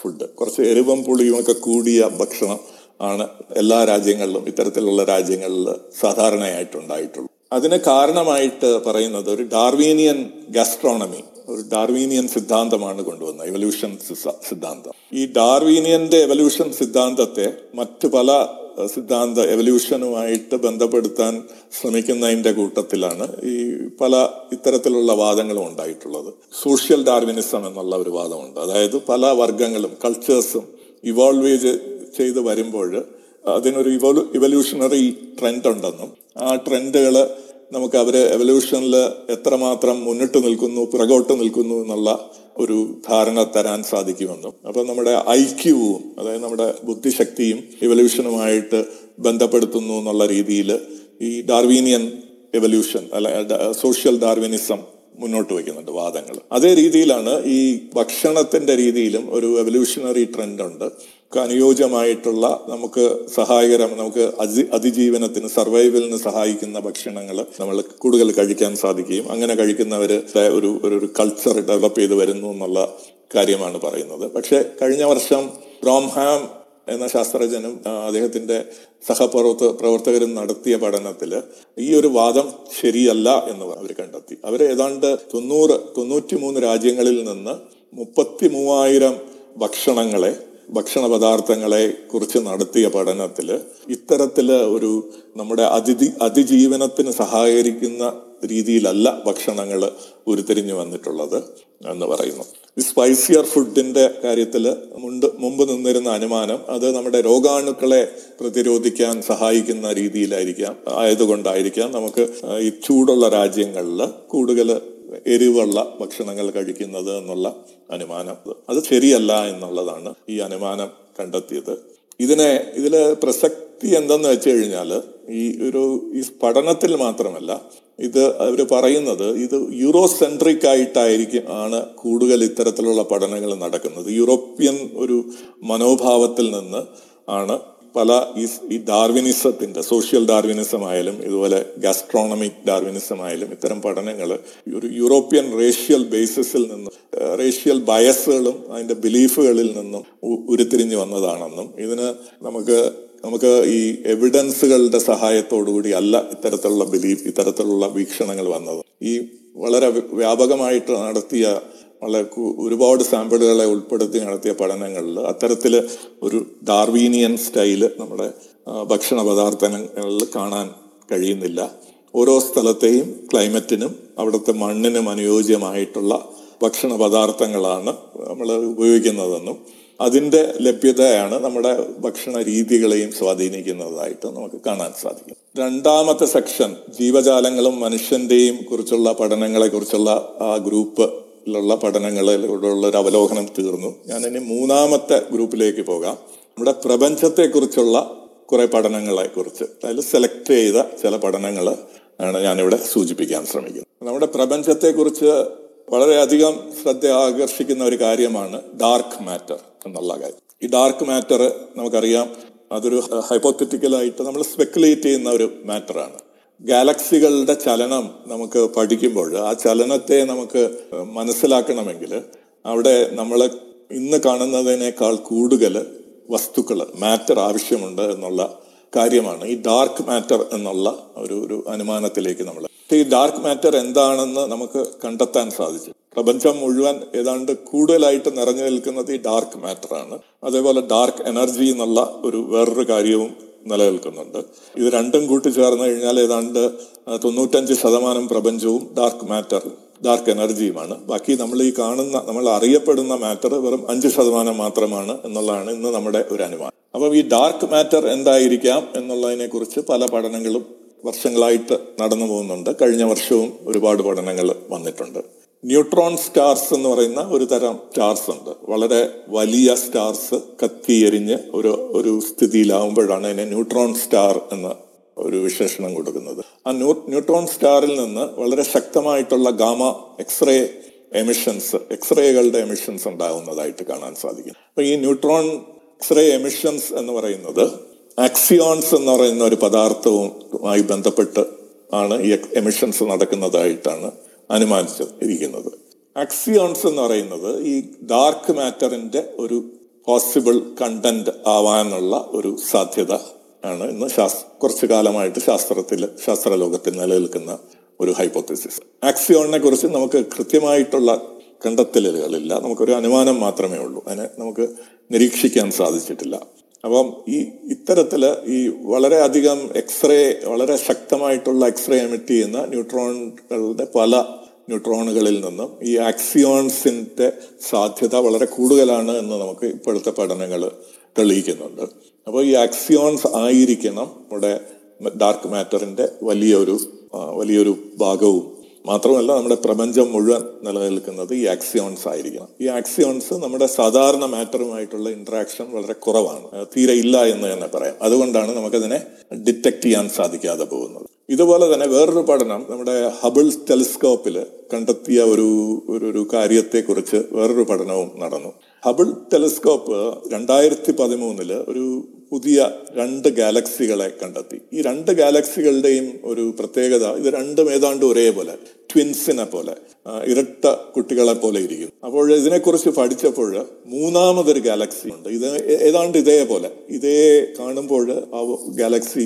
ഫുഡ് കുറച്ച് എരിവും പുളിയും ഒക്കെ കൂടിയ ഭക്ഷണം ആണ് എല്ലാ രാജ്യങ്ങളിലും ഇത്തരത്തിലുള്ള രാജ്യങ്ങളിൽ സാധാരണയായിട്ടുണ്ടായിട്ടുള്ളൂ അതിന് കാരണമായിട്ട് പറയുന്നത് ഒരു ഡാർവീനിയൻ ഗാസ്ട്രോണമി ഒരു ഡാർവീനിയൻ സിദ്ധാന്തമാണ് കൊണ്ടുവന്നത് എവല്യൂഷൻ സിദ്ധാന്തം. ഈ ഡാർവീനിയന്റെ എവല്യൂഷൻ സിദ്ധാന്തത്തെ മറ്റു പല സിദ്ധാന്ത എവല്യൂഷനുമായിട്ട് ബന്ധപ്പെടുത്താൻ ശ്രമിക്കുന്നതിന്റെ കൂട്ടത്തിലാണ് ഈ പല ഇത്തരത്തിലുള്ള വാദങ്ങളും ഉണ്ടായിട്ടുള്ളത്. സോഷ്യൽ ഡാർവിനിസം എന്നുള്ള ഒരു വാദമുണ്ട്. അതായത് പല വർഗങ്ങളും കൾച്ചേഴ്സും ഇവോൾവ് ചെയ്ത് വരുമ്പോൾ അതിനൊരു ഇവോലു ഇവല്യൂഷണറി ട്രെൻഡ് ഉണ്ടെന്നും ആ ട്രെൻഡുകൾ നമുക്ക് അവർ എവല്യൂഷനിൽ എത്രമാത്രം മുന്നിട്ട് നിൽക്കുന്നു പിറകോട്ട് നിൽക്കുന്നു എന്നുള്ള ഒരു ധാരണ തരാൻ സാധിക്കുമെന്നും അപ്പൊ നമ്മുടെ ഐക്യവും അതായത് നമ്മുടെ ബുദ്ധിശക്തിയും എവല്യൂഷനുമായിട്ട് ബന്ധപ്പെടുത്തുന്നു എന്നുള്ള രീതിയിൽ ഈ ഡാർവീനിയൻ എവല്യൂഷൻ അല്ല സോഷ്യൽ ഡാർവിനിസം മുന്നോട്ട് വയ്ക്കുന്നുണ്ട് വാദങ്ങൾ. അതേ രീതിയിലാണ് ഈ ഭക്ഷണത്തിന്റെ രീതിയിലും ഒരു എവല്യൂഷണറി ട്രെൻഡ് ഉണ്ട്. അനുയോജ്യമായിട്ടുള്ള നമുക്ക് സഹായകരം നമുക്ക് അതി അതിജീവനത്തിന് സർവൈവലിന് സഹായിക്കുന്ന ഭക്ഷണങ്ങൾ നമ്മൾ കൂടുതൽ കഴിക്കാൻ സാധിക്കുകയും അങ്ങനെ കഴിക്കുന്നവർ ഒരു ഒരു കൾച്ചർ ഡെവലപ്പ് ചെയ്ത് വരുന്നു എന്നുള്ള കാര്യമാണ് പറയുന്നത്. പക്ഷേ കഴിഞ്ഞ വർഷം ബ്രോംഹാം എന്ന ശാസ്ത്രജ്ഞനും അദ്ദേഹത്തിന്റെ സഹപ്രവർത്ത പ്രവർത്തകരും നടത്തിയ പഠനത്തിൽ ഈ ഒരു വാദം ശരിയല്ല എന്ന് അവർ കണ്ടെത്തി. അവർ ഏതാണ്ട് തൊണ്ണൂറ് തൊണ്ണൂറ്റി മൂന്ന് രാജ്യങ്ങളിൽ നിന്ന് മുപ്പത്തി മൂവായിരം ഭക്ഷണങ്ങളെ ഭക്ഷണ പദാർത്ഥങ്ങളെ കുറിച്ച് നടത്തിയ പഠനത്തിൽ ഇത്തരത്തിൽ ഒരു നമ്മുടെ അതിഥി അതിജീവനത്തിന് സഹകരിക്കുന്ന രീതിയിലല്ല ഭക്ഷണങ്ങൾ ഉരുത്തിരിഞ്ഞു വന്നിട്ടുള്ളത് എന്ന് പറയുന്നു. ഈ സ്പൈസിയർ ഫുഡിന്റെ കാര്യത്തിൽ മുണ്ട് മുമ്പ് നിന്നിരുന്ന അനുമാനം അത് നമ്മുടെ രോഗാണുക്കളെ പ്രതിരോധിക്കാൻ സഹായിക്കുന്ന രീതിയിലായിരിക്കാം ആയതുകൊണ്ടായിരിക്കാം നമുക്ക് ഈ ചൂടുള്ള രാജ്യങ്ങളിൽ കൂടുതൽ എരിവുള്ള ഭക്ഷണങ്ങൾ കഴിക്കുന്നത് എന്നുള്ള അനുമാനം. അത് ശരിയല്ല എന്നുള്ളതാണ് ഈ അനുമാനം കണ്ടെത്തിയത്. ഇതിനെ ഇതിൽ പ്രസക്തി എന്തെന്ന് വെച്ച് കഴിഞ്ഞാൽ ഈ ഒരു ഈ പഠനത്തിൽ മാത്രമല്ല ഇത് അവർ പറയുന്നത് ഇത് യൂറോ സെൻട്രിക് ആയിട്ടായിരിക്കും ആണ് കൂടുതൽ ഇത്തരത്തിലുള്ള പഠനങ്ങൾ നടക്കുന്നത്. യൂറോപ്യൻ ഒരു മനോഭാവത്തിൽ നിന്ന് ആണ് പല ഈ ഡാർവിനിസത്തിന്റെ സോഷ്യൽ ഡാർവിനിസം ആയാലും ഇതുപോലെ ഗാസ്ട്രോണമിക് ഡാർവിനിസം ആയാലും ഇത്തരം പഠനങ്ങൾ ഒരു യൂറോപ്യൻ റേഷ്യൽ ബേസിസിൽ നിന്നും റേഷ്യൽ ബയസുകളും അതിന്റെ ബിലീഫുകളിൽ നിന്നും ഉരുത്തിരിഞ്ഞു വന്നതാണെന്നും ഇതിന് നമുക്ക് നമുക്ക് ഈ എവിഡൻസുകളുടെ സഹായത്തോടുകൂടി അല്ല ഇത്തരത്തിലുള്ള ബിലീഫ് ഇത്തരത്തിലുള്ള വീക്ഷണങ്ങൾ വന്നത്. ഈ വളരെ വ്യാപകമായിട്ട് നടത്തിയ വളരെ ഒരുപാട് സാമ്പിളുകളെ ഉൾപ്പെടുത്തി നടത്തിയ പഠനങ്ങളിൽ അത്തരത്തിൽ ഒരു ഡാർവീനിയൻ സ്റ്റൈൽ നമ്മുടെ ഭക്ഷണ പദാർത്ഥങ്ങളിൽ കാണാൻ കഴിയുന്നില്ല. ഓരോ സ്ഥലത്തെയും ക്ലൈമറ്റിനും അവിടുത്തെ മണ്ണിനും അനുയോജ്യമായിട്ടുള്ള ഭക്ഷണ പദാർത്ഥങ്ങളാണ് നമ്മൾ ഉപയോഗിക്കുന്നതെന്നും അതിന്റെ ലഭ്യതയാണ് നമ്മുടെ ഭക്ഷണ രീതികളെയും സ്വാധീനിക്കുന്നതായിട്ട് നമുക്ക് കാണാൻ സാധിക്കും. രണ്ടാമത്തെ സെക്ഷൻ ജീവജാലങ്ങളും മനുഷ്യന്റെയും കുറിച്ചുള്ള പഠനങ്ങളെ കുറിച്ചുള്ള ആ ഗ്രൂപ്പ് ുള്ള പഠനങ്ങളിലൂടെയുള്ള ഒരു അവലോകനം തീർന്നു. ഞാൻ ഇനി മൂന്നാമത്തെ ഗ്രൂപ്പിലേക്ക് പോകാം. നമ്മുടെ പ്രപഞ്ചത്തെക്കുറിച്ചുള്ള കുറെ പഠനങ്ങളെക്കുറിച്ച്. അതിൽ സെലക്ട് ചെയ്ത ചില പഠനങ്ങൾ ആണ് ഞാനിവിടെ സൂചിപ്പിക്കാൻ ശ്രമിക്കുന്നത്. നമ്മുടെ പ്രപഞ്ചത്തെക്കുറിച്ച് വളരെയധികം ശ്രദ്ധ ആകർഷിക്കുന്ന ഒരു കാര്യമാണ് ഡാർക്ക് മാറ്റർ എന്നുള്ള കാര്യം. ഈ ഡാർക്ക് മാറ്റർ നമുക്കറിയാം അതൊരു ഹൈപ്പോത്തറ്റിക്കലായിട്ട് നമ്മൾ സ്പെക്കുലേറ്റ് ചെയ്യുന്ന ഒരു മാറ്ററാണ് ഗാലക്സികളുടെ ചലനം നമുക്ക് പഠിക്കുമ്പോൾ ആ ചലനത്തെ നമുക്ക് മനസ്സിലാക്കണമെങ്കിൽ അവിടെ നമ്മൾ ഇന്ന് കാണുന്നതിനേക്കാൾ കൂടുതൽ വസ്തുക്കൾ മാറ്റർ ആവശ്യമുണ്ട് എന്നുള്ള കാര്യമാണ്. ഈ ഡാർക്ക് മാറ്റർ എന്നുള്ള ഒരു ഒരു അനുമാനത്തിലേക്ക് നമ്മൾ. ഈ ഡാർക്ക് മാറ്റർ എന്താണെന്ന് നമുക്ക് കണ്ടെത്താൻ സാധിച്ചു. പ്രപഞ്ചം മുഴുവൻ ഏതാണ്ട് കൂടുതലായിട്ട് നിറഞ്ഞു നിൽക്കുന്നത് ഈ ഡാർക്ക് മാറ്റർ ആണ് അതേപോലെ ഡാർക്ക് എനർജി എന്നുള്ള ഒരു വേറൊരു കാര്യവും നിലനിൽക്കുന്നുണ്ട്. ഇത് രണ്ടും കൂട്ടിച്ചേർന്ന് കഴിഞ്ഞാൽ ഏതാണ്ട് തൊണ്ണൂറ്റഞ്ച് ശതമാനം പ്രപഞ്ചവും ഡാർക്ക് മാറ്റർ ഡാർക്ക് എനർജിയുമാണ് ബാക്കി നമ്മൾ ഈ കാണുന്ന നമ്മൾ അറിയപ്പെടുന്ന മാറ്റർ വെറും അഞ്ച് ശതമാനം മാത്രമാണ് എന്നുള്ളതാണ് ഇന്ന് നമ്മുടെ ഒരു അനുമാനം. അപ്പം ഈ ഡാർക്ക് മാറ്റർ എന്തായിരിക്കാം എന്നുള്ളതിനെ കുറിച്ച് പല പഠനങ്ങളും വർഷങ്ങളായിട്ട് നടന്നു പോകുന്നുണ്ട്. കഴിഞ്ഞ വർഷവും ഒരുപാട് പഠനങ്ങൾ വന്നിട്ടുണ്ട്. ന്യൂട്രോൺ സ്റ്റാർസ് എന്ന് പറയുന്ന ഒരു തരം സ്റ്റാർസ് ഉണ്ട്. വളരെ വലിയ സ്റ്റാർസ് കത്തിയെരിഞ്ഞ് ഒരു ഒരു സ്ഥിതിയിലാവുമ്പോഴാണ് അതിനെ ന്യൂട്രോൺ സ്റ്റാർ എന്ന് ഒരു വിശേഷണം കൊടുക്കുന്നത്. ആ ന്യൂ ന്യൂട്രോൺ സ്റ്റാറിൽ നിന്ന് വളരെ ശക്തമായിട്ടുള്ള ഗാമ എക്സ്റേ എമിഷൻസ് എക്സ്റേകളുടെ എമിഷൻസ് ഉണ്ടാകുന്നതായിട്ട് കാണാൻ സാധിക്കും. അപ്പൊ ഈ ന്യൂട്രോൺ എക്സ്റേ എമിഷൻസ് എന്ന് പറയുന്നത് ആക്സിയോൺസ് എന്ന് പറയുന്ന ഒരു പദാർത്ഥവുമായി ബന്ധപ്പെട്ട് ആണ് ഈ എമിഷൻസ് നടക്കുന്നതായിട്ടാണ് അനുമാനിച്ച് ഇരിക്കുന്നത് ആക്സിയോൺസ് എന്ന് പറയുന്നത് ഈ ഡാർക്ക് മാറ്ററിന്റെ ഒരു പോസിബിൾ കണ്ടന്റ് ആവാനുള്ള ഒരു സാധ്യത ആണ്. ഇന്ന് കുറച്ചു കാലമായിട്ട് ശാസ്ത്രത്തിൽ ശാസ്ത്രലോകത്തിൽ നിലനിൽക്കുന്ന ഒരു ഹൈപ്പോത്തസിസ് ആക്സിയോണിനെ കുറിച്ച് നമുക്ക് കൃത്യമായിട്ടുള്ള കണ്ടെത്തലുകളില്ല. നമുക്കൊരു അനുമാനം മാത്രമേ ഉള്ളൂ. അതിനെ നമുക്ക് നിരീക്ഷിക്കാൻ സാധിച്ചിട്ടില്ല. അപ്പം ഈ ഇത്തരത്തിൽ ഈ വളരെ അധികം എക്സ്റേ വളരെ ശക്തമായിട്ടുള്ള എക്സ്റേ എമിറ്റ് ചെയ്യുന്ന ന്യൂട്രോണുകളുടെ പല ന്യൂട്രോണുകളിൽ നിന്നും ഈ ആക്സിയോൺസിന്റെ സാധ്യത വളരെ കൂടുതലാണ് എന്ന് നമുക്ക് ഇപ്പോഴത്തെ പഠനങ്ങൾ തെളിയിക്കുന്നുണ്ട്. അപ്പോൾ ഈ ആക്സിയോൺസ് ആയിരിക്കണം നമ്മുടെ ഡാർക്ക് മാറ്ററിന്റെ വലിയൊരു വലിയൊരു ഭാഗവും മാത്രമല്ല നമ്മുടെ പ്രപഞ്ചം മുഴുവൻ നിലനിൽക്കുന്നത് ഈ ആക്സിയോൺസ് ആയിരിക്കണം. ഈ ആക്സിയോൺസ് നമ്മുടെ സാധാരണ മാറ്ററുമായിട്ടുള്ള ഇന്ററാക്ഷൻ വളരെ കുറവാണ്. തീരെ ഇല്ല എന്ന് തന്നെ പറയാം. അതുകൊണ്ടാണ് നമുക്കതിനെ ഡിറ്റക്ട് ചെയ്യാൻ സാധിക്കാതെ പോകുന്നത്. ഇതുപോലെ തന്നെ വേറൊരു പഠനം നമ്മുടെ ഹബിൾ ടെലിസ്കോപ്പിൽ കണ്ടെത്തിയ ഒരു ഒരു കാര്യത്തെക്കുറിച്ച് വേറൊരു പഠനവും നടന്നു. ഹബിൾ ടെലിസ്കോപ്പ് രണ്ടായിരത്തി പതിമൂന്നിൽ ഒരു പുതിയ രണ്ട് ഗാലക്സികളെ കണ്ടെത്തി. ഈ രണ്ട് ഗാലക്സികളുടെയും ഒരു പ്രത്യേകത ഇത് രണ്ടും ഏതാണ്ട് ഒരേപോലെ. ട്വിൻസിനെ പോലെ ഇരട്ട കുട്ടികളെ പോലെ ഇരിക്കും അപ്പോൾ ഇതിനെക്കുറിച്ച് പഠിച്ചപ്പോൾ മൂന്നാമതൊരു ഗാലക്സി ഉണ്ട്. ഇത് ഏതാണ്ട് ഇതേപോലെ ഇതേ കാണുമ്പോൾ ആ ഗാലക്സി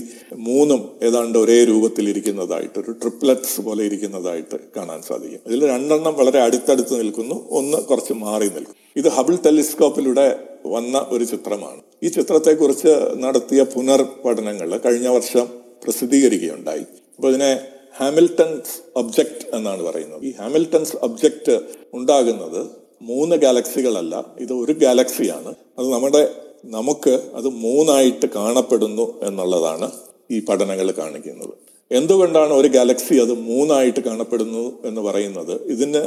മൂന്നും ഏതാണ്ട് ഒരേ രൂപത്തിൽ ഇരിക്കുന്നതായിട്ട് ഒരു ട്രിപ്ലറ്റ്സ് പോലെ ഇരിക്കുന്നതായിട്ട് കാണാൻ സാധിക്കും. ഇതിൽ രണ്ടെണ്ണം വളരെ അടുത്തടുത്ത് നിൽക്കുന്നു ഒന്ന് കുറച്ച് മാറി നിൽക്കും ഇത് ഹബിൾ ടെലിസ്കോപ്പിലൂടെ വന്ന ഒരു ചിത്രമാണ്. ഈ ചിത്രത്തെക്കുറിച്ച് നടത്തിയ പുനർ പഠനങ്ങൾ കഴിഞ്ഞ വർഷം പ്രസിദ്ധീകരിക്കുകയുണ്ടായി. അപ്പൊ ഇതിനെ ഹാമിൽട്ടൺസ് ഒബ്ജക്റ്റ് എന്നാണ് പറയുന്നത്. ഈ ഹാമിൽട്ടൺസ് ഒബ്ജക്റ്റ് ഉണ്ടാകുന്നത് മൂന്ന് ഗാലക്സികളല്ല ഇത് ഒരു ഗാലക്സിയാണ് അത് നമ്മുടെ നമുക്ക് അത് മൂന്നായിട്ട് കാണപ്പെടുന്നു എന്നുള്ളതാണ് ഈ പഠനങ്ങൾ കാണിക്കുന്നത്. എന്തുകൊണ്ടാണ് ഒരു ഗാലക്സി അത് മൂന്നായിട്ട് കാണപ്പെടുന്നു എന്ന് പറയുന്നത്? ഇതിന്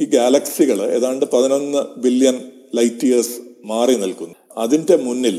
ഈ ഗാലക്സികൾ ഏതാണ്ട് പതിനൊന്ന് ബില്യൺ ലൈറ്റ് ഇയേഴ്സ് മാറി നിൽക്കുന്നു. അതിന്റെ മുന്നിൽ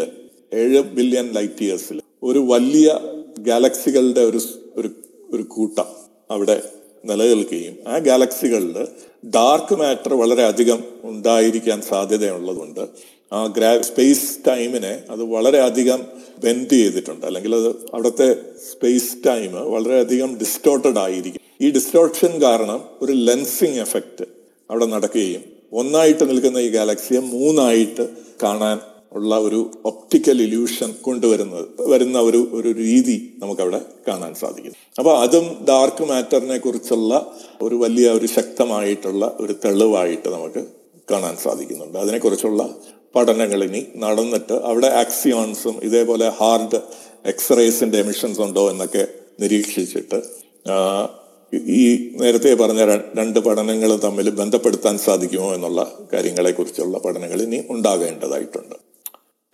ഏഴ് ബില്യൺ ലൈറ്റ് ഇയേഴ്സിൽ ഒരു വലിയ ഗാലക്സികളുടെ ഒരു ഒരു ഒരു കൂട്ടം അവിടെ നിലനിൽക്കുകയും ആ ഗാലക്സികളിൽ ഡാർക്ക് മാറ്റർ വളരെ അധികം ഉണ്ടായിരിക്കാൻ സാധ്യതയുള്ളതുകൊണ്ട് ആ ഗ്രാ സ്പേസ് ടൈമിനെ അത് വളരെയധികം ബെൻഡ് ചെയ്തിട്ടുണ്ട്. അല്ലെങ്കിൽ അത് അവിടുത്തെ സ്പേസ് ടൈം വളരെയധികം ഡിസ്റ്റോർട്ടഡ് ആയിരിക്കും. ഈ ഡിസ്റ്റോർഷൻ കാരണം ഒരു ലെൻസിങ് എഫക്റ്റ് അവിടെ നടക്കുകയും ഒന്നായിട്ട് നിൽക്കുന്ന ഈ ഗാലക്സിയെ മൂന്നായിട്ട് കാണാൻ ഉള്ള ഒരു ഒപ്റ്റിക്കൽ ഇല്യൂഷൻ കൊണ്ടുവരുന്നത് വരുന്ന ഒരു ഒരു രീതി നമുക്കവിടെ കാണാൻ സാധിക്കും അപ്പോൾ അതും ഡാർക്ക് മാറ്ററിനെ കുറിച്ചുള്ള ഒരു വലിയ ഒരു ശക്തമായിട്ടുള്ള ഒരു തെളിവായിട്ട് നമുക്ക് കാണാൻ സാധിക്കുന്നുണ്ട്. അതിനെക്കുറിച്ചുള്ള പഠനങ്ങൾ ഇനി നടന്നിട്ട് അവിടെ ആക്സിയോൺസും ഇതേപോലെ ഹാർഡ് എക്സ്റേസിന്റെ എമിഷൻസ് ഉണ്ടോ എന്നൊക്കെ നിരീക്ഷിച്ചിട്ട് ഈ നേരത്തെ പറഞ്ഞ രണ്ട് പഠനങ്ങൾ തമ്മിൽ ബന്ധപ്പെടുത്താൻ സാധിക്കുമോ എന്നുള്ള കാര്യങ്ങളെക്കുറിച്ചുള്ള പഠനങ്ങൾ ഇനി ഉണ്ടാകേണ്ടതായിട്ടുണ്ട്.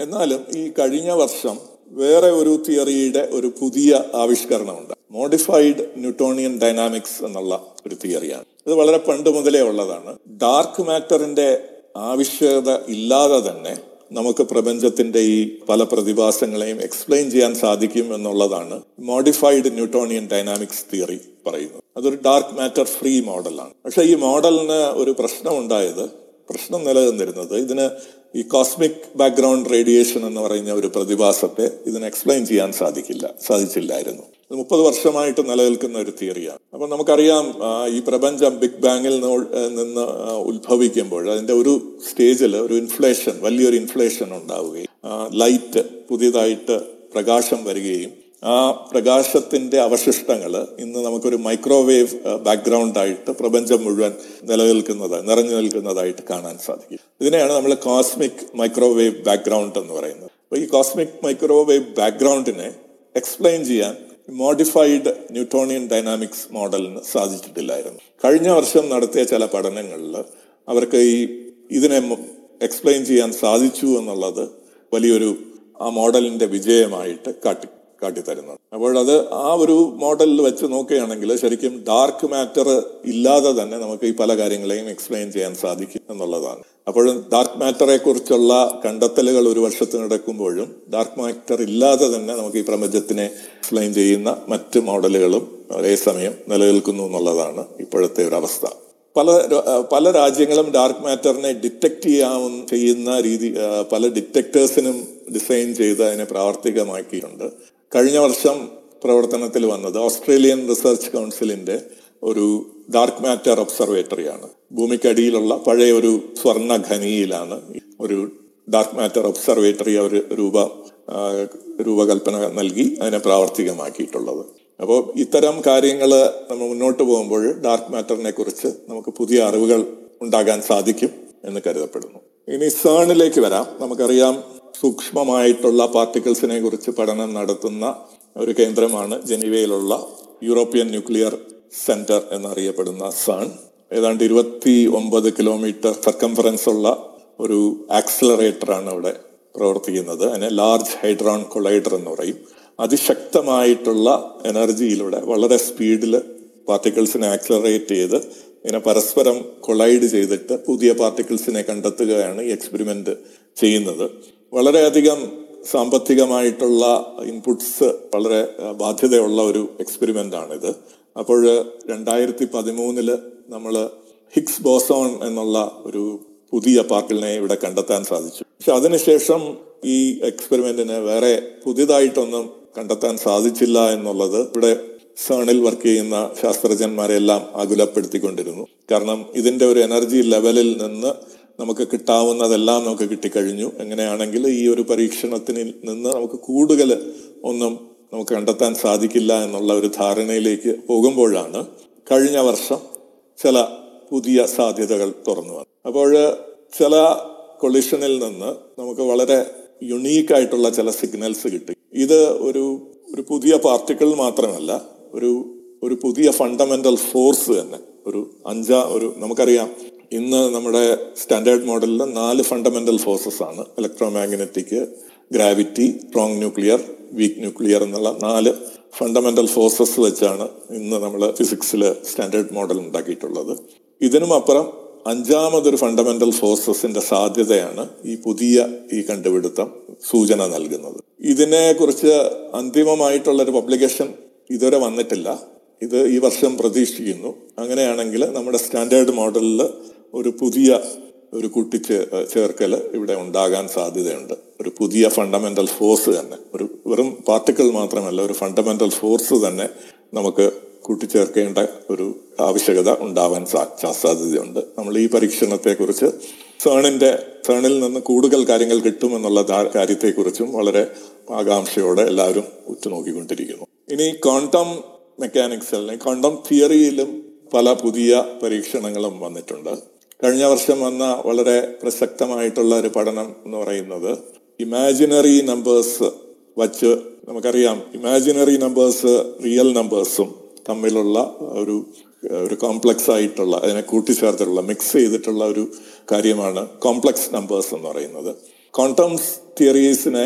എന്നാലും ഈ കഴിഞ്ഞ വർഷം വേറെ ഒരു തിയറിയുടെ ഒരു പുതിയ ആവിഷ്കരണമുണ്ട്. മോഡിഫൈഡ് ന്യൂട്ടോണിയൻ ഡൈനാമിക്സ് എന്നുള്ള ഒരു തിയറിയാണ്. ഇത് വളരെ പണ്ട് മുതലേ ഉള്ളതാണ്. ഡാർക്ക് മാറ്ററിന്റെ ആവശ്യകത ഇല്ലാതെ തന്നെ നമുക്ക് പ്രപഞ്ചത്തിന്റെ ഈ പല പ്രതിഭാസങ്ങളെയും എക്സ്പ്ലെയിൻ ചെയ്യാൻ സാധിക്കും എന്നുള്ളതാണ് മോഡിഫൈഡ് ന്യൂട്ടോണിയൻ ഡൈനാമിക്സ് തിയറി പറയുന്നത്. അതൊരു ഡാർക്ക് മാറ്റർ ഫ്രീ മോഡലാണ് പക്ഷെ ഈ മോഡലിന് ഒരു പ്രശ്നം ഉണ്ടായത് പ്രശ്നം നിലനിന്നിരുന്നത്. ഇതിന് ഈ കോസ്മിക് ബാക്ക്ഗ്രൗണ്ട് റേഡിയേഷൻ എന്ന് പറയുന്ന ഒരു പ്രതിഭാസത്തെ ഇതിന് എക്സ്പ്ലെയിൻ ചെയ്യാൻ സാധിക്കില്ല സാധിച്ചില്ലായിരുന്നു. മുപ്പത് വർഷമായിട്ട് നിലനിൽക്കുന്ന ഒരു തിയറിയാണ് അപ്പൊ നമുക്കറിയാം ഈ പ്രപഞ്ചം ബിഗ് ബാങ്ങിൽ നിന്ന് ഉത്ഭവിക്കുമ്പോൾ അതിന്റെ ഒരു സ്റ്റേജിൽ ഒരു ഇൻഫ്ലേഷൻ വലിയൊരു ഇൻഫ്ലേഷൻ ഉണ്ടാവുകയും ലൈറ്റ് പുതിയതായിട്ട് പ്രകാശം വരികയും ആ പ്രകാശത്തിന്റെ അവശിഷ്ടങ്ങൾ ഇന്ന് നമുക്കൊരു മൈക്രോവേവ് ബാക്ക്ഗ്രൗണ്ട് ആയിട്ട് പ്രപഞ്ചം മുഴുവൻ നിലനിൽക്കുന്നത് നിറഞ്ഞു നിൽക്കുന്നതായിട്ട് കാണാൻ സാധിക്കും. ഇതിനെയാണ് നമ്മൾ കോസ്മിക് മൈക്രോവേവ് ബാക്ക്ഗ്രൗണ്ട് എന്ന് പറയുന്നത്. അപ്പൊ ഈ കോസ്മിക് മൈക്രോവേവ് ബാക്ക്ഗ്രൗണ്ടിനെ എക്സ്പ്ലെയിൻ ചെയ്യാൻ മോഡിഫൈഡ് ന്യൂട്ടോണിയൻ ഡൈനാമിക്സ് മോഡലിന് സാധിച്ചിട്ടില്ലായിരുന്നു. കഴിഞ്ഞ വർഷം നടത്തിയ ചില പഠനങ്ങളിൽ അവർക്ക് ഈ ഇതിനെ എക്സ്പ്ലെയിൻ ചെയ്യാൻ സാധിച്ചു എന്നുള്ളത് വലിയൊരു ആ മോഡലിന്റെ വിജയമായിട്ട് കാട്ടി. കാട്ടിത്തരുന്നത്. അപ്പോഴത് ആ ഒരു മോഡലിൽ വെച്ച് നോക്കുകയാണെങ്കിൽ ശരിക്കും ഡാർക്ക് മാറ്റർ ഇല്ലാതെ തന്നെ നമുക്ക് ഈ പല കാര്യങ്ങളെയും എക്സ്പ്ലെയിൻ ചെയ്യാൻ സാധിക്കും എന്നുള്ളതാണ്. അപ്പോഴും ഡാർക്ക് മാറ്ററെ കുറിച്ചുള്ള കണ്ടെത്തലുകൾ ഒരു വർഷത്തിന് നടക്കുമ്പോഴും ഡാർക്ക് മാറ്റർ ഇല്ലാതെ തന്നെ നമുക്ക് ഈ പ്രപഞ്ചത്തിനെ എക്സ്പ്ലെയിൻ ചെയ്യുന്ന മറ്റ് മോഡലുകളും ഒരേ സമയം നിലനിൽക്കുന്നു എന്നുള്ളതാണ് ഇപ്പോഴത്തെ ഒരു അവസ്ഥ. പല പല രാജ്യങ്ങളും ഡാർക്ക് മാറ്ററിനെ ഡിറ്റക്ട് ചെയ്യാവുന്ന ചെയ്യുന്ന രീതി പല ഡിറ്റക്ടേഴ്സിനും ഡിസൈൻ ചെയ്ത് അതിനെ പ്രാവർത്തികമാക്കിയിട്ടുണ്ട്. കഴിഞ്ഞ വർഷം പ്രവർത്തനത്തിൽ വന്നത് ഓസ്ട്രേലിയൻ റിസർച്ച് കൗൺസിലിന്റെ ഒരു ഡാർക്ക് മാറ്റർ ഒബ്സർവേറ്ററിയാണ് ഭൂമിക്കടിയിലുള്ള പഴയ ഒരു സ്വർണ ഖനിയിലാണ് ഒരു ഡാർക്ക് മാറ്റർ ഒബ്സർവേറ്ററി അവർ രൂപ രൂപകൽപ്പന നൽകി അതിനെ പ്രാവർത്തികമാക്കിയിട്ടുള്ളത്. അപ്പോൾ ഇത്തരം കാര്യങ്ങൾ നമ്മൾ മുന്നോട്ട് പോകുമ്പോൾ ഡാർക്ക് മാറ്ററിനെ കുറിച്ച് നമുക്ക് പുതിയ അറിവുകൾ ഉണ്ടാകാൻ സാധിക്കും എന്ന് കരുതപ്പെടുന്നു. ഇനി സേണിലേക്ക് വരാം. നമുക്കറിയാം സൂക്ഷ്മമായിട്ടുള്ള പാർട്ടിക്കിൾസിനെ കുറിച്ച് പഠനം നടത്തുന്ന ഒരു കേന്ദ്രമാണ് ജനീവയിലുള്ള യൂറോപ്യൻ ന്യൂക്ലിയർ സെന്റർ എന്നറിയപ്പെടുന്ന സാൺ. ഏതാണ്ട് ഇരുപത്തി ഒമ്പത് കിലോമീറ്റർ സർക്കംഫറൻസ് ഉള്ള ഒരു ആക്സിലറേറ്ററാണ് അവിടെ പ്രവർത്തിക്കുന്നത്. അതിനെ ലാർജ് ഹൈഡ്രോൺ കൊളൈഡർ എന്ന് പറയും. അതിശക്തമായിട്ടുള്ള എനർജിയിലൂടെ വളരെ സ്പീഡിൽ പാർട്ടിക്കിൾസിനെ ആക്സിലറേറ്റ് ചെയ്ത് ഇങ്ങനെ പരസ്പരം കൊളൈഡ് ചെയ്തിട്ട് പുതിയ പാർട്ടിക്കിൾസിനെ കണ്ടെത്തുകയാണ് ഈ എക്സ്പെരിമെന്റ് ചെയ്യുന്നത്. വളരെയധികം സാമ്പത്തികമായിട്ടുള്ള ഇൻപുട്സ് വളരെ ബാധ്യതയുള്ള ഒരു എക്സ്പെരിമെന്റ് ആണിത്. അപ്പോൾ രണ്ടായിരത്തി പതിമൂന്നിൽ നമ്മൾ ഹിഗ്സ് ബോസോൺ എന്നുള്ള ഒരു പുതിയ പാർട്ടിലിനെ ഇവിടെ കണ്ടെത്താൻ സാധിച്ചു. പക്ഷെ അതിനുശേഷം ഈ എക്സ്പെരിമെന്റിന് വേറെ പുതിയതായിട്ടൊന്നും കണ്ടെത്താൻ സാധിച്ചില്ല എന്നുള്ളത് ഇവിടെ സേണിൽ വർക്ക് ചെയ്യുന്ന ശാസ്ത്രജ്ഞന്മാരെല്ലാം ആകുലപ്പെടുത്തിക്കൊണ്ടിരുന്നു. കാരണം ഇതിന്റെ ഒരു എനർജി ലെവലിൽ നിന്ന് നമുക്ക് കിട്ടാവുന്നതെല്ലാം നമുക്ക് കിട്ടിക്കഴിഞ്ഞു. എങ്ങനെയാണെങ്കിൽ ഈ ഒരു പരീക്ഷണത്തിന് നിന്ന് നമുക്ക് കൂടുതൽ ഒന്നും നമുക്ക് കണ്ടെത്താൻ സാധിക്കില്ല എന്നുള്ള ഒരു ധാരണയിലേക്ക് പോകുമ്പോഴാണ് കഴിഞ്ഞ വർഷം ചില പുതിയ സാധ്യതകൾ തുറന്നു വന്നത്. അപ്പോൾ ചില കൊളിഷനിൽ നിന്ന് നമുക്ക് വളരെ യുണീക്ക് ആയിട്ടുള്ള ചില സിഗ്നൽസ് കിട്ടി. ഇത് ഒരു ഒരു പുതിയ പാർട്ടിക്കിൾ മാത്രമല്ല ഒരു ഒരു പുതിയ ഫണ്ടമെന്റൽ ഫോഴ്സ് തന്നെ. ഒരു അഞ്ചാ ഒരു നമുക്കറിയാം ഇന്ന് നമ്മുടെ സ്റ്റാൻഡേർഡ് മോഡലിൽ നാല് ഫണ്ടമെന്റൽ ഫോഴ്സസ് ആണ്. Electromagnetic gravity strong nuclear weak nuclear എന്നുള്ള നാല് ഫണ്ടമെന്റൽ ഫോഴ്സസ് വെച്ചാണ് ഇന്ന് നമ്മൾ ഫിസിക്സിൽ സ്റ്റാൻഡേർഡ് മോഡൽ ഉണ്ടാക്കിയിട്ടുള്ളത്. ഇതിനും അപ്പുറം അഞ്ചാമതൊരു ഫണ്ടമെന്റൽ ഫോഴ്സസിന്റെ സാധ്യതയാണ് ഈ പുതിയ ഈ കണ്ടുപിടുത്തം സൂചന നൽകുന്നത്. ഇതിനെക്കുറിച്ച് അന്തിമമായിട്ടുള്ള ഒരു പബ്ലിക്കേഷൻ ഇതുവരെ വന്നിട്ടില്ല. ഇത് ഈ വർഷം പ്രതീക്ഷിക്കുന്നു. അങ്ങനെയാണെങ്കിൽ നമ്മുടെ സ്റ്റാൻഡേർഡ് മോഡലിൽ ഒരു പുതിയ ഒരു കുട്ടിക്ക് ചേർക്കൽ ഇവിടെ ഉണ്ടാകാൻ സാധ്യതയുണ്ട്. ഒരു പുതിയ ഫണ്ടമെന്റൽ ഫോഴ്സ് തന്നെ. ഒരു വെറും പാർട്ടിക്കിൾ മാത്രമല്ല ഒരു ഫണ്ടമെന്റൽ ഫോഴ്സ് തന്നെ നമുക്ക് കൂട്ടിച്ചേർക്കേണ്ട ഒരു ആവശ്യകത ഉണ്ടാവാൻ സാധ്യതയുണ്ട്. നമ്മൾ ഈ പരീക്ഷണത്തെക്കുറിച്ച് സേണിന്റെ സേണിൽ നിന്ന് കൂടുതൽ കാര്യങ്ങൾ കിട്ടുമെന്നുള്ള കാര്യത്തെക്കുറിച്ചും വളരെ ആകാംക്ഷയോടെ എല്ലാവരും ഉറ്റുനോക്കിക്കൊണ്ടിരിക്കുന്നു. ഇനി ക്വാണ്ടം മെക്കാനിക്സ് അല്ലെങ്കിൽ ക്വാണ്ടം തിയറിയിലും പല പുതിയ പരീക്ഷണങ്ങളും വന്നിട്ടുണ്ട്. കഴിഞ്ഞ വർഷം വന്ന വളരെ പ്രസക്തമായിട്ടുള്ള ഒരു പഠനം എന്ന് പറയുന്നത് ഇമാജിനറി നമ്പേഴ്സ് വച്ച് നമുക്കറിയാം. ഇമാജിനറി നമ്പേഴ്സ് റിയൽ നമ്പേഴ്സും തമ്മിലുള്ള ഒരു ഒരു കോംപ്ലക്സ് ആയിട്ടുള്ള അതിനെ കൂട്ടിച്ചേർത്തിട്ടുള്ള മിക്സ് ചെയ്തിട്ടുള്ള ഒരു കാര്യമാണ് കോംപ്ലക്സ് നമ്പേഴ്സ് എന്ന് പറയുന്നത്. ക്വാണ്ടംസ് തിയറീസിനെ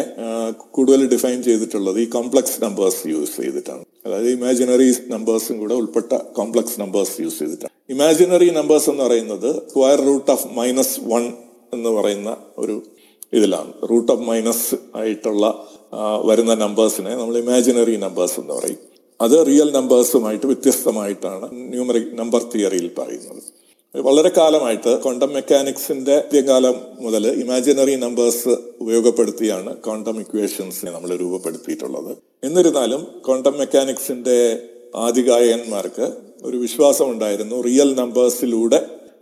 കൂടുതൽ ഡിഫൈൻ ചെയ്തിട്ടുള്ളത് ഈ കോംപ്ലക്സ് നമ്പേഴ്സ് യൂസ് ചെയ്തിട്ടാണ്. അതായത് ഇമാജിനറി നമ്പേഴ്സും കൂടെ ഉൾപ്പെട്ട കോംപ്ലക്സ് നമ്പേഴ്സ് യൂസ് ചെയ്തിട്ടാണ്. ഇമാജിനറി നമ്പേഴ്സ് എന്ന് പറയുന്നത് square root of minus one എന്ന് പറയുന്ന ഒരു ഇതിലാണ്. റൂട്ട് ഓഫ് മൈനസ് ആയിട്ടുള്ള വരുന്ന നമ്പേഴ്സിനെ നമ്മൾ ഇമാജിനറി നമ്പേഴ്സ് എന്ന് പറയും. അത് റിയൽ നമ്പേഴ്സുമായിട്ട് വ്യത്യസ്തമായിട്ടാണ് ന്യൂമറിക് നമ്പർ തിയറിയിൽ പറയുന്നത്. വളരെ കാലമായിട്ട് ക്വാണ്ടം മെക്കാനിക്സിന്റെ ആദ്യകാലം മുതൽ ഇമാജിനറി നമ്പേഴ്സ് ഉപയോഗപ്പെടുത്തിയാണ് ക്വാണ്ടം ഇക്വേഷൻസ് നമ്മൾ രൂപപ്പെടുത്തിയിട്ടുള്ളത്. എന്നിരുന്നാലും ക്വാണ്ടം മെക്കാനിക്സിന്റെ ആധികായകന്മാർക്ക് ഒരു വിശ്വാസം ഉണ്ടായിരുന്നു റിയൽ നമ്പേഴ്സിലൂടെ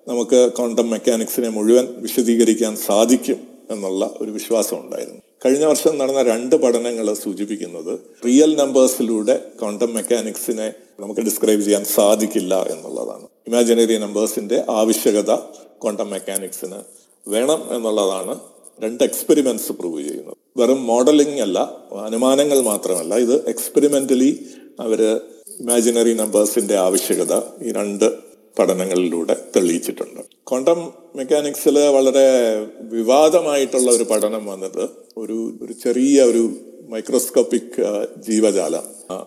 നമുക്ക് ക്വാണ്ടം മെക്കാനിക്സിനെ മുഴുവൻ വിശദീകരിക്കാൻ സാധിക്കും എന്നുള്ള ഒരു വിശ്വാസം ഉണ്ടായിരുന്നു. കഴിഞ്ഞ വർഷം നടന്ന രണ്ട് പഠനങ്ങൾ സൂചിപ്പിക്കുന്നത് റിയൽ നമ്പേഴ്സിലൂടെ ക്വാണ്ടം മെക്കാനിക്സിനെ നമുക്ക് ഡിസ്ക്രൈബ് ചെയ്യാൻ സാധിക്കില്ല എന്നുള്ളതാണ്. ഇമാജിനറി നമ്പേഴ്സിന്റെ ആവശ്യകത ക്വാണ്ടം മെക്കാനിക്സിന് വേണം എന്നുള്ളതാണ് രണ്ട് എക്സ്പെരിമെന്റ്സ് പ്രൂവ് ചെയ്യുന്നത്. വെറും മോഡലിംഗ് അല്ല അനുമാനങ്ങൾ മാത്രമല്ല ഇത് എക്സ്പെരിമെന്റലി അവർ ഇമാജിനറി നമ്പേഴ്സിന്റെ ആവശ്യകത ഈ രണ്ട് പഠനങ്ങളിലൂടെ തെളിയിച്ചിട്ടുണ്ട്. ക്വാണ്ടം മെക്കാനിക്സിൽ വളരെ വിവാദമായിട്ടുള്ള ഒരു പഠനം വന്നത് ഒരു ഒരു ചെറിയ ഒരു മൈക്രോസ്കോപ്പിക് ജീവജാലം.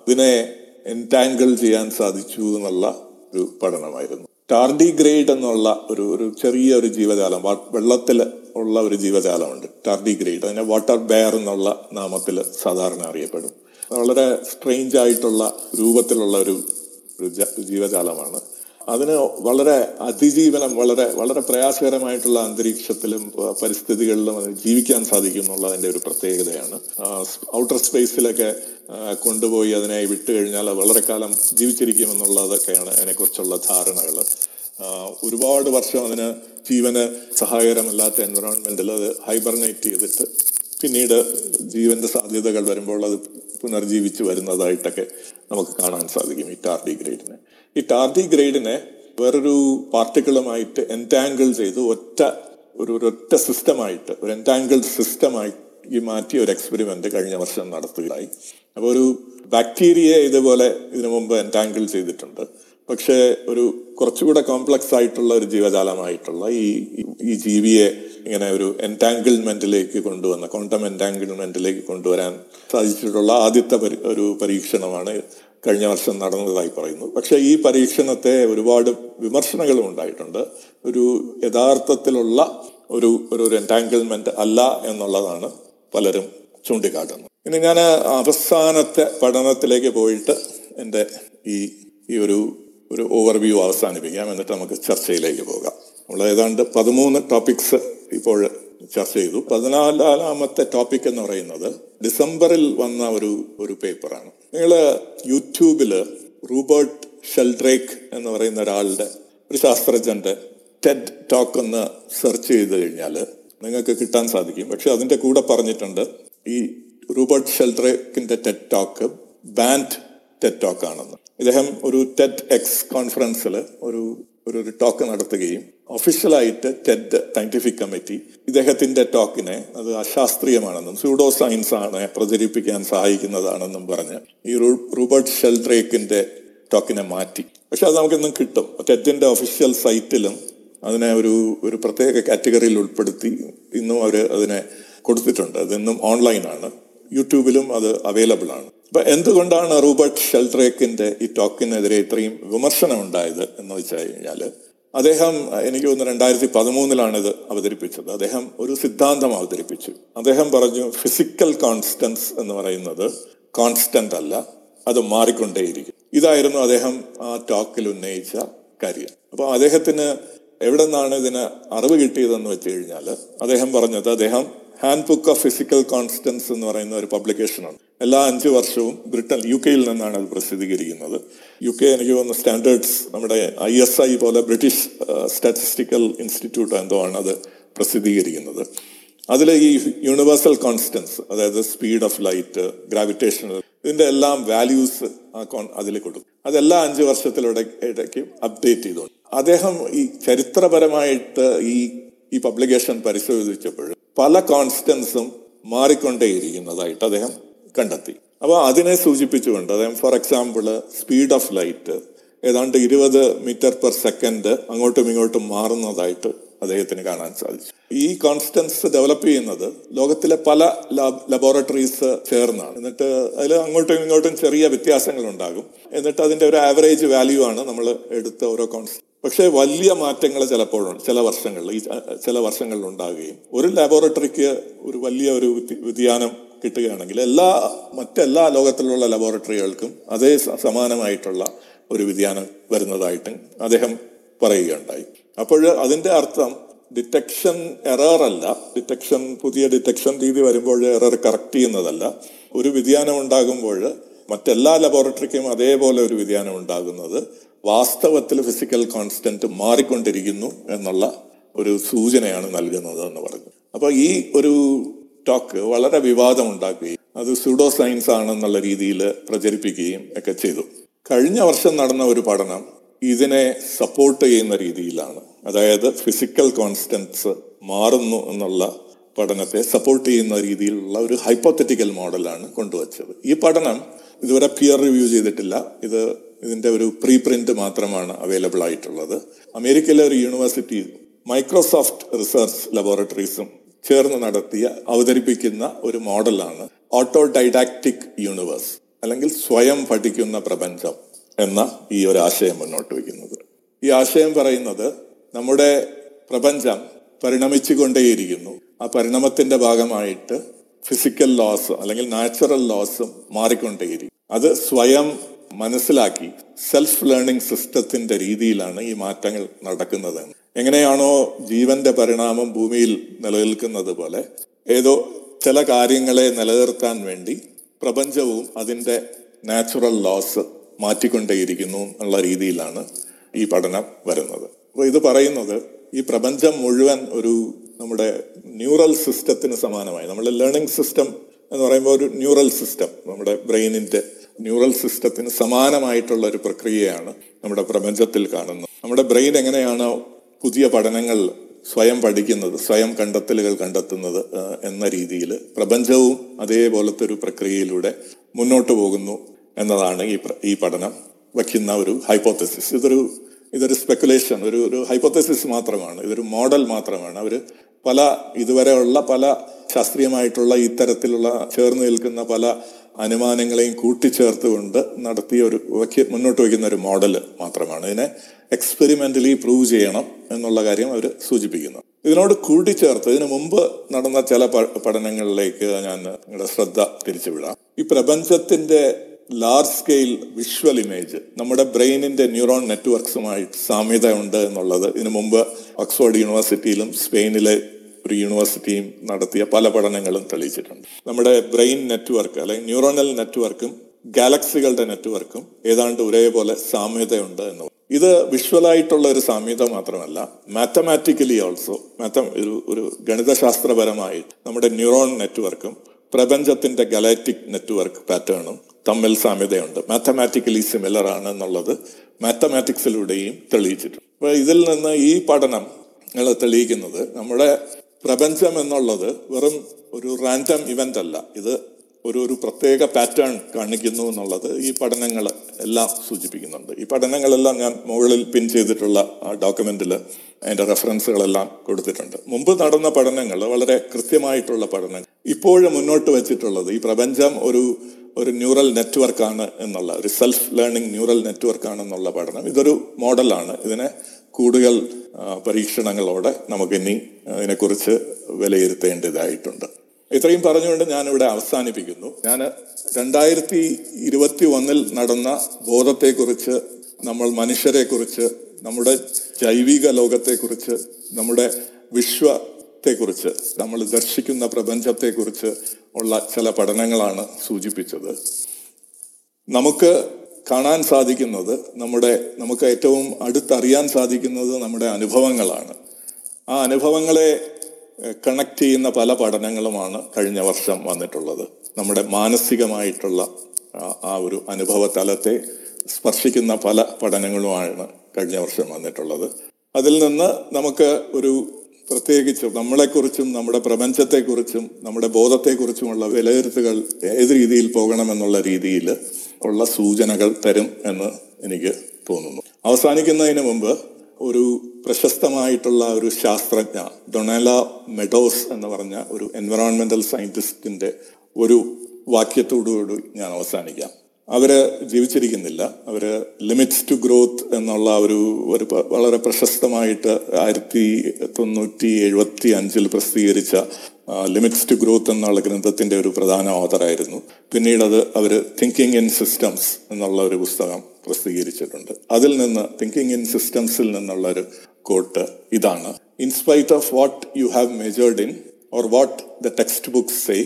ഇതിനെ എന്റാങ്കിൾ ചെയ്യാൻ സാധിച്ചു എന്നുള്ള ഒരു പഠനമായിരുന്നു. ടാർഡി ഗ്രേഡ് എന്നുള്ള ഒരു ഒരു ചെറിയ ഒരു ജീവജാലം വെള്ളത്തിൽ ഉള്ള ഒരു ജീവജാലമുണ്ട്. ടാർഡി ഗ്രേഡ് അതിനെ വാട്ടർ ബെയർ എന്നുള്ള നാമത്തിൽ സാധാരണ അറിയപ്പെടും. വളരെ സ്ട്രെയിഞ്ച് ആയിട്ടുള്ള രൂപത്തിലുള്ള ഒരു ജീവജാലമാണ്. അതിന് വളരെ അതിജീവനം വളരെ വളരെ പ്രയാസകരമായിട്ടുള്ള അന്തരീക്ഷത്തിലും പരിസ്ഥിതികളിലും അതിന് ജീവിക്കാൻ സാധിക്കും എന്നുള്ളതിന്റെ ഒരു പ്രത്യേകതയാണ്. ഔട്ടർ സ്പേസിലൊക്കെ കൊണ്ടുപോയി അതിനെ വിട്ടു കഴിഞ്ഞാൽ വളരെ കാലം ജീവിച്ചിരിക്കുമെന്നുള്ളതൊക്കെയാണ് അതിനെക്കുറിച്ചുള്ള ധാരണകൾ. ഒരുപാട് വർഷം അതിന് ജീവന് സഹായകരമല്ലാത്ത എൻവറോൺമെന്റിൽ അത് ഹൈബർനേറ്റ് ചെയ്തിട്ട് പിന്നീട് ജീവന്റെ സാധ്യതകൾ വരുമ്പോൾ അത് പുനർജീവിച്ച് വരുന്നതായിട്ടൊക്കെ നമുക്ക് കാണാൻ സാധിക്കും ഈ ടാർഡിഗ്രേഡിനെ ഈ ടാർഡിഗ്രേഡിനെ വേറൊരു പാർട്ടിക്കിളുമായിട്ട് എന്റാങ്കിൾ ചെയ്ത് ഒറ്റ ഒരു ഒറ്റ സിസ്റ്റമായിട്ട് ഒരു എന്റാങ്കിൾഡ് സിസ്റ്റമായി മാറ്റിയ ഒരു എക്സ്പെരിമെന്റ് കഴിഞ്ഞ വർഷം നടത്തുകയായി അപ്പോൾ ഒരു ബാക്ടീരിയയെ ഇതുപോലെ ഇതിനു മുമ്പ് എന്റാങ്കിൾ ചെയ്തിട്ടുണ്ട്. പക്ഷേ ഒരു കുറച്ചുകൂടെ കോംപ്ലക്സ് ആയിട്ടുള്ള ഒരു ജീവജാലമായിട്ടുള്ള ഈ ഈ ജീവിയെ ഇങ്ങനെ ഒരു എന്റാങ്കിൾമെന്റിലേക്ക് കൊണ്ടുവന്ന ക്വാണ്ടം എന്റാങ്കിൾമെന്റിലേക്ക് കൊണ്ടുവരാൻ സാധിച്ചിട്ടുള്ള ആദ്യത്തെ ഒരു പരീക്ഷണമാണ് കഴിഞ്ഞ വർഷം നടന്നതായി പറയുന്നു. പക്ഷേ ഈ പരീക്ഷണത്തെ ഒരുപാട് വിമർശനങ്ങളും ഉണ്ടായിട്ടുണ്ട്. ഒരു യഥാർത്ഥത്തിലുള്ള ഒരു ഒരു എന്റാങ്കിൾമെന്റ് അല്ല എന്നുള്ളതാണ് പലരും ചൂണ്ടിക്കാട്ടുന്നത്. ഇനി ഞാൻ അവസാനത്തെ പഠനത്തിലേക്ക് പോയിട്ട് എന്റെ ഈ ഈ ഒരു ഒരു ഓവർവ്യൂ അവസാനിപ്പിക്കാം. എന്നിട്ട് നമുക്ക് ചർച്ചയിലേക്ക് പോകാം. നമ്മൾ ഏതാണ്ട് പതിമൂന്ന് ടോപ്പിക്സ് ഇപ്പോൾ ചർച്ച ചെയ്തു. പതിനാലാമത്തെ ടോപ്പിക് എന്ന് പറയുന്നത് ഡിസംബറിൽ വന്ന ഒരു ഒരു പേപ്പറാണ് നിങ്ങൾ യൂട്യൂബിൽ റൂബർട്ട് ഷെൽഡ്രേക്ക് എന്ന് പറയുന്ന ഒരാളുടെ ഒരു ശാസ്ത്രജ്ഞന്റെ ടെഡ് ടോക്ക് ഒന്ന് സെർച്ച് ചെയ്ത് കഴിഞ്ഞാൽ നിങ്ങൾക്ക് കിട്ടാൻ സാധിക്കും. പക്ഷെ അതിന്റെ കൂടെ പറഞ്ഞിട്ടുണ്ട് ഈ Rupert ഷെൽഡ്രേക്കിന്റെ TED talk banned TED talk ആണെന്ന്. ഇദ്ദേഹം ഒരു ടെഡ് എക്സ് കോൺഫറൻസിൽ ഒരു ഒരു ഒരു ടോക്ക് നടത്തുകയും ഒഫീഷ്യലായിട്ട് ടെഡ് സയന്റിഫിക് കമ്മിറ്റി ഇദ്ദേഹത്തിന്റെ ടോക്കിനെ അത് അശാസ്ത്രീയമാണെന്നും സ്യൂഡോ സയൻസ് ആണ് പ്രചരിപ്പിക്കാൻ സഹായിക്കുന്നതാണെന്നും പറഞ്ഞ് ഈ റൂബർട്ട് ഷെൽഡ്രേക്കിന്റെ ടോക്കിനെ മാറ്റി. പക്ഷെ അത് നമുക്കിന്നും കിട്ടും. ടെഡിന്റെ ഒഫീഷ്യൽ സൈറ്റിലും അതിനെ ഒരു ഒരു പ്രത്യേക കാറ്റഗറിയിൽ ഉൾപ്പെടുത്തി ഇന്നും അവർ അതിനെ കൊടുത്തിട്ടുണ്ട്. അതിന്നും ഓൺലൈനാണ് യൂട്യൂബിലും അത് അവൈലബിൾ ആണ്. അപ്പൊ എന്തുകൊണ്ടാണ് റൂബർട്ട് ഷെൽട്രേക്കിന്റെ ഈ ടോക്കിനെതിരെ ഇത്രയും വിമർശനം ഉണ്ടായത് എന്ന് വെച്ച് കഴിഞ്ഞാൽ അദ്ദേഹം എനിക്ക് തോന്നുന്നു രണ്ടായിരത്തി പതിമൂന്നിലാണ് ഇത് അവതരിപ്പിച്ചത്. അദ്ദേഹം ഒരു സിദ്ധാന്തം അവതരിപ്പിച്ചു. അദ്ദേഹം പറഞ്ഞു ഫിസിക്കൽ കോൺസ്റ്റൻസ് എന്ന് പറയുന്നത് കോൺസ്റ്റന്റ് അല്ല അത് മാറിക്കൊണ്ടേയിരിക്കും. ഇതായിരുന്നു അദ്ദേഹം ആ ടോക്കിൽ ഉന്നയിച്ച കാര്യം. അപ്പൊ അദ്ദേഹത്തിന് എവിടെ നിന്നാണ് ഇതിന് അറിവ് കിട്ടിയതെന്ന് വെച്ച് കഴിഞ്ഞാൽ അദ്ദേഹം പറഞ്ഞത് അദ്ദേഹം handbook of physical constants എന്ന് പറയുന്ന ഒരു പബ്ലിക്കേഷനാണ് എല്ലാ അഞ്ച് വർഷവും ബ്രിട്ടൻ യു കെയിൽ നിന്നാണ് അത് പ്രസിദ്ധീകരിക്കുന്നത്. യു കെ എനിക്ക് തോന്നുന്ന സ്റ്റാൻഡേർഡ്സ് നമ്മുടെ ഐ എസ് ഐ പോലെ ബ്രിട്ടീഷ് സ്റ്റാറ്റിസ്റ്റിക്കൽ ഇൻസ്റ്റിറ്റ്യൂട്ട് എന്തോ ആണ് അത് പ്രസിദ്ധീകരിക്കുന്നത്. അതിൽ ഈ യൂണിവേഴ്സൽ കോൺസ്റ്റൻസ് അതായത് സ്പീഡ് ഓഫ് ലൈറ്റ് ഗ്രാവിറ്റേഷണൽ ഇതിന്റെ എല്ലാം വാല്യൂസ് അതിൽ കൊടുക്കും അതെല്ലാം അഞ്ച് വർഷത്തിലൂടെ ഇടയ്ക്ക് അപ്ഡേറ്റ് ചെയ്തുകൊണ്ട്. അദ്ദേഹം ഈ ചരിത്രപരമായിട്ട് ഈ ഈ പബ്ലിക്കേഷൻ പരിശോധിച്ചപ്പോൾ പല കോൺസ്റ്റൻസും മാറിക്കൊണ്ടേയിരിക്കുന്നതായിട്ട് അദ്ദേഹം കണ്ടെത്തി. അപ്പോൾ അതിനെ സൂചിപ്പിച്ചുകൊണ്ട് അദ്ദേഹം for example speed of light ഏതാണ്ട് ഇരുപത് മീറ്റർ പെർ സെക്കൻഡ് അങ്ങോട്ടും ഇങ്ങോട്ടും മാറുന്നതായിട്ട് അദ്ദേഹത്തിന് കാണാൻ സാധിച്ചു. ഈ കോൺസ്റ്റൻസ് ഡെവലപ്പ് ചെയ്യുന്നത് ലോകത്തിലെ പല ലബോറട്ടറീസ് ചേർന്നാണ്. എന്നിട്ട് അതിൽ അങ്ങോട്ടും ഇങ്ങോട്ടും ചെറിയ വ്യത്യാസങ്ങൾ ഉണ്ടാകും എന്നിട്ട് അതിന്റെ ഒരു ആവറേജ് വാല്യൂ ആണ് നമ്മൾ എടുത്ത ഓരോ കോൺസ്റ്റന്റ് പക്ഷേ വലിയ മാറ്റങ്ങൾ ചിലപ്പോഴും ചില വർഷങ്ങളിൽ ഈ ചില വർഷങ്ങളിൽ ഉണ്ടാകുകയും ഒരു ലബോറട്ടറിക്ക് ഒരു വലിയ ഒരു വ്യതിയാനം കിട്ടുകയാണെങ്കിൽ എല്ലാ മറ്റെല്ലാ ലോകത്തിലുള്ള ലബോറട്ടറികൾക്കും അതേ സമാനമായിട്ടുള്ള ഒരു വ്യതിയാനം വരുന്നതായിട്ടും അദ്ദേഹം പറയുകയുണ്ടായി. അപ്പോൾ അതിന്റെ അർത്ഥം ഡിറ്റക്ഷൻ എറർ അല്ല. ഡിറ്റക്ഷൻ പുതിയ ഡിറ്റക്ഷൻ രീതി വരുമ്പോൾ എറർ കറക്റ്റ് ചെയ്യുന്നതല്ല. ഒരു വ്യതിയാനം ഉണ്ടാകുമ്പോൾ മറ്റെല്ലാ ലബോറട്ടറിക്കും അതേപോലെ ഒരു വ്യതിയാനം ഉണ്ടാകുന്നത് വാസ്തവത്തിൽ ഫിസിക്കൽ കോൺസ്റ്റന്റ് മാറിക്കൊണ്ടിരിക്കുന്നു എന്നുള്ള ഒരു സൂചനയാണ് നൽകുന്നത് എന്ന് പറഞ്ഞു. അപ്പൊ ഈ ഒരു ടോക്ക് വളരെ വിവാദം ഉണ്ടാക്കുകയും അത് സ്യൂഡോ സയൻസ് ആണെന്നുള്ള രീതിയിൽ പ്രചരിപ്പിക്കുകയും ഒക്കെ ചെയ്തു. കഴിഞ്ഞ വർഷം നടന്ന ഒരു പഠനം ഇതിനെ സപ്പോർട്ട് ചെയ്യുന്ന രീതിയിലാണ്. അതായത് ഫിസിക്കൽ കോൺസ്റ്റൻസ് മാറുന്നു എന്നുള്ള പഠനത്തെ സപ്പോർട്ട് ചെയ്യുന്ന രീതിയിലുള്ള ഒരു ഹൈപ്പോത്തറ്റിക്കൽ മോഡലാണ് കൊണ്ടുവച്ചത്. ഈ പഠനം ഇതുവരെ പിയർ റിവ്യൂ ചെയ്തിട്ടില്ല. ഇത് ഇതിന്റെ ഒരു പ്രീ പ്രിന്റ് മാത്രമാണ് അവൈലബിൾ ആയിട്ടുള്ളത്. അമേരിക്കയിലെ ഒരു യൂണിവേഴ്സിറ്റി മൈക്രോസോഫ്റ്റ് റിസർച്ച് ലബോറട്ടറീസും ചേർന്ന് നടത്തിയ അവതരിപ്പിക്കുന്ന ഒരു മോഡലാണ് ഓട്ടോ ഡൈഡാക്റ്റിക് യൂണിവേഴ്സ് അല്ലെങ്കിൽ സ്വയം പഠിക്കുന്ന പ്രപഞ്ചം എന്ന ഈ ഒരു ആശയം മുന്നോട്ട് വയ്ക്കുന്നത്. ഈ ആശയം പറയുന്നത് നമ്മുടെ പ്രപഞ്ചം പരിണമിച്ചുകൊണ്ടേയിരിക്കുന്നു. ആ പരിണമത്തിന്റെ ഭാഗമായിട്ട് ഫിസിക്കൽ ലോസ് അല്ലെങ്കിൽ നാച്ചുറൽ ലോസും മാറിക്കൊണ്ടേയിരിക്കും അത് സ്വയം മനസ്സിലാക്കി സെൽഫ് ലേണിംഗ് സിസ്റ്റത്തിന്റെ രീതിയിലാണ് ഈ മാറ്റങ്ങൾ നടക്കുന്നത്. എങ്ങനെയാണോ ജീവന്റെ പരിണാമം ഭൂമിയിൽ നിലനിൽക്കുന്നത് പോലെ ഏതോ ചില കാര്യങ്ങളെ നിലനിർത്താൻ വേണ്ടി പ്രപഞ്ചവും അതിന്റെ നാച്ചുറൽ ലോസ് മാറ്റിക്കൊണ്ടേയിരിക്കുന്നു എന്നുള്ള രീതിയിലാണ് ഈ പഠനം വരുന്നത്. അപ്പോൾ ഇത് പറയുന്നത് ഈ പ്രപഞ്ചം മുഴുവൻ ഒരു നമ്മുടെ ന്യൂറൽ സിസ്റ്റത്തിന് സമാനമായി. നമ്മുടെ ലേണിംഗ് സിസ്റ്റം എന്ന് പറയുമ്പോൾ ഒരു ന്യൂറൽ സിസ്റ്റം നമ്മുടെ ബ്രെയിനിന്റെ ന്യൂറൽ സിസ്റ്റത്തിന് സമാനമായിട്ടുള്ള ഒരു പ്രക്രിയയാണ് നമ്മുടെ പ്രപഞ്ചത്തിൽ കാണുന്നത്. നമ്മുടെ ബ്രെയിൻ എങ്ങനെയാണ് പുതിയ പഠനങ്ങൾ സ്വയം പഠിക്കുന്നത് സ്വയം കണ്ടെത്തലുകൾ കണ്ടെത്തുന്നത് എന്ന രീതിയിൽ പ്രപഞ്ചവും അതേപോലത്തെ ഒരു പ്രക്രിയയിലൂടെ മുന്നോട്ട് പോകുന്നു എന്നതാണ് ഈ ഈ പഠനം വയ്ക്കുന്ന ഒരു ഹൈപ്പോത്തസിസ് ഇതൊരു ഇതൊരു സ്പെക്കുലേഷൻ ഒരു ഒരു ഹൈപ്പോത്തസിസ് മാത്രമാണ്. ഇതൊരു മോഡൽ മാത്രമാണ്. അവർ പല ഇതുവരെയുള്ള പല ശാസ്ത്രീയമായിട്ടുള്ള ഇത്തരത്തിലുള്ള ചേർന്ന് നിൽക്കുന്ന പല അനുമാനങ്ങളെയും കൂട്ടിച്ചേർത്തുകൊണ്ട് നടത്തിയ ഒരു വയ്ക്ക് മുന്നോട്ട് വയ്ക്കുന്ന ഒരു മോഡൽ മാത്രമാണ്. ഇതിനെ എക്സ്പെരിമെന്റലി പ്രൂവ് ചെയ്യണം എന്നുള്ള കാര്യം അവർ സൂചിപ്പിക്കുന്നു. ഇതിനോട് കൂട്ടിച്ചേർത്ത് ഇതിനു മുമ്പ് നടന്ന ചില പഠനങ്ങളിലേക്ക് ഞാൻ നിങ്ങളുടെ ശ്രദ്ധ തിരിച്ചുവിടാം. ഈ പ്രപഞ്ചത്തിന്റെ ലാർജ് സ്കെയിൽ വിഷ്വൽ ഇമേജ് നമ്മുടെ ബ്രെയിനിന്റെ ന്യൂറോൺ നെറ്റ്വർക്സുമായി സാമ്യത ഉണ്ട് എന്നുള്ളത് ഇതിനു മുമ്പ് ഓക്സ്ഫോർഡ് യൂണിവേഴ്സിറ്റിയിലും സ്പെയിനിലെ ഒരു യൂണിവേഴ്സിറ്റിയും നടത്തിയ പല പഠനങ്ങളും തെളിയിച്ചിട്ടുണ്ട്. നമ്മുടെ ബ്രെയിൻ നെറ്റ്വർക്ക് അല്ലെങ്കിൽ ന്യൂറോണൽ നെറ്റ്വർക്കും ഗാലക്സികളുടെ നെറ്റ്വർക്കും ഏതാണ്ട് ഒരേപോലെ സാമ്യതയുണ്ട് എന്ന് ഇത് വിഷ്വലായിട്ടുള്ള ഒരു സാമ്യത മാത്രമല്ല മാത്തമാറ്റിക്കലി ഓൾസോ മാത്ത ഒരു ഒരു ഗണിതശാസ്ത്രപരമായി നമ്മുടെ ന്യൂറോൺ നെറ്റ്വർക്കും പ്രപഞ്ചത്തിന്റെ ഗലാക്റ്റിക് നെറ്റ്വർക്ക് പാറ്റേണും തമ്മിൽ സാമ്യതയുണ്ട്. മാത്തമാറ്റിക്കലി സിമിലർ ആണ് എന്നുള്ളത് മാത്തമാറ്റിക്സിലൂടെയും തെളിയിച്ചിട്ടുണ്ട്. അപ്പൊ ഇതിൽ നിന്ന് ഈ പഠനം തെളിയിക്കുന്നത് നമ്മുടെ പ്രപഞ്ചം എന്നുള്ളത് വെറും ഒരു റാൻഡം ഇവന്റ് അല്ല. ഇത് ഒരു ഒരു പ്രത്യേക പാറ്റേൺ കാണിക്കുന്നു എന്നുള്ളത് ഈ പഠനങ്ങൾ എല്ലാം സൂചിപ്പിക്കുന്നുണ്ട്. ഈ പഠനങ്ങളെല്ലാം ഞാൻ മുകളിൽ പിൻ ചെയ്തിട്ടുള്ള ആ ഡോക്യുമെന്റിൽ അതിന്റെ റെഫറൻസുകളെല്ലാം കൊടുത്തിട്ടുണ്ട്. മുമ്പ് നടന്ന പഠനങ്ങൾ വളരെ കൃത്യമായിട്ടുള്ള പഠനങ്ങൾ. ഇപ്പോഴും മുന്നോട്ട് വെച്ചിട്ടുള്ളത് ഈ പ്രപഞ്ചം ഒരു ഒരു ന്യൂറൽ നെറ്റ്വർക്കാണ് എന്നുള്ള ഒരു സെൽഫ് ലേണിംഗ് ന്യൂറൽ നെറ്റ്വർക്കാണ് എന്നുള്ള പഠനം. ഇതൊരു മോഡലാണ് ഇതിനെ കൂടുതൽ പരീക്ഷണങ്ങളോടെ നമുക്കിനി ഇതിനെക്കുറിച്ച് വിലയിരുത്തേണ്ടതായിട്ടുണ്ട്. ഇത്രയും പറഞ്ഞുകൊണ്ട് ഞാനിവിടെ അവസാനിപ്പിക്കുന്നു. ഞാൻ രണ്ടായിരത്തി ഇരുപത്തി ഒന്നിൽ നടന്ന ബോധത്തെക്കുറിച്ച് നമ്മൾ മനുഷ്യരെക്കുറിച്ച് നമ്മുടെ ജൈവിക ലോകത്തെക്കുറിച്ച് നമ്മുടെ വിശ്വത്തെക്കുറിച്ച് നമ്മൾ ദർശിക്കുന്ന പ്രപഞ്ചത്തെക്കുറിച്ച് ഉള്ള ചില പഠനങ്ങളാണ് സൂചിപ്പിച്ചത്. നമുക്ക് കാണാൻ സാധിക്കുന്നത് നമ്മുടെ നമുക്ക് ഏറ്റവും അടുത്തറിയാൻ സാധിക്കുന്നത് നമ്മുടെ അനുഭവങ്ങളാണ്. ആ അനുഭവങ്ങളെ കണക്ട് ചെയ്യുന്ന പല പഠനങ്ങളുമാണ് കഴിഞ്ഞ വർഷം വന്നിട്ടുള്ളത്. നമ്മുടെ മാനസികമായിട്ടുള്ള ആ- ഒരു അനുഭവ തലത്തെ സ്പർശിക്കുന്ന പല പഠനങ്ങളുമാണ് കഴിഞ്ഞ വർഷം വന്നിട്ടുള്ളത്. അതിൽ നിന്ന് നമുക്ക് ഒരു പ്രത്യേകിച്ചും നമ്മളെക്കുറിച്ചും നമ്മുടെ പ്രപഞ്ചത്തെക്കുറിച്ചും നമ്മുടെ ബോധത്തെക്കുറിച്ചുമുള്ള വിലയിരുത്തുകൾ ഏത് രീതിയിൽ പോകണമെന്നുള്ള രീതിയിൽ ഉള്ള സൂചനകൾ തരും എന്ന് എനിക്ക് തോന്നുന്നു. അവസാനിക്കുന്നതിന് മുമ്പ് ഒരു പ്രശസ്തമായിട്ടുള്ള ഒരു ശാസ്ത്രജ്ഞ ഡൊണാല മെഡോസ് എന്ന് പറഞ്ഞ ഒരു എൻവറോൺമെന്റൽ സയന്റിസ്റ്റിന്റെ ഒരു വാക്യത്തോടുകൂടി ഞാൻ അവസാനിക്കാം. അവർ ജീവിച്ചിരിക്കുന്നില്ല. അവർ ലിമിറ്റ്സ് ടു ഗ്രോത്ത് എന്നുള്ള ഒരു ഒരു വളരെ പ്രശസ്തമായിട്ട് ആയിരത്തി തൊണ്ണൂറ്റി എഴുപത്തി അഞ്ചിൽ പ്രസിദ്ധീകരിച്ച ലിമിറ്റ്സ് ടു ഗ്രോത്ത് എന്നുള്ള ഗ്രന്ഥത്തിന്റെ ഒരു പ്രധാന ഓതറായിരുന്നു പിന്നീട് അത് അവർ തിങ്കിങ് ഇൻ സിസ്റ്റംസ് എന്നുള്ള ഒരു പുസ്തകം പ്രസിദ്ധീകരിച്ചിട്ടുണ്ട്. അതിൽ നിന്ന് തിങ്കിങ് ഇൻ സിസ്റ്റംസിൽ നിന്നുള്ള ഒരു കോട്ട് ഇതാണ്. In spite of what you have measured in or what the text books say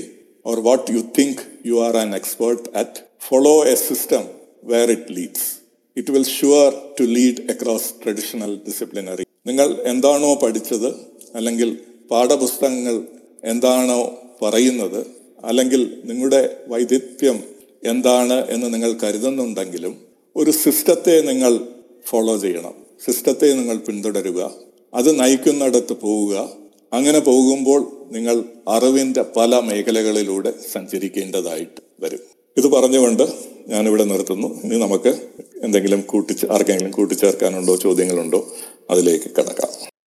or what you think you are an expert at follow a system where it leads it will sure to lead across traditional disciplinary നിങ്ങൾ എന്താണോ പഠിച്ചത് അല്ലെങ്കിൽ പാഠപുസ്തകങ്ങൾ എന്താണോ പറയുന്നത്? അല്ലെങ്കിൽ നിങ്ങളുടെ വൈദഗ്ധ്യം എന്താണ് എന്ന് നിങ്ങൾ കരുതുന്നുണ്ടെങ്കിലും ഒരു സിസ്റ്റത്തെ നിങ്ങൾ ഫോളോ ചെയ്യണം. സിസ്റ്റത്തെ നിങ്ങൾ പിന്തുടരുക. അത് നയിക്കുന്നിടത്ത് പോവുക. അങ്ങനെ പോകുമ്പോൾ നിങ്ങൾ അറിവിന്റെ പല മേഖലകളിലൂടെ സഞ്ചരിക്കേണ്ടതായിട്ട് വരും. ഇത് പറഞ്ഞുകൊണ്ട് ഞാനിവിടെ നിർത്തുന്നു. ഇനി നമുക്ക് എന്തെങ്കിലും കൂട്ടിച്ച് ആർക്കെങ്കിലും കൂട്ടിച്ചേർക്കാനുണ്ടോ? ചോദ്യങ്ങളുണ്ടോ? അതിലേക്ക് കിടക്കാം.